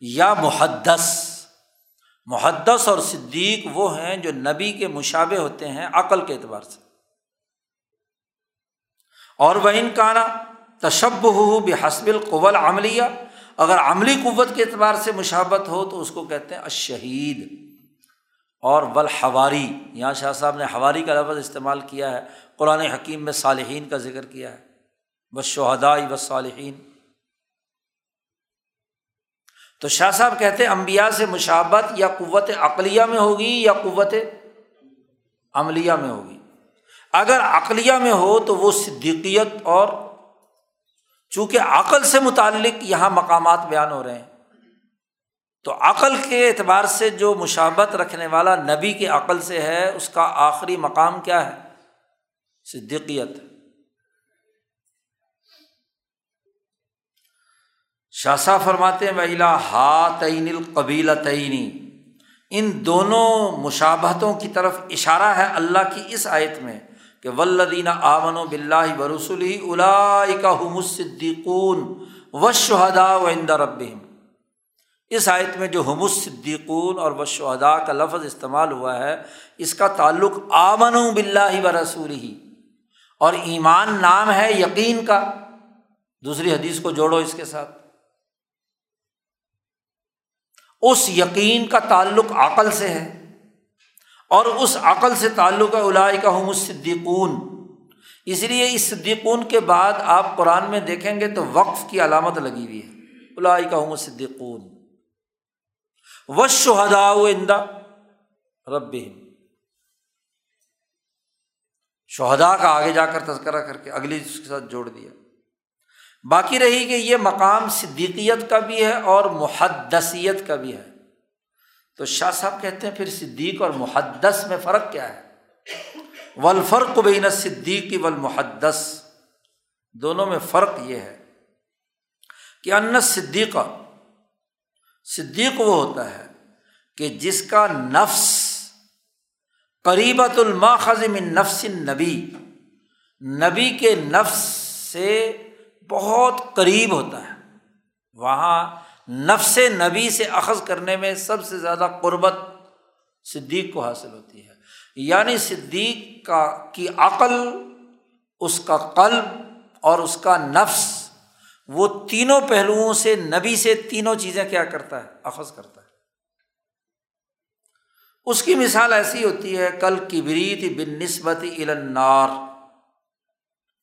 یا محدث۔ محدث اور صدیق وہ ہیں جو نبی کے مشابے ہوتے ہیں عقل کے اعتبار سے۔ اور وہ ان کا تشب ہو بحسب القول عملیہ اگر عملی قوت کے اعتبار سے مشابت ہو تو اس کو کہتے ہیں اشہید اور ولحواری یہاں شاہ صاحب نے ہواری کا لفظ استعمال کیا ہے، قرآن حکیم میں صالحین کا ذکر کیا ہے بس شہدائی و صالحین تو شاہ صاحب کہتے امبیا سے مشابت یا قوت عقلیہ میں ہوگی یا قوت عملیہ میں ہوگی؟ اگر عقلیہ میں ہو تو وہ صدیقیت اور چونکہ عقل سے متعلق یہاں مقامات بیان ہو رہے ہیں۔ تو عقل کے اعتبار سے جو مشابت رکھنے والا نبی کی عقل سے ہے، اس کا آخری مقام کیا ہے؟ صدیقیت۔ شاہ فرماتے ہیں ویلا ہا تعین القبیلا تعینی ان دونوں مشابہتوں کی طرف اشارہ ہے اللہ کی اس آیت میں کہ ولدین آمن و بلّہ برسلی الا صدیقون و شہدا و اندر ربہم اس آیت میں جو حم الصدیقون اور و شہدا کا لفظ استعمال ہوا ہے، اس کا تعلق آمن و بلّہ و رسول ہی اور ایمان نام ہے یقین کا۔ دوسری حدیث کو جوڑو اس کے ساتھ۔ اس یقین کا تعلق عقل سے ہے اور اس عقل سے تعلق ہے کا ہوں صدیقون اس لیے اس صدیقون کے بعد آپ قرآن میں دیکھیں گے تو وقف کی علامت لگی ہوئی ہے۔ الائی کا ہوں صدیقون و شہدا اندا رب شہدا کا آگے جا کر تذکرہ کر کے اگلی کے ساتھ جوڑ دیا باقی رہی کہ یہ مقام صدیقیت کا بھی ہے اور محدثیت کا بھی ہے تو شاہ صاحب کہتے ہیں پھر صدیق اور محدث میں فرق کیا ہے ولفرق بین صدیقی والمحدث دونوں میں فرق یہ ہے کہ ان صدیق صدیق وہ ہوتا ہے کہ جس کا نفس قریبت الماخذ من نفس نبی نبی کے نفس سے بہت قریب ہوتا ہے۔ وہاں نفس نبی سے اخذ کرنے میں سب سے زیادہ قربت صدیق کو حاصل ہوتی ہے۔ یعنی صدیق کا کی عقل، اس کا قلب اور اس کا نفس وہ تینوں پہلوؤں سے نبی سے تینوں چیزیں کیا کرتا ہے؟ اخذ کرتا ہے۔ اس کی مثال ایسی ہوتی ہے، کل کبریت بن نسبت النار۔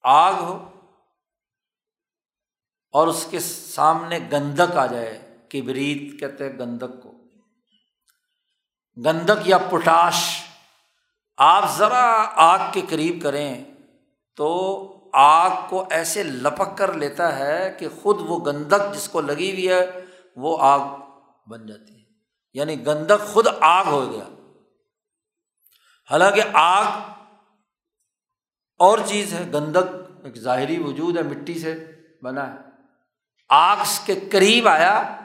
آگ ہو اور اس کے سامنے گندک آ جائے۔ کبریت کہتے ہیں گندک کو۔ گندک یا پوٹاش، آپ ذرا آگ کے قریب کریں تو آگ کو ایسے لپک کر لیتا ہے کہ خود وہ گندک جس کو لگی ہوئی ہے، وہ آگ بن جاتی ہے۔ یعنی گندک خود آگ ہو گیا۔ حالانکہ آگ اور چیز ہے، گندک ایک ظاہری وجود ہے، مٹی سے بنا ہے۔ آگ کے قریب آیا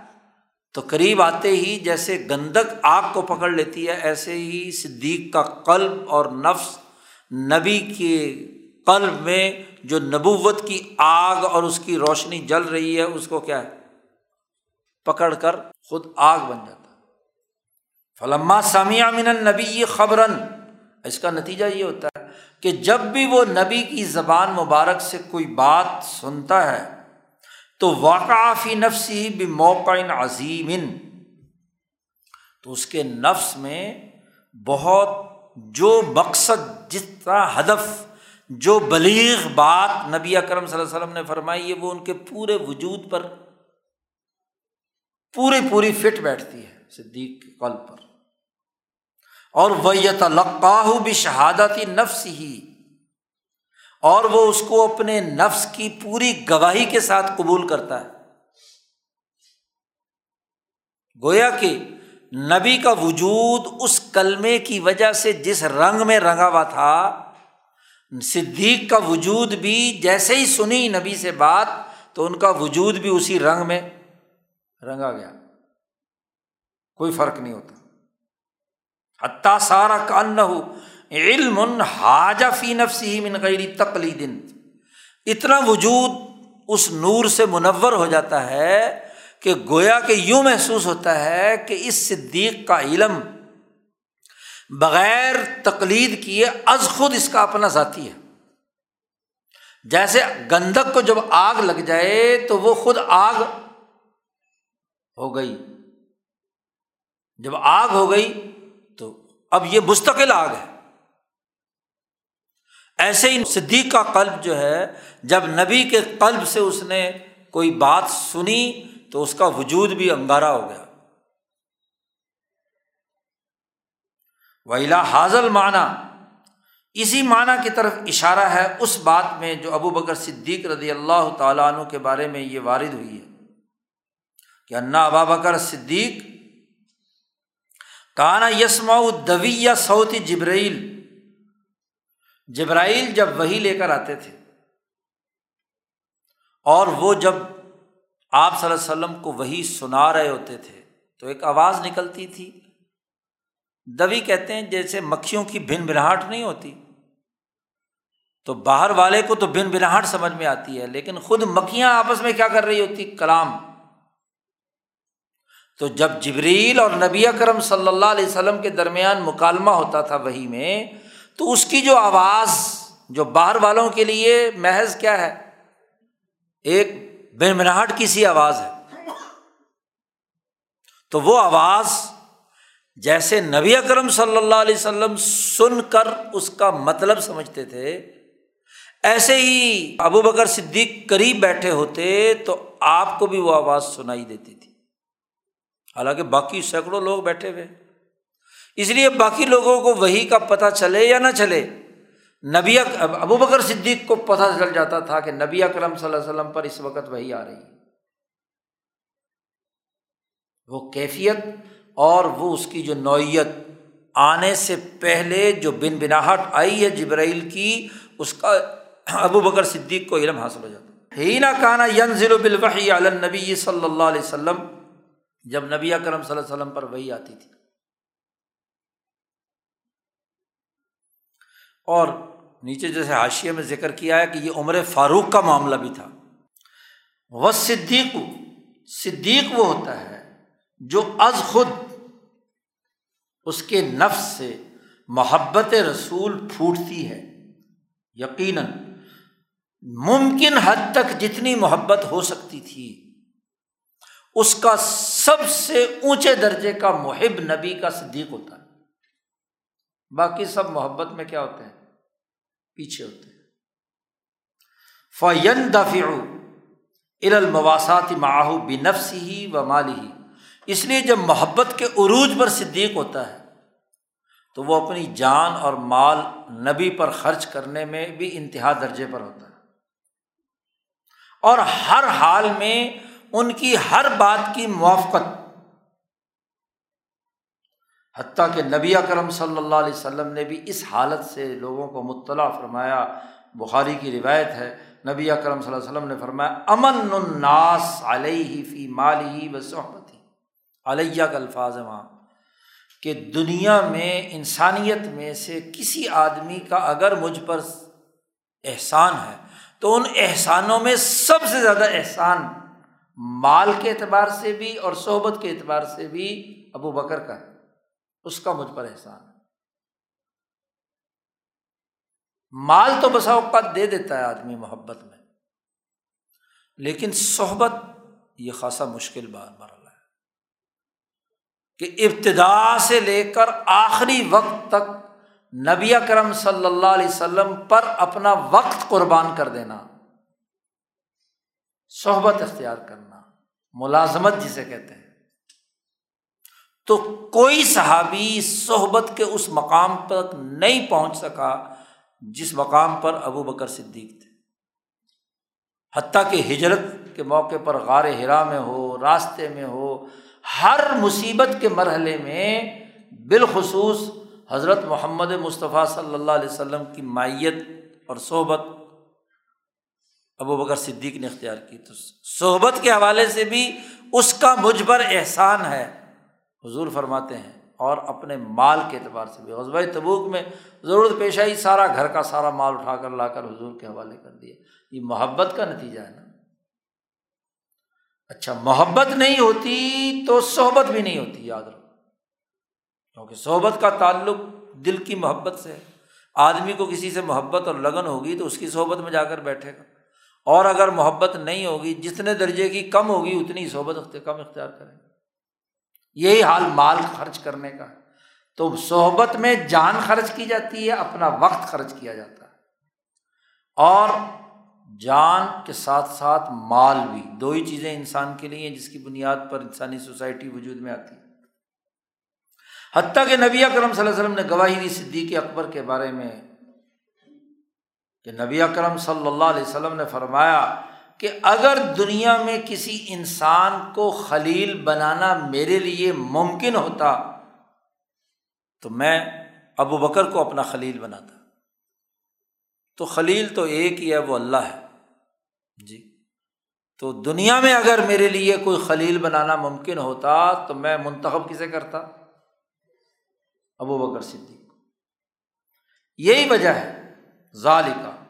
تو قریب آتے ہی جیسے گندک آگ کو پکڑ لیتی ہے، ایسے ہی صدیق کا قلب اور نفس نبی کے قلب میں جو نبوت کی آگ اور اس کی روشنی جل رہی ہے، اس کو کیا ہے؟ پکڑ کر خود آگ بن جاتا۔ فلما سامیہ من نبی خبرن اس کا نتیجہ یہ ہوتا ہے کہ جب بھی وہ نبی کی زبان مبارک سے کوئی بات سنتا ہے، تو واقعی نفسی بھی موقع عظیم، تو اس کے نفس میں بہت جو مقصد، جتنا ہدف جو بلیغ بات نبی اکرم صلی اللہ علیہ وسلم نے فرمائی ہے، وہ ان کے پورے وجود پر، پوری پوری فٹ بیٹھتی ہے صدیق کے قل پر۔ اور وہ یتلقاہ بھی شہادتی نفس ہی اور وہ اس کو اپنے نفس کی پوری گواہی کے ساتھ قبول کرتا ہے۔ گویا کہ نبی کا وجود اس کلمے کی وجہ سے جس رنگ میں رنگا ہوا تھا صدیق کا وجود بھی جیسے ہی سنی نبی سے بات تو ان کا وجود بھی اسی رنگ میں رنگا گیا۔ کوئی فرق نہیں ہوتا۔ حتیٰ سارا کان نہ ہو علم حاجہ فی نفسی من غیر تقلید۔ اتنا وجود اس نور سے منور ہو جاتا ہے کہ گویا کہ یوں محسوس ہوتا ہے کہ اس صدیق کا علم بغیر تقلید کیے از خود اس کا اپنا ذاتی ہے۔ جیسے گندک کو جب آگ لگ جائے تو وہ خود آگ ہو گئی۔ جب آگ ہو گئی تو اب یہ مستقل آگ ہے۔ ایسے ہی صدیق کا قلب جو ہے، جب نبی کے قلب سے اس نے کوئی بات سنی تو اس کا وجود بھی انگارا ہو گیا۔ ویلا حاضل معنی اسی معنی کی طرف اشارہ ہے اس بات میں جو ابو بکر صدیق رضی اللہ تعالیٰ عنہ کے بارے میں یہ وارد ہوئی ہے کہ انا ابا بکر صدیق کانا یسما دویہ سعودی جبرائیل۔ جبرائیل جب وہی لے کر آتے تھے اور وہ جب آپ صلی اللہ علیہ وسلم کو وہی سنا رہے ہوتے تھے تو ایک آواز نکلتی تھی۔ دوی کہتے ہیں جیسے مکھیوں کی بن بناہٹ نہیں ہوتی۔ تو باہر والے کو تو بن بناہٹ سمجھ میں آتی ہے، لیکن خود مکھیاں آپس میں کیا کر رہی ہوتی؟ کلام۔ تو جب جبریل اور نبی کرم صلی اللہ علیہ وسلم کے درمیان مکالمہ ہوتا تھا وہی میں، تو اس کی جو آواز، جو باہر والوں کے لیے محض کیا ہے؟ ایک بن بناہٹ کی سی آواز ہے۔ تو وہ آواز جیسے نبی اکرم صلی اللہ علیہ وسلم سن کر اس کا مطلب سمجھتے تھے، ایسے ہی ابو بکر صدیق قریب بیٹھے ہوتے تو آپ کو بھی وہ آواز سنائی دیتی تھی۔ حالانکہ باقی سینکڑوں لوگ بیٹھے ہوئے۔ اس لیے باقی لوگوں کو وہی کا پتہ چلے یا نہ چلے، نبی ابو بکر صدیق کو پتہ چل جاتا تھا کہ نبی اکرم صلی اللہ علیہ وسلم پر اس وقت وہی آ رہی ہے۔ وہ کیفیت اور وہ اس کی جو نوعیت آنے سے پہلے جو بن بناہٹ آئی ہے جبرائیل کی، اس کا ابو بکر صدیق کو علم حاصل ہو جاتا ہی نہ کہنا ین ضلع بالوحی نبی صلی اللہ علیہ وسلم، جب نبی کرم صلی اللہ علیہ وسلم پر وہی آتی تھی۔ اور نیچے جیسے حاشیے میں ذکر کیا ہے کہ یہ عمر فاروق کا معاملہ بھی تھا۔ وہ صدیق صدیق وہ ہوتا ہے جو از خود اس کے نفس سے محبت رسول پھوٹتی ہے۔ یقیناً ممکن حد تک جتنی محبت ہو سکتی تھی۔ اس کا سب سے اونچے درجے کا محب نبی کا صدیق ہوتا ہے۔ باقی سب محبت میں کیا ہوتے ہیں؟ پیچھے ہوتے ہیں۔ فین دفیع المواسات ماہو بنفسی ہی و مالی ہی اس لیے جب محبت کے عروج پر صدیق ہوتا ہے، تو وہ اپنی جان اور مال نبی پر خرچ کرنے میں بھی انتہا درجے پر ہوتا ہے۔ اور ہر حال میں ان کی ہر بات کی موافقت، حتیٰ کہ نبی اکرم صلی اللہ علیہ وسلم نے بھی اس حالت سے لوگوں کو مطلع فرمایا۔ بخاری کی روایت ہے، نبی اکرم صلی اللہ علیہ وسلم نے فرمایا، امن الناس علیہ فی مالی و صحبتی علیہ کا الفاظ وہاں، کہ دنیا میں، انسانیت میں سے کسی آدمی کا اگر مجھ پر احسان ہے، تو ان احسانوں میں سب سے زیادہ احسان مال کے اعتبار سے بھی اور صحبت کے اعتبار سے بھی ابو بکر کا ہے۔ اس کا مجھ پر احسان ہے۔ مال تو بسا اوقات دے دیتا ہے آدمی محبت میں، لیکن صحبت یہ خاصا مشکل بار بار۔ کہ ابتدا سے لے کر آخری وقت تک نبی کرم صلی اللہ علیہ وسلم پر اپنا وقت قربان کر دینا، صحبت اختیار کرنا، ملازمت جسے کہتے ہیں۔ تو کوئی صحابی صحبت کے اس مقام تک نہیں پہنچ سکا جس مقام پر ابو بکر صدیق تھے۔ حتیٰ کہ ہجرت کے موقع پر غار ہرا میں ہو، راستے میں ہو ہر مصیبت کے مرحلے میں بالخصوص حضرت محمد مصطفیٰ صلی اللہ علیہ وسلم کی مائیت اور صحبت۔ ابو بکر صدیق نے اختیار کی۔ تو صحبت کے حوالے سے بھی اس کا مجھ پر احسان ہے۔ حضور فرماتے ہیں اور اپنے مال کے اعتبار سے بھی۔ غزبۂ تبوک میں ضرورت پیش آئی سارا گھر کا سارا مال اٹھا کر لا کر حضور کے حوالے کر دیا۔ یہ محبت کا نتیجہ ہے نا۔ اچھا محبت نہیں ہوتی تو صحبت بھی نہیں ہوتی، یاد رکھو۔ کیونکہ صحبت کا تعلق دل کی محبت سے ہے۔ آدمی کو کسی سے محبت اور لگن ہوگی تو اس کی صحبت میں جا کر بیٹھے گا۔ اور اگر محبت نہیں ہوگی، جتنے درجے کی کم ہوگی، اتنی صحبت کم اختیار کریں یہی حال مال خرچ کرنے کا تو صحبت میں جان خرچ کی جاتی ہے، اپنا وقت خرچ کیا جاتا ہے۔ اور جان کے ساتھ ساتھ مال بھی، دو ہی چیزیں انسان کے لیے ہیں جس کی بنیاد پر انسانی سوسائٹی وجود میں آتی ہے حتیٰ کہ نبی اکرم صلی اللہ علیہ وسلم نے گواہی دی صدیق اکبر کے بارے میں کہ نبی اکرم صلی اللہ علیہ وسلم نے فرمایا کہ اگر دنیا میں کسی انسان کو خلیل بنانا میرے لیے ممکن ہوتا تو میں ابو بکر کو اپنا خلیل بناتا۔ تو خلیل تو ایک ہی ہے، وہ اللہ ہے۔ جی۔ تو دنیا میں اگر میرے لیے کوئی خلیل بنانا ممکن ہوتا تو میں منتخب کسے کرتا؟ ابو بکر صدیق۔ یہی وجہ ہے ظالقہ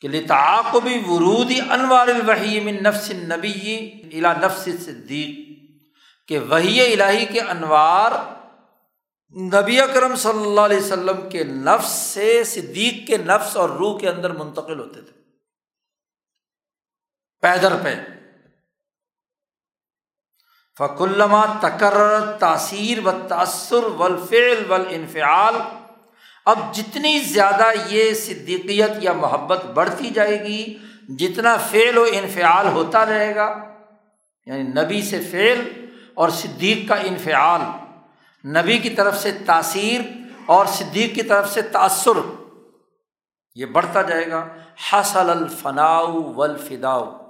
کہ لتعاقبی ورودی انوار الوحی من نفس نبی الا نفس صدیق کہ وہی الہی کے انوار نبی اکرم صلی اللہ علیہ وسلم کے نفس سے، صدیق کے نفس اور روح کے اندر منتقل ہوتے تھے۔ پیدر پہ۔ فک علامہ تقرر تاثیر و تأثر ولفیل ول انفعال اب جتنی زیادہ یہ صدیقیت یا محبت بڑھتی جائے گی، جتنا فعل و انفعال ہوتا رہے گا یعنی نبی سے فعل اور صدیق کا انفعال۔ نبی کی طرف سے تاثیر اور صدیق کی طرف سے تأثر یہ بڑھتا جائے گا۔ حسل الفناؤ ولفداؤ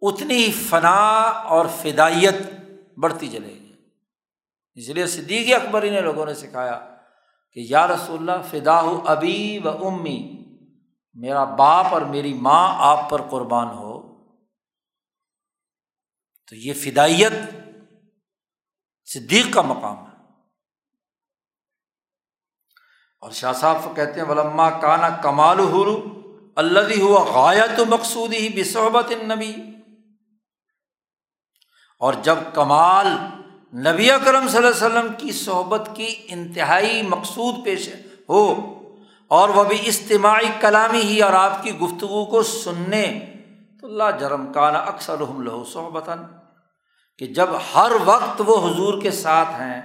اتنی فنا اور فدائیت بڑھتی چلے گی۔ اس لیے صدیقی اکبری نے لوگوں نے سکھایا کہ یا رسول اللہ فدا ابی و امی، میرا باپ اور میری ماں آپ پر قربان ہو۔ تو یہ فدائیت صدیق کا مقام ہے۔ اور شاہ صاحب کہتے ہیں، ولما کانا کمال حر اللہ ہوا غایت مقصود ہی بصحبت نبی اور جب کمال نبی اکرم صلی اللہ علیہ وسلم کی صحبت کی انتہائی مقصود پیش ہو اور وہ بھی اجتماعی کلامی ہی اور آپ کی گفتگو کو سننے، تو اللہ جرم کانا اکثر لہو صحبتاً، کہ جب ہر وقت وہ حضور کے ساتھ ہیں،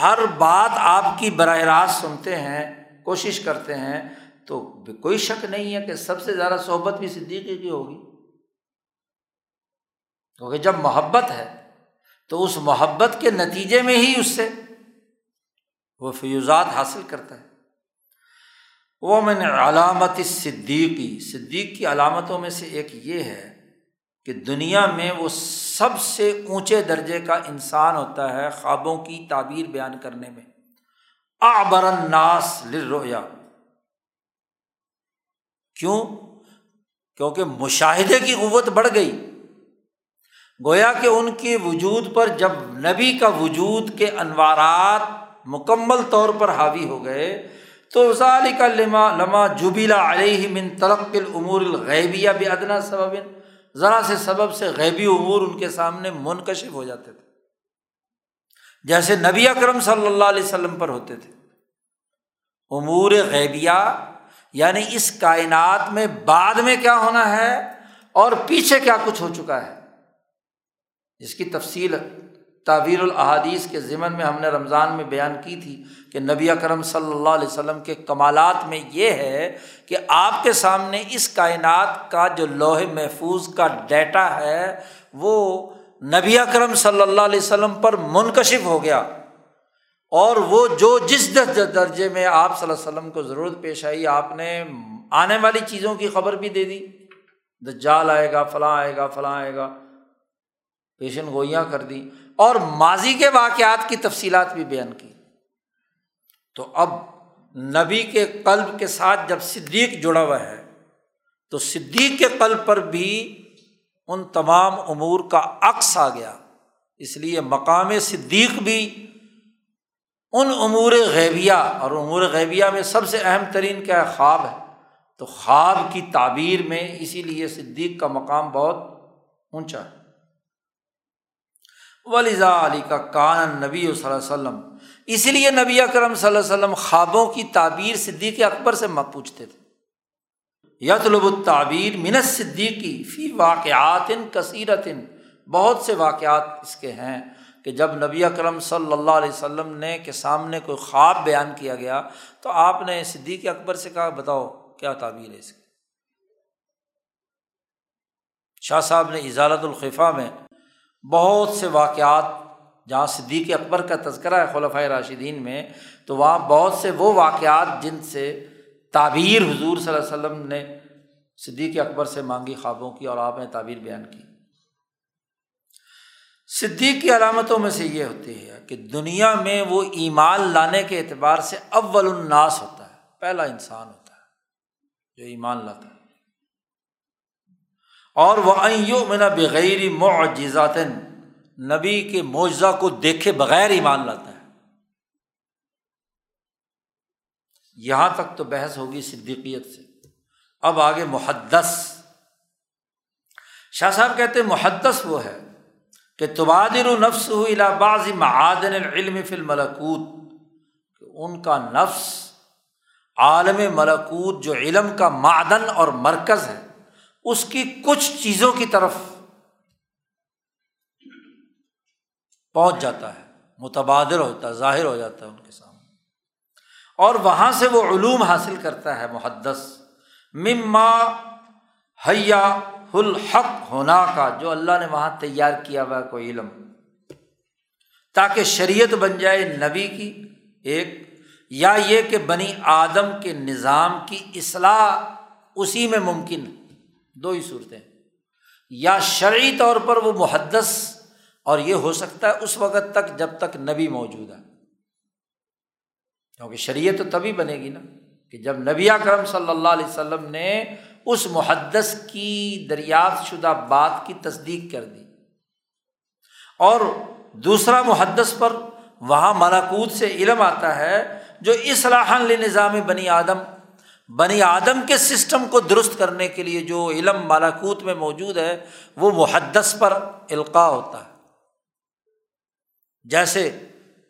ہر بات آپ کی براہ راست سنتے ہیں، کوشش کرتے ہیں، تو کوئی شک نہیں ہے کہ سب سے زیادہ صحبت بھی صدیقی کی ہوگی۔ کیونکہ جب محبت ہے تو اس محبت کے نتیجے میں ہی اس سے وہ فیوزات حاصل کرتا ہے۔ وہ میں نے علامت صدیقی صدیق کی علامتوں میں سے ایک یہ ہے کہ دنیا میں وہ سب سے اونچے درجے کا انسان ہوتا ہے خوابوں کی تعبیر بیان کرنے میں۔ آبرن ناس لرویا کیوں؟ کیونکہ مشاہدے کی قوت بڑھ گئی۔ گویا کہ ان کے وجود پر جب نبی کا وجود کے انوارات مکمل طور پر حاوی ہو گئے، تو ظالی کا لما لما جبیلا علیہ من ترق العمور الغیبیہ بھی ادنا سبب، ذرا سے سبب سے غیبی امور ان کے سامنے منکشف ہو جاتے تھے۔ جیسے نبی اکرم صلی اللہ علیہ وسلم پر ہوتے تھے۔ امور غیبیہ یعنی اس کائنات میں بعد میں کیا ہونا ہے اور پیچھے کیا کچھ ہو چکا ہے۔ جس کی تفصیل تعویر الحادیث کے ضمن میں ہم نے رمضان میں بیان کی تھی کہ نبی اکرم صلی اللہ علیہ وسلم کے کمالات میں یہ ہے کہ آپ کے سامنے اس کائنات کا جو لوہے محفوظ کا ڈیٹا ہے، وہ نبی اکرم صلی اللہ علیہ وسلم پر منکشف ہو گیا۔ اور وہ جو جس درجے میں آپ صلی اللہ علیہ وسلم کو ضرورت پیش آئی، آپ نے آنے والی چیزوں کی خبر بھی دے دی۔ دجال آئے گا، فلاں آئے گا، فلاں آئے گا۔ پیشن گوئیاں کر دی اور ماضی کے واقعات کی تفصیلات بھی بیان کی۔ تو اب نبی کے قلب کے ساتھ جب صدیق جڑا ہوا ہے، تو صدیق کے قلب پر بھی ان تمام امور کا عکس آ گیا۔ اس لیے مقام صدیق بھی ان امور غیبیہ، اور امور غیبیہ میں سب سے اہم ترین کیا ہے؟ خواب ہے۔ تو خواب کی تعبیر میں اسی لیے صدیق کا مقام بہت اونچا ہے۔ ولیزا علی کا کان نبی صلی اللہ علیہ وسلم اسی لیے نبی اکرم صلی اللہ علیہ وسلم خوابوں کی تعبیر صدیق اکبر سے مت پوچھتے تھے۔ یطلب التعبیر منت صدیقی فی واقعات کثیرت۔ بہت سے واقعات اس کے ہیں کہ جب نبی اکرم صلی اللہ علیہ وسلم نے کے سامنے کوئی خواب بیان کیا گیا تو آپ نے صدیق اکبر سے کہا، بتاؤ کیا تعبیر ہے اس کی؟ شاہ صاحب نے اجالت الخفا میں بہت سے واقعات، جہاں صدیق اکبر کا تذکرہ ہے خلفۂ راشدین میں، تو وہاں بہت سے وہ واقعات جن سے تعبیر حضور صلی اللہ علیہ وسلم نے صدیق اکبر سے مانگی خوابوں کی اور آپ نے تعبیر بیان کی۔ صدیق کی علامتوں میں سے یہ ہوتی ہے کہ دنیا میں وہ ایمان لانے کے اعتبار سے اول الناس ہوتا ہے، پہلا انسان ہوتا ہے جو ایمان لاتا ہے۔ اور وہ منا بغیر معجزات نبی کے معجزہ کو دیکھے بغیر ایمان لاتا ہے۔ یہاں تک تو بحث ہوگی صدیقیت سے۔ اب آگے محدث۔ شاہ صاحب کہتے محدث وہ ہے کہ تبادر و نفس ہو الہباز معدن العلم فل ملکوت ان کا نفس عالم ملکوت جو علم کا معدن اور مرکز ہے۔ اس کی کچھ چیزوں کی طرف پہنچ جاتا ہے، متبادر ہوتا ہے ظاہر ہو جاتا ہے ان کے سامنے۔ اور وہاں سے وہ علوم حاصل کرتا ہے محدث۔ مما حیا الحق ہونا کا جو اللہ نے وہاں تیار کیا ہوا کوئی علم۔ تاکہ شریعت بن جائے نبی کی ایک، یا یہ کہ بنی آدم کے نظام کی اصلاح اسی میں ممکن دو ہی صورتیں۔ یا شرعی طور پر وہ محدث اور یہ ہو سکتا ہے اس وقت تک جب تک نبی موجود ہے۔ کیونکہ شریعت تو تبھی بنے گی نا کہ جب نبی کرم صلی اللہ علیہ وسلم نے اس محدث کی دریافت شدہ بات کی تصدیق کر دی۔ اور دوسرا محدث پر وہاں ملاکوت سے علم آتا ہے جو اصلاح نظام بنی آدم بنی آدم کے سسٹم کو درست کرنے کے لیے جو علم مالاکوت میں موجود ہے، وہ محدث پر القاع ہوتا ہے۔ جیسے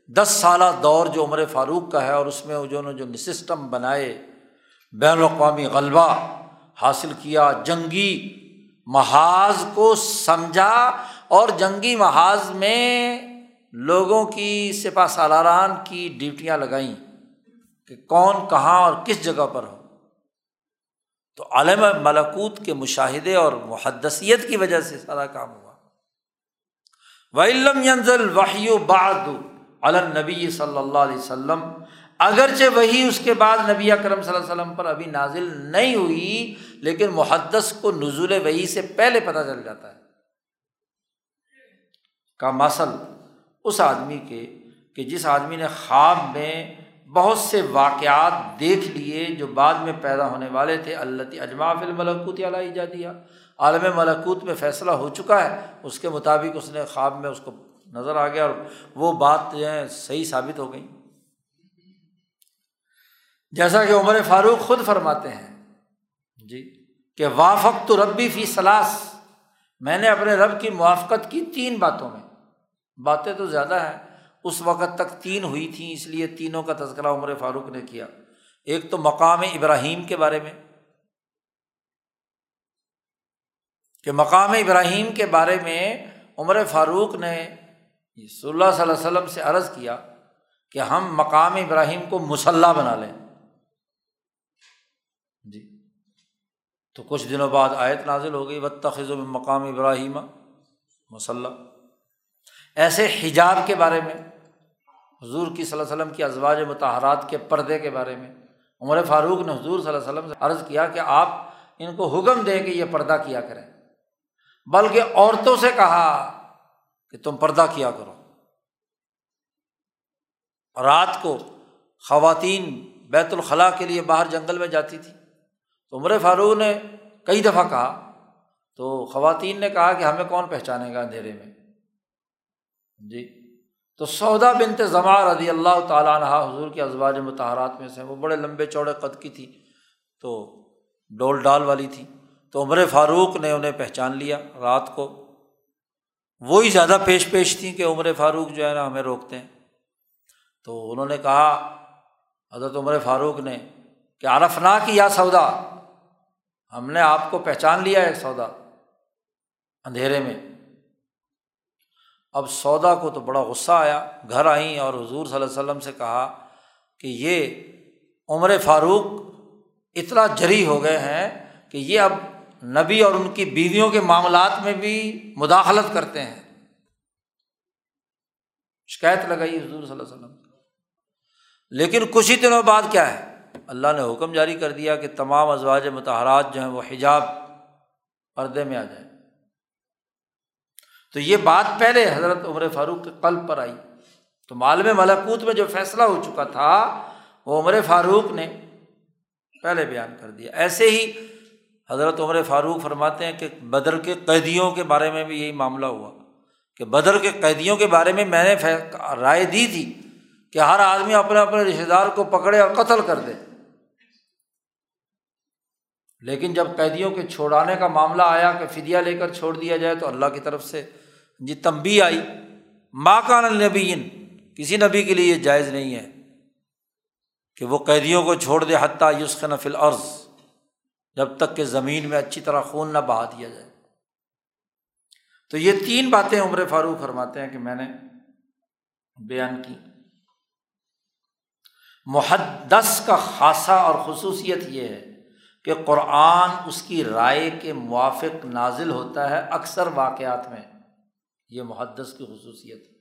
دس سالہ دور جو عمر فاروق کا ہے اور اس میں جو جو سسٹم بنائے، بین الاقوامی غلبہ حاصل کیا، جنگی محاذ کو سمجھا اور جنگی محاذ میں لوگوں کی سپا سالاران کی ڈیوٹیاں لگائیں کہ کون کہاں اور کس جگہ پر ہو۔ تو عالم ملکوت کے مشاہدے اور محدثیت کی وجہ سے سارا کام ہوا۔ وَإِلَّمْ يَنزل وحی بَعْدُ النبی صلی اللہ علیہ وسلم، اگرچہ وہی اس کے بعد نبی اکرم صلی اللہ علیہ وسلم پر ابھی نازل نہیں ہوئی، لیکن محدث کو نزول وہی سے پہلے پتہ چل جاتا ہے۔ کا مسل اس آدمی کے کہ جس آدمی نے خواب میں بہت سے واقعات دیکھ لیے جو بعد میں پیدا ہونے والے تھے۔ اللہ اجماع الملکوت علیہ جا عالم ملکوت میں فیصلہ ہو چکا ہے۔ اس کے مطابق اس نے خواب میں اس کو نظر آ گیا اور وہ بات جو ہے صحیح ثابت ہو گئی۔ جیسا کہ عمر فاروق خود فرماتے ہیں۔ جی کہ وافق تو ربی فی سلاس میں نے اپنے رب کی موافقت کی تین باتوں میں۔ باتیں تو زیادہ ہیں۔ اس وقت تک تین ہوئی تھیں، اس لیے تینوں کا تذکرہ عمر فاروق نے کیا۔ ایک تو مقام ابراہیم کے بارے میں، کہ مقام ابراہیم کے بارے میں عمر فاروق نے صلی اللہ صلی اللہ علیہ وسلم سے عرض کیا کہ ہم مقام ابراہیم کو مسلح بنا لیں۔ جی۔ تو کچھ دنوں بعد آیت نازل ہو گئی بتخذ میں مقام ابراہیم مسلح ایسے حجاب کے بارے میں حضور کی صلی اللہ علیہ وسلم کی ازواج متحرات کے پردے کے بارے میں عمر فاروق نے حضور صلی اللہ علیہ وسلم سے عرض کیا کہ آپ ان کو حکم دے کہ یہ پردہ کیا کریں۔ بلکہ عورتوں سے کہا کہ تم پردہ کیا کرو۔ رات کو خواتین بیت الخلاء کے لیے باہر جنگل میں جاتی تھی تو عمر فاروق نے کئی دفعہ کہا، تو خواتین نے کہا کہ ہمیں کون پہچانے گا اندھیرے میں؟ جی تو سودا بنت زما رضی اللہ تعالیٰ عنہ حضور کے ازواج متحرات میں سے وہ بڑے لمبے چوڑے قد کی تھی، تو ڈول ڈال والی تھی۔ تو عمر فاروق نے انہیں پہچان لیا رات کو۔ وہی زیادہ پیش پیش تھیں کہ عمر فاروق جو ہے نا ہمیں روکتے ہیں۔ تو انہوں نے کہا، حضرت عمر فاروق نے، کہ عرفنا کی یا سودا؟ ہم نے آپ کو پہچان لیا ہے سودا۔ اندھیرے میں۔ اب سودا کو تو بڑا غصہ آیا، گھر آئیں اور حضور صلی اللہ علیہ وسلم سے کہا کہ یہ عمر فاروق اتنا جری ہو گئے ہیں کہ یہ اب نبی اور ان کی بیویوں کے معاملات میں بھی مداخلت کرتے ہیں۔ شکایت لگائی حضور صلی اللہ علیہ وسلم۔ لیکن کچھ ہی دنوں بعد کیا ہے؟ اللہ نے حکم جاری کر دیا کہ تمام ازواج متحرات جو ہیں وہ حجاب پردے میں آ جائیں۔ تو یہ بات پہلے حضرت عمر فاروق کے قلب پر آئی۔ تو معلوم ملکوت میں جو فیصلہ ہو چکا تھا، وہ عمر فاروق نے پہلے بیان کر دیا۔ ایسے ہی حضرت عمر فاروق فرماتے ہیں کہ بدر کے قیدیوں کے بارے میں بھی یہی معاملہ ہوا۔ کہ بدر کے قیدیوں کے بارے میں میں نے رائے دی تھی کہ ہر آدمی اپنے اپنے رشتے دار کو پکڑے اور قتل کر دے۔ لیکن جب قیدیوں کے چھوڑانے کا معاملہ آیا، کہ فدیہ لے کر چھوڑ دیا جائے، تو اللہ کی طرف سے جی تمبی آئی۔ ماں کا نبین کسی نبی کے لیے یہ جائز نہیں ہے کہ وہ قیدیوں کو چھوڑ دے، حتیٰ یسخن فل عرض جب تک کہ زمین میں اچھی طرح خون نہ بہا دیا جائے۔ تو یہ تین باتیں عمر فاروق فرماتے ہیں کہ میں نے بیان کی۔ محدث کا خاصہ اور خصوصیت یہ ہے کہ قرآن اس کی رائے کے موافق نازل ہوتا ہے اکثر واقعات میں۔ یہ محدث کی خصوصیت ہے۔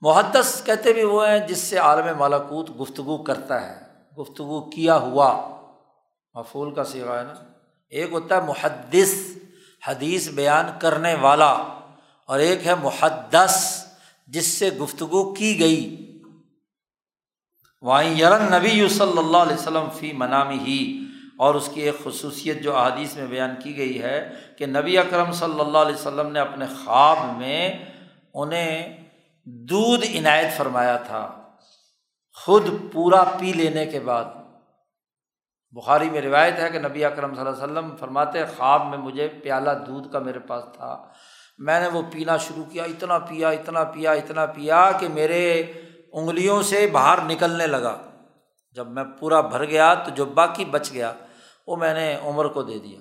محدث کہتے بھی وہ ہیں جس سے عالم مالاکوت گفتگو کرتا ہے، گفتگو کیا ہوا۔ مفول کا سیوا ہے نا۔ ایک ہوتا ہے محدث، حدیث بیان کرنے والا۔ اور ایک ہے محدث، جس سے گفتگو کی گئی۔ وہیں یرن نبی صلی اللہ علیہ وسلم فی منامی ہی اور اس کی ایک خصوصیت جو احادیث میں بیان کی گئی ہے کہ نبی اکرم صلی اللہ علیہ وسلم نے اپنے خواب میں انہیں دودھ عنایت فرمایا تھا، خود پورا پی لینے کے بعد۔ بخاری میں روایت ہے کہ نبی اکرم صلی اللہ علیہ وسلم فرماتے خواب میں مجھے پیالہ دودھ کا میرے پاس تھا۔ میں نے وہ پینا شروع کیا، اتنا پیا اتنا پیا اتنا پیا کہ میرے انگلیوں سے باہر نکلنے لگا۔ جب میں پورا بھر گیا تو جو باقی بچ گیا وہ میں نے عمر کو دے دیا۔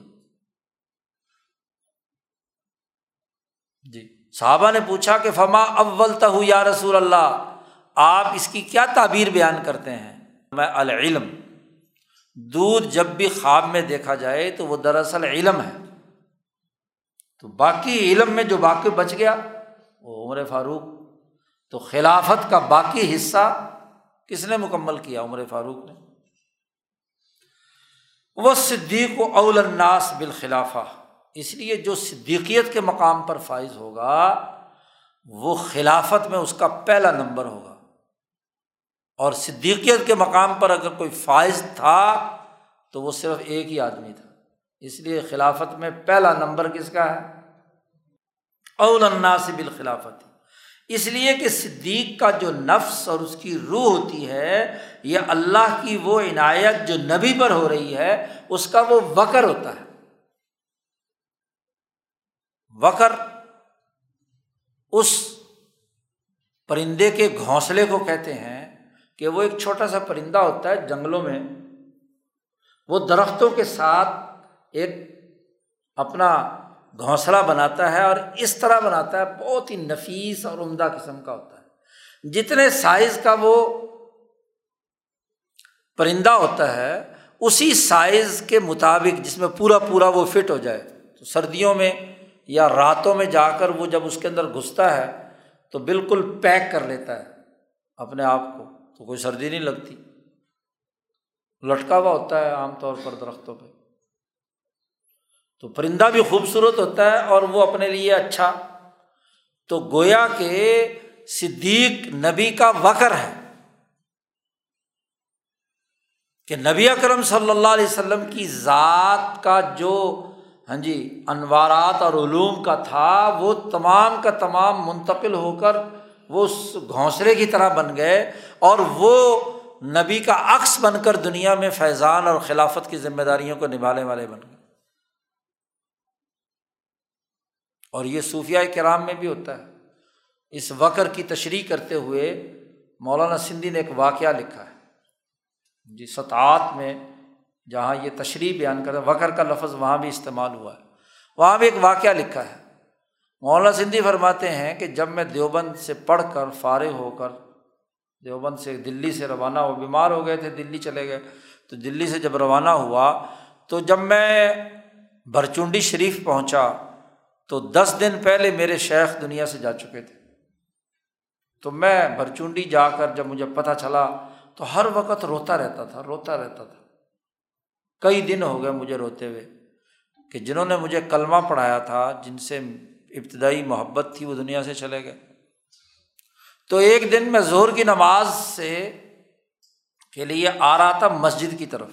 جی۔ صحابہ نے پوچھا کہ فما اول تہ یا رسول اللہ، آپ اس کی کیا تعبیر بیان کرتے ہیں؟ میں العلم۔ دودھ جب بھی خواب میں دیکھا جائے تو وہ دراصل علم ہے۔ تو باقی علم میں جو باقی بچ گیا، وہ عمر فاروق۔ تو خلافت کا باقی حصہ کس نے مکمل کیا؟ عمر فاروق نے۔ وہ صدیق و اول الناس بالخلافہ۔ اس لیے جو صدیقیت کے مقام پر فائز ہوگا، وہ خلافت میں اس کا پہلا نمبر ہوگا۔ اور صدیقیت کے مقام پر اگر کوئی فائز تھا، تو وہ صرف ایک ہی آدمی تھا۔ اس لیے خلافت میں پہلا نمبر کس کا ہے؟ اول الناس بالخلافت اس لیے کہ صدیق کا جو نفس اور اس کی روح ہوتی ہے، یہ اللہ کی وہ عنایت جو نبی پر ہو رہی ہے، اس کا وہ وکر ہوتا ہے۔ وکر اس پرندے کے گھونسلے کو کہتے ہیں کہ وہ ایک چھوٹا سا پرندہ ہوتا ہے جنگلوں میں۔ وہ درختوں کے ساتھ ایک اپنا گھونسلہ بناتا ہے اور اس طرح بناتا ہے، بہت ہی نفیس اور عمدہ قسم کا ہوتا ہے۔ جتنے سائز کا وہ پرندہ ہوتا ہے، اسی سائز کے مطابق جس میں پورا پورا وہ فٹ ہو جائے۔ تو سردیوں میں یا راتوں میں جا کر وہ جب اس کے اندر گھستا ہے، تو بالکل پیک کر لیتا ہے اپنے آپ کو۔ تو کوئی سردی نہیں لگتی۔ لٹکا ہوا ہوتا ہے عام طور پر درختوں پہ۔ تو پرندہ بھی خوبصورت ہوتا ہے اور وہ اپنے لیے اچھا۔ تو گویا کے صدیق نبی کا وکر ہے کہ نبی اکرم صلی اللہ علیہ وسلم کی ذات کا جو ہاں جی انوارات اور علوم کا تھا، وہ تمام کا تمام منتقل ہو کر وہ اس گھونسلے کی طرح بن گئے اور وہ نبی کا عکس بن کر دنیا میں فیضان اور خلافت کی ذمہ داریوں کو نبھانے والے بن گئے۔ اور یہ صوفیہ کرام میں بھی ہوتا ہے۔ اس وکر کی تشریح کرتے ہوئے مولانا سندھی نے ایک واقعہ لکھا ہے۔ جی سطعات میں جہاں یہ تشریح بیان کرتا ہے وکر کا لفظ وہاں بھی استعمال ہوا ہے۔ وہاں بھی ایک واقعہ لکھا ہے۔ مولانا سندھی فرماتے ہیں کہ جب میں دیوبند سے پڑھ کر فارغ ہو کر، دیوبند سے دلی سے روانہ ہو، بیمار ہو گئے تھے، دلی چلے گئے، تو دلی سے جب روانہ ہوا، تو جب میں برچونڈی شریف پہنچا تو دس دن پہلے میرے شیخ دنیا سے جا چکے تھے۔ تو میں برچونڈی جا کر جب مجھے پتہ چلا تو ہر وقت روتا رہتا تھا، روتا رہتا تھا۔ کئی دن ہو گئے مجھے روتے ہوئے کہ جنہوں نے مجھے کلمہ پڑھایا تھا، جن سے ابتدائی محبت تھی، وہ دنیا سے چلے گئے۔ تو ایک دن میں زہر کی نماز سے کے لیے آ رہا تھا مسجد کی طرف۔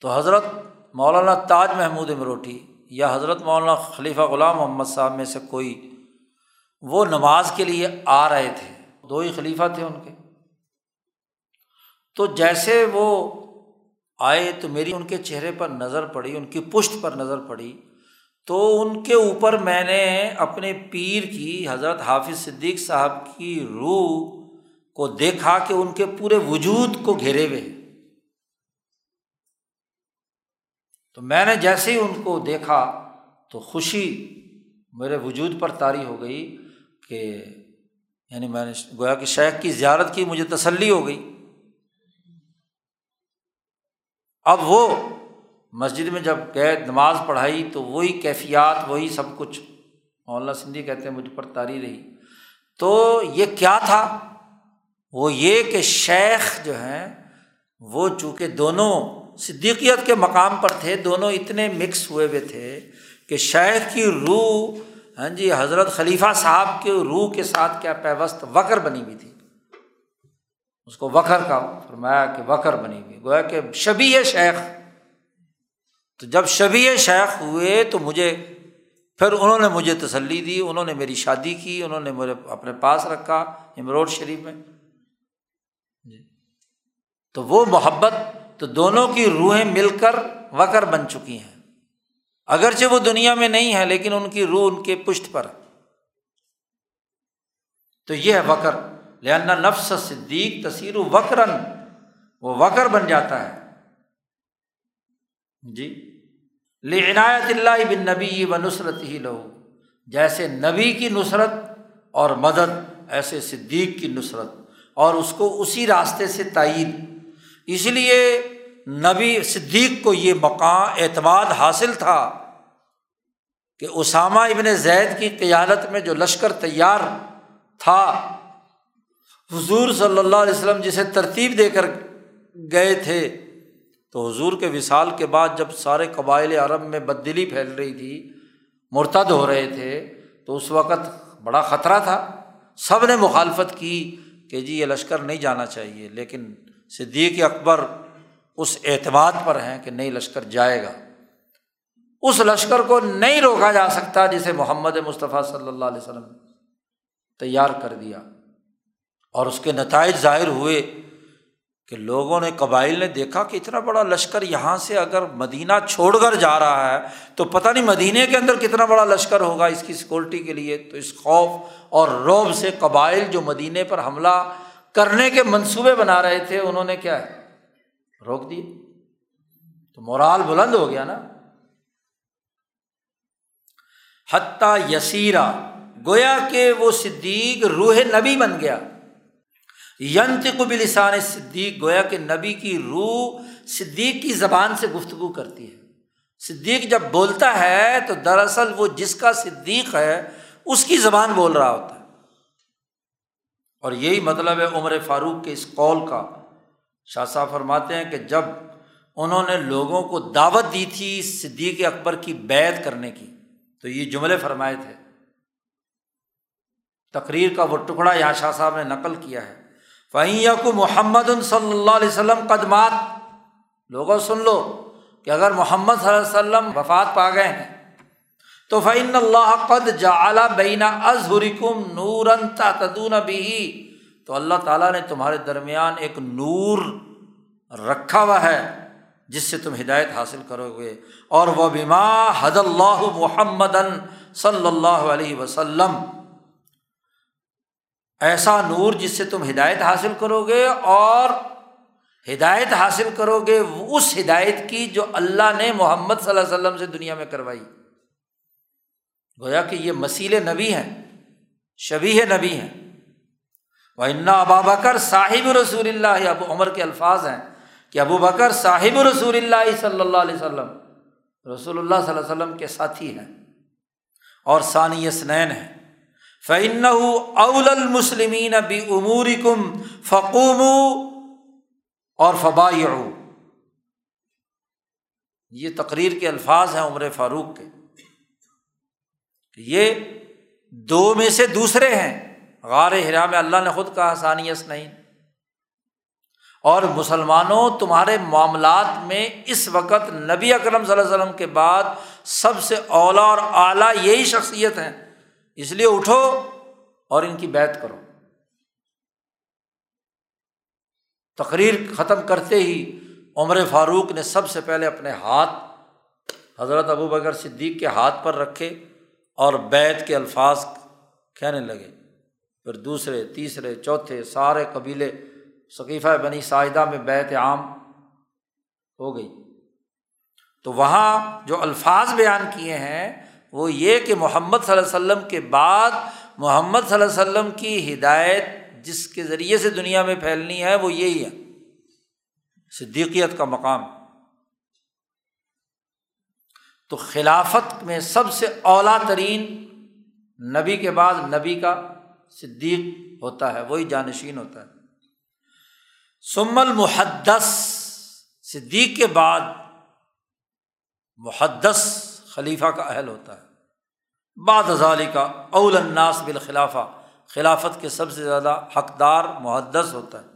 تو حضرت مولانا تاج محمود امروٹی یا حضرت مولانا خلیفہ غلام محمد صاحب میں سے کوئی وہ نماز کے لیے آ رہے تھے، دو ہی خلیفہ تھے ان کے۔ تو جیسے وہ آئے تو میری ان کے چہرے پر نظر پڑی، ان کی پشت پر نظر پڑی۔ تو ان کے اوپر میں نے اپنے پیر کی، حضرت حافظ صدیق صاحب کی روح کو دیکھا کہ ان کے پورے وجود کو گھیرے ہوئے۔ تو میں نے جیسے ہی ان کو دیکھا تو خوشی میرے وجود پر طاری ہو گئی کہ یعنی میں نے گویا کہ شیخ کی زیارت کی مجھے تسلی ہو گئی۔ اب وہ مسجد میں جب گئے، نماز پڑھائی تو وہی کیفیات، وہی سب کچھ۔ مولانا سندھی کہتے ہیں، مجھ پر تاری رہی۔ تو یہ کیا تھا؟ وہ یہ کہ شیخ جو ہیں، وہ چونکہ دونوں صدیقیت کے مقام پر تھے، دونوں اتنے مکس ہوئے ہوئے تھے کہ شیخ کی روح ہاں جی حضرت خلیفہ صاحب کے روح کے ساتھ کیا پیوست وکر بنی ہوئی تھی۔ اس کو وکر کا فرمایا کہ وکر بنی ہوئی، گویا کہ شبی شیخ۔ تو جب شبی شیخ ہوئے تو مجھے، پھر انہوں نے مجھے تسلی دی، انہوں نے میری شادی کی، انہوں نے میرے اپنے پاس رکھا امروڈ شریف میں۔ جی۔ تو وہ محبت تو دونوں کی روحیں مل کر وکر بن چکی ہیں۔ اگرچہ وہ دنیا میں نہیں ہے لیکن ان کی روح ان کے پشت پر تو یہ ہے وکر لہنا نفس صدیق تصیر وکرن وہ وکر بن جاتا ہے۔ جی۔ لعنایت اللہ بن نبی و نصرت ہی لہو۔ جیسے نبی کی نصرت اور مدد، ایسے صدیق کی نصرت۔ اور اس کو اسی راستے سے تعین اس لیے نبی صدیق کو یہ مقام، اعتماد حاصل تھا کہ اسامہ ابن زید کی قیادت میں جو لشکر تیار تھا، حضور صلی اللہ علیہ وسلم جسے ترتیب دے کر گئے تھے، تو حضور کے وصال کے بعد جب سارے قبائل عرب میں بدلی پھیل رہی تھی، مرتد ہو رہے تھے، تو اس وقت بڑا خطرہ تھا۔ سب نے مخالفت کی کہ جی یہ لشکر نہیں جانا چاہیے، لیکن صدیق اکبر اس اعتماد پر ہیں کہ نہیں لشکر جائے گا۔ اس لشکر کو نہیں روکا جا سکتا جسے محمد مصطفیٰ صلی اللہ علیہ وسلم تیار کر دیا۔ اور اس کے نتائج ظاہر ہوئے کہ لوگوں نے قبائل نے دیکھا کہ اتنا بڑا لشکر یہاں سے اگر مدینہ چھوڑ کر جا رہا ہے تو پتہ نہیں مدینے کے اندر کتنا بڑا لشکر ہوگا اس کی سیکورٹی کے لیے۔ تو اس خوف اور روب سے قبائل جو مدینے پر حملہ کرنے کے منصوبے بنا رہے تھے، انہوں نے کیا ہے؟ روک دیے۔ تو مورال بلند ہو گیا نا۔ حتیٰ یسیرا، گویا کہ وہ صدیق روح نبی بن گیا۔ ینت قبلسان صدیق، گویا کہ نبی کی روح صدیق کی زبان سے گفتگو کرتی ہے۔ صدیق جب بولتا ہے تو دراصل وہ جس کا صدیق ہے، اس کی زبان بول رہا ہوتا ہے۔ اور یہی مطلب ہے عمر فاروق کے اس قول کا۔ شاہ صاحب فرماتے ہیں کہ جب انہوں نے لوگوں کو دعوت دی تھی صدیق اکبر کی بیت کرنے کی، تو یہ جملے فرمائے تھے۔ تقریر کا وہ ٹکڑا یہاں شاہ صاحب نے نقل کیا ہے۔ فہیا کو محمد صلی اللہ علیہ وسلم قدمات لوگوں سن لو کہ اگر محمد صلی اللہ علیہ وسلم وفات پا گئے ہیں تو فعین اللہ قد جا بینا ازہرکم نورن تدون بھی تو اللہ تعالیٰ نے تمہارے درمیان ایک نور رکھا ہوا ہے، جس سے تم ہدایت حاصل کرو گے۔ اور وہ بیما حد اللہ محمد صلی اللہ علیہ وسلم۔ ایسا نور جس سے تم ہدایت حاصل کرو گے اور ہدایت حاصل کرو گے اس ہدایت کی جو اللہ نے محمد صلی اللہ علیہ وسلم سے دنیا میں کروائی۔ گویا کہ یہ مسیل نبی ہیں شبی نبی ہیں۔ وہ انا ابا بکر صاحب رسول اللہ ابو عمر کے الفاظ ہیں کہ ابو بکر صاحب رسول اللہ صلی اللہ علیہ وسلم، رسول اللہ صلی اللہ علیہ وسلم کے ساتھی ہیں اور ثانی سنین ہیں۔ فعن اول المسلمین بھی امور کم فقوم اور فبا یہ تقریر کے الفاظ ہیں عمر فاروق کے۔ یہ دو میں سے دوسرے ہیں۔ غار ہرا میں اللہ نے خود کہا ثانیس نہیں اور مسلمانوں، تمہارے معاملات میں اس وقت نبی اکرم صلی اللہ علیہ وسلم کے بعد سب سے اولا اور اعلیٰ یہی شخصیت ہیں۔ اس لیے اٹھو اور ان کی بیت کرو۔ تقریر ختم کرتے ہی عمر فاروق نے سب سے پہلے اپنے ہاتھ حضرت ابو بکر صدیق کے ہاتھ پر رکھے۔ اور بیت کے الفاظ کہنے لگے۔ پھر دوسرے، تیسرے، چوتھے سارے قبیلے ثقیفہ بنی ساحدہ میں بیت عام ہو گئی۔ تو وہاں جو الفاظ بیان کیے ہیں، وہ یہ کہ محمد صلی اللہ علیہ وسلم کے بعد محمد صلی اللہ علیہ وسلم کی ہدایت جس کے ذریعے سے دنیا میں پھیلنی ہے، وہ یہی ہے۔ صدیقیت کا مقام۔ تو خلافت میں سب سے اولا ترین نبی کے بعد نبی کا صدیق ہوتا ہے، وہی جانشین ہوتا ہے۔ سمل محدث صدیق کے بعد محدث خلیفہ کا اہل ہوتا ہے۔ بعد ازالی کا اول الناس بالخلافہ، خلافت کے سب سے زیادہ حقدار محدث ہوتا ہے۔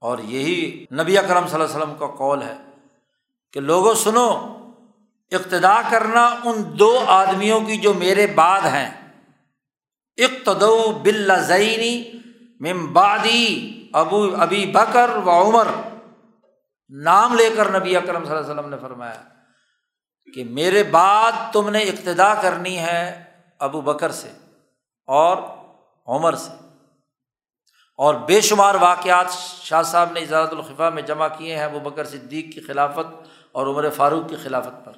اور یہی نبی اکرم صلی اللہ علیہ وسلم کا قول ہے کہ لوگوں سنو اقتدا کرنا ان دو آدمیوں کی جو میرے بعد ہیں۔ اقتدو بل زینی ممبادی ابو ابی بکر و عمر۔ نام لے کر نبی اکرم صلی اللہ علیہ وسلم نے فرمایا کہ میرے بعد تم نے ابتدا کرنی ہے ابو بکر سے اور عمر سے۔ اور بے شمار واقعات شاہ صاحب نے اجازت الخفا میں جمع کیے ہیں ابو بکر صدیق کی خلافت اور عمر فاروق کی خلافت پر۔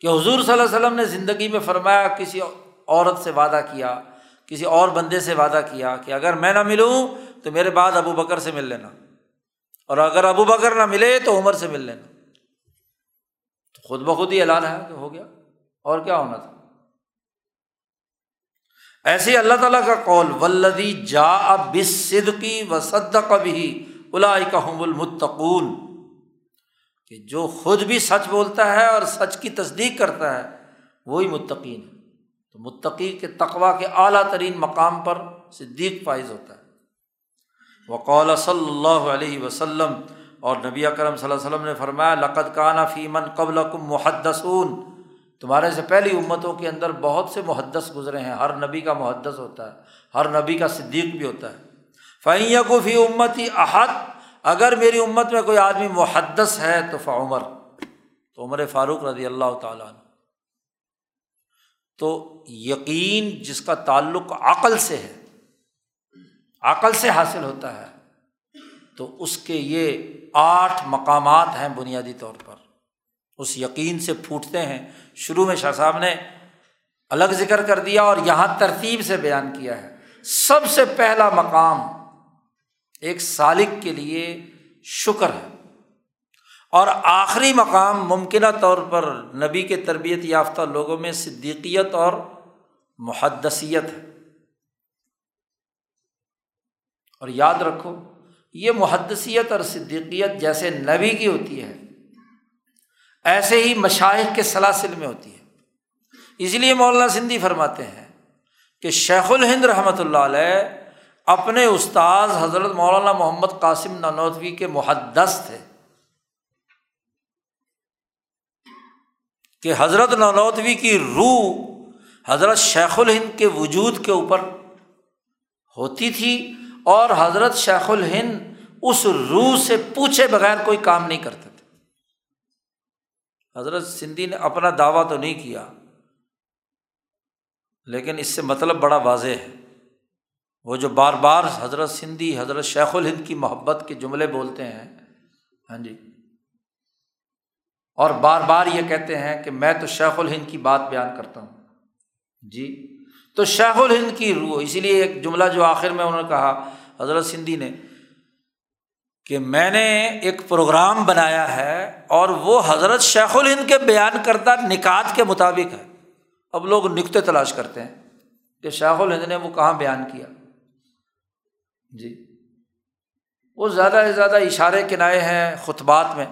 کہ حضور صلی اللہ علیہ وسلم نے زندگی میں فرمایا، کسی عورت سے وعدہ کیا، کسی اور بندے سے وعدہ کیا کہ اگر میں نہ ملوں تو میرے بعد ابو بکر سے مل لینا۔ اور اگر ابو بکر نہ ملے تو عمر سے مل لینا۔ تو خود بخود ہی اعلان ہے کہ ہو گیا۔ اور کیا ہونا تھا؟ ایسے اللہ تعالیٰ کا قول ولدی جا اب صدقی و صد کبھی الا المتقون۔ کہ جو خود بھی سچ بولتا ہے اور سچ کی تصدیق کرتا ہے، وہی متقین ہے۔ تو متقی کے تقوا کے اعلیٰ ترین مقام پر صدیق فائز ہوتا ہے۔ وقول صلی اللہ علیہ وسلم اور نبی کرم صلی اللہ علیہ وسلم نے فرمایا لقت کانا فیمن قبل کم محدثون۔ تمہارے سے پہلی امتوں کے اندر بہت سے محدث گزرے ہیں۔ ہر نبی کا محدث ہوتا ہے، ہر نبی کا صدیق بھی ہوتا ہے۔ فعیہ کو فی امت احد اگر میری امت میں کوئی آدمی محدث ہے تو فعمر تو عمر فاروق رضی اللہ تعالیٰ عنہ۔ تو یقین جس کا تعلق عقل سے ہے، عقل سے حاصل ہوتا ہے، تو اس کے یہ آٹھ مقامات ہیں بنیادی طور پر۔ اس یقین سے پھوٹتے ہیں۔ شروع میں شاہ صاحب نے الگ ذکر کر دیا اور یہاں ترتیب سے بیان کیا ہے۔ سب سے پہلا مقام ایک سالک کے لیے شکر ہے۔ اور آخری مقام ممکنہ طور پر نبی کے تربیت یافتہ لوگوں میں صدیقیت اور محدثیت ہے۔ اور یاد رکھو، یہ محدثیت اور صدیقیت جیسے نبی کی ہوتی ہے، ایسے ہی مشاہد کے سلاسل میں ہوتی ہے۔ اس لیے مولانا سندھی فرماتے ہیں کہ شیخ الہند رحمۃ اللہ علیہ اپنے استاذ حضرت مولانا محمد قاسم نانوتوی کے محدث تھے کہ حضرت نانوتوی کی روح حضرت شیخ الہند کے وجود کے اوپر ہوتی تھی اور حضرت شیخ الہند اس روح سے پوچھے بغیر کوئی کام نہیں کرتے تھے۔ حضرت سندھی نے اپنا دعویٰ تو نہیں کیا، لیکن اس سے مطلب بڑا واضح ہے۔ وہ جو بار بار حضرت سندھی، حضرت شیخ الہند کی محبت کے جملے بولتے ہیں ہاں جی اور بار بار یہ کہتے ہیں کہ میں تو شیخ الہند کی بات بیان کرتا ہوں۔ جی تو شیخ الہند کی روح، اسی لیے ایک جملہ جو آخر میں انہوں نے کہا، حضرت سندھی نے، کہ میں نے ایک پروگرام بنایا ہے اور وہ حضرت شیخ الہند کے بیان کردہ نکات کے مطابق ہے۔ اب لوگ نقطے تلاش کرتے ہیں کہ شیخ الہند نے وہ کہاں بیان کیا۔ جی۔ وہ زیادہ سے زیادہ اشارے کنائے ہیں خطبات میں۔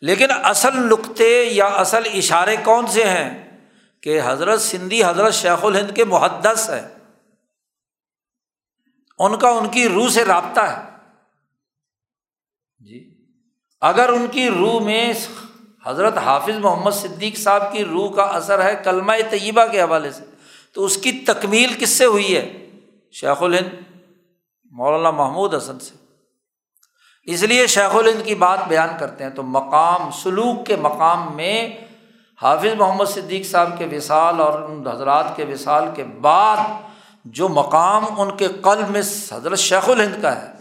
لیکن اصل نقطے یا اصل اشارے کون سے ہیں؟ کہ حضرت سندھی حضرت شیخ الہند کے محدث ہے ان کا ان کی روح سے رابطہ ہے۔ جی۔ اگر ان کی روح میں حضرت حافظ محمد صدیق صاحب کی روح کا اثر ہے کلمہ طیبہ کے حوالے سے، تو اس کی تکمیل کس سے ہوئی ہے؟ شیخ الہند۔ مولانا محمود حسن سے۔ اس لیے شیخ الہند کی بات بیان کرتے ہیں تو مقام، سلوک کے مقام میں حافظ محمد صدیق صاحب کے وصال اور ان حضرات کے وصال کے بعد جو مقام ان کے قلب میں حضرت شیخ الہند کا ہے،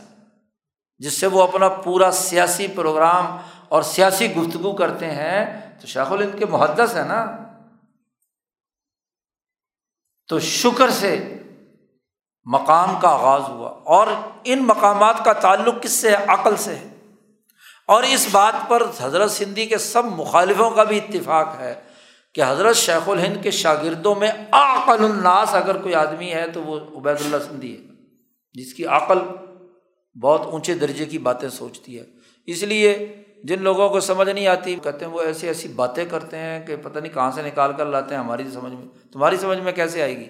جس سے وہ اپنا پورا سیاسی پروگرام اور سیاسی گفتگو کرتے ہیں، تو شیخ الہند کے محدث ہے نا۔ تو شکر سے مقام کا آغاز ہوا اور ان مقامات کا تعلق کس سے ہے؟ عقل سے ہے۔ اور اس بات پر حضرت سندھی کے سب مخالفوں کا بھی اتفاق ہے کہ حضرت شیخ الہند کے شاگردوں میں عقل الناس اگر کوئی آدمی ہے تو وہ عبید اللہ سندھی ہے، جس کی عقل بہت اونچے درجے کی باتیں سوچتی ہے۔ اس لیے جن لوگوں کو سمجھ نہیں آتی، کہتے ہیں وہ ایسی ایسی باتیں کرتے ہیں کہ پتہ نہیں کہاں سے نکال کر لاتے ہیں، ہماری سمجھ میں، تمہاری سمجھ میں کیسے آئے گی؟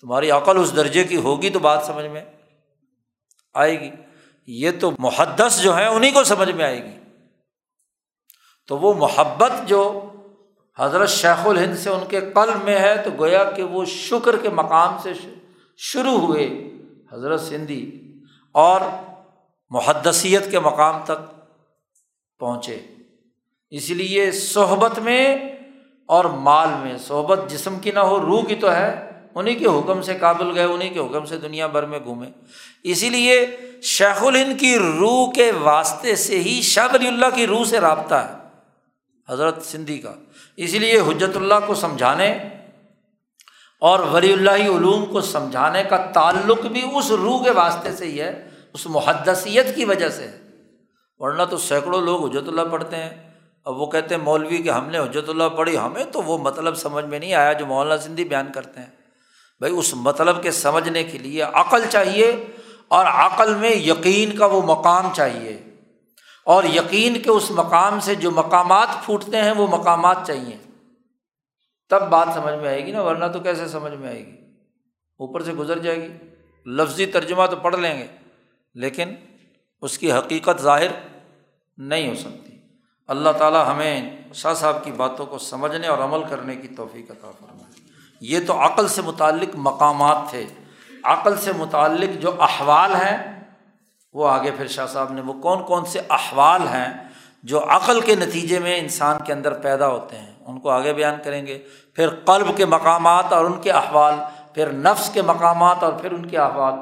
تمہاری عقل اس درجے کی ہوگی تو بات سمجھ میں آئے گی۔ یہ تو محدث جو ہیں انہیں کو سمجھ میں آئے گی۔ تو وہ محبت جو حضرت شیخ الہند سے ان کے قلب میں ہے تو گویا کہ وہ شکر کے مقام سے شروع ہوئے حضرت سندھی اور محدثیت کے مقام تک پہنچے۔ اس لیے صحبت میں اور مال میں، صحبت جسم کی نہ ہو، روح کی تو ہے۔ انہیں کے حکم سے کابل گئے، انہیں کے حکم سے دنیا بھر میں گھومے۔ اسی لیے شیخ الہند کی روح کے واسطے سے ہی شاہ ولی اللہ کی روح سے رابطہ ہے، حضرت سندھی کا۔ اسی لیے حجرت اللہ کو سمجھانے اور ولی اللہ علوم کو سمجھانے کا تعلق بھی اس روح کے واسطے سے ہی ہے، اس محدثیت کی وجہ سے۔ ورنہ تو سینکڑوں لوگ حجرت اللہ پڑھتے ہیں۔ اب وہ کہتے ہیں مولوی کہ ہم نے حجرت اللہ پڑھی، ہمیں تو وہ مطلب سمجھ میں نہیں آیا جو مولانا سندھی بیان کرتے ہیں۔ بھائی، اس مطلب کے سمجھنے کے لیے عقل چاہیے اور عقل میں یقین کا وہ مقام چاہیے۔ اور یقین کے اس مقام سے جو مقامات پھوٹتے ہیں، وہ مقامات چاہیے۔ تب بات سمجھ میں آئے گی نا، ورنہ تو کیسے سمجھ میں آئے گی؟ اوپر سے گزر جائے گی۔ لفظی ترجمہ تو پڑھ لیں گے، لیکن اس کی حقیقت ظاہر نہیں ہو سکتی۔ اللہ تعالیٰ ہمیں شاہ صاحب کی باتوں کو سمجھنے اور عمل کرنے کی توفیق عطا فرمائے۔ یہ تو عقل سے متعلق مقامات تھے۔ عقل سے متعلق جو احوال ہیں، وہ آگے پھر شاہ صاحب نے، وہ کون کون سے احوال ہیں جو عقل کے نتیجے میں انسان کے اندر پیدا ہوتے ہیں، ان کو آگے بیان کریں گے۔ پھر قلب کے مقامات اور ان کے احوال، پھر نفس کے مقامات اور پھر ان کے احوال۔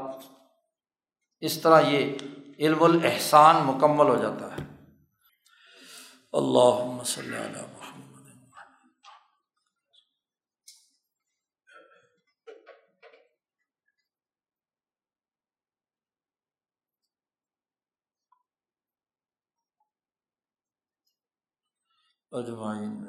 اس طرح یہ علم الاحسان مکمل ہو جاتا ہے۔ اللہ صلی اجمائن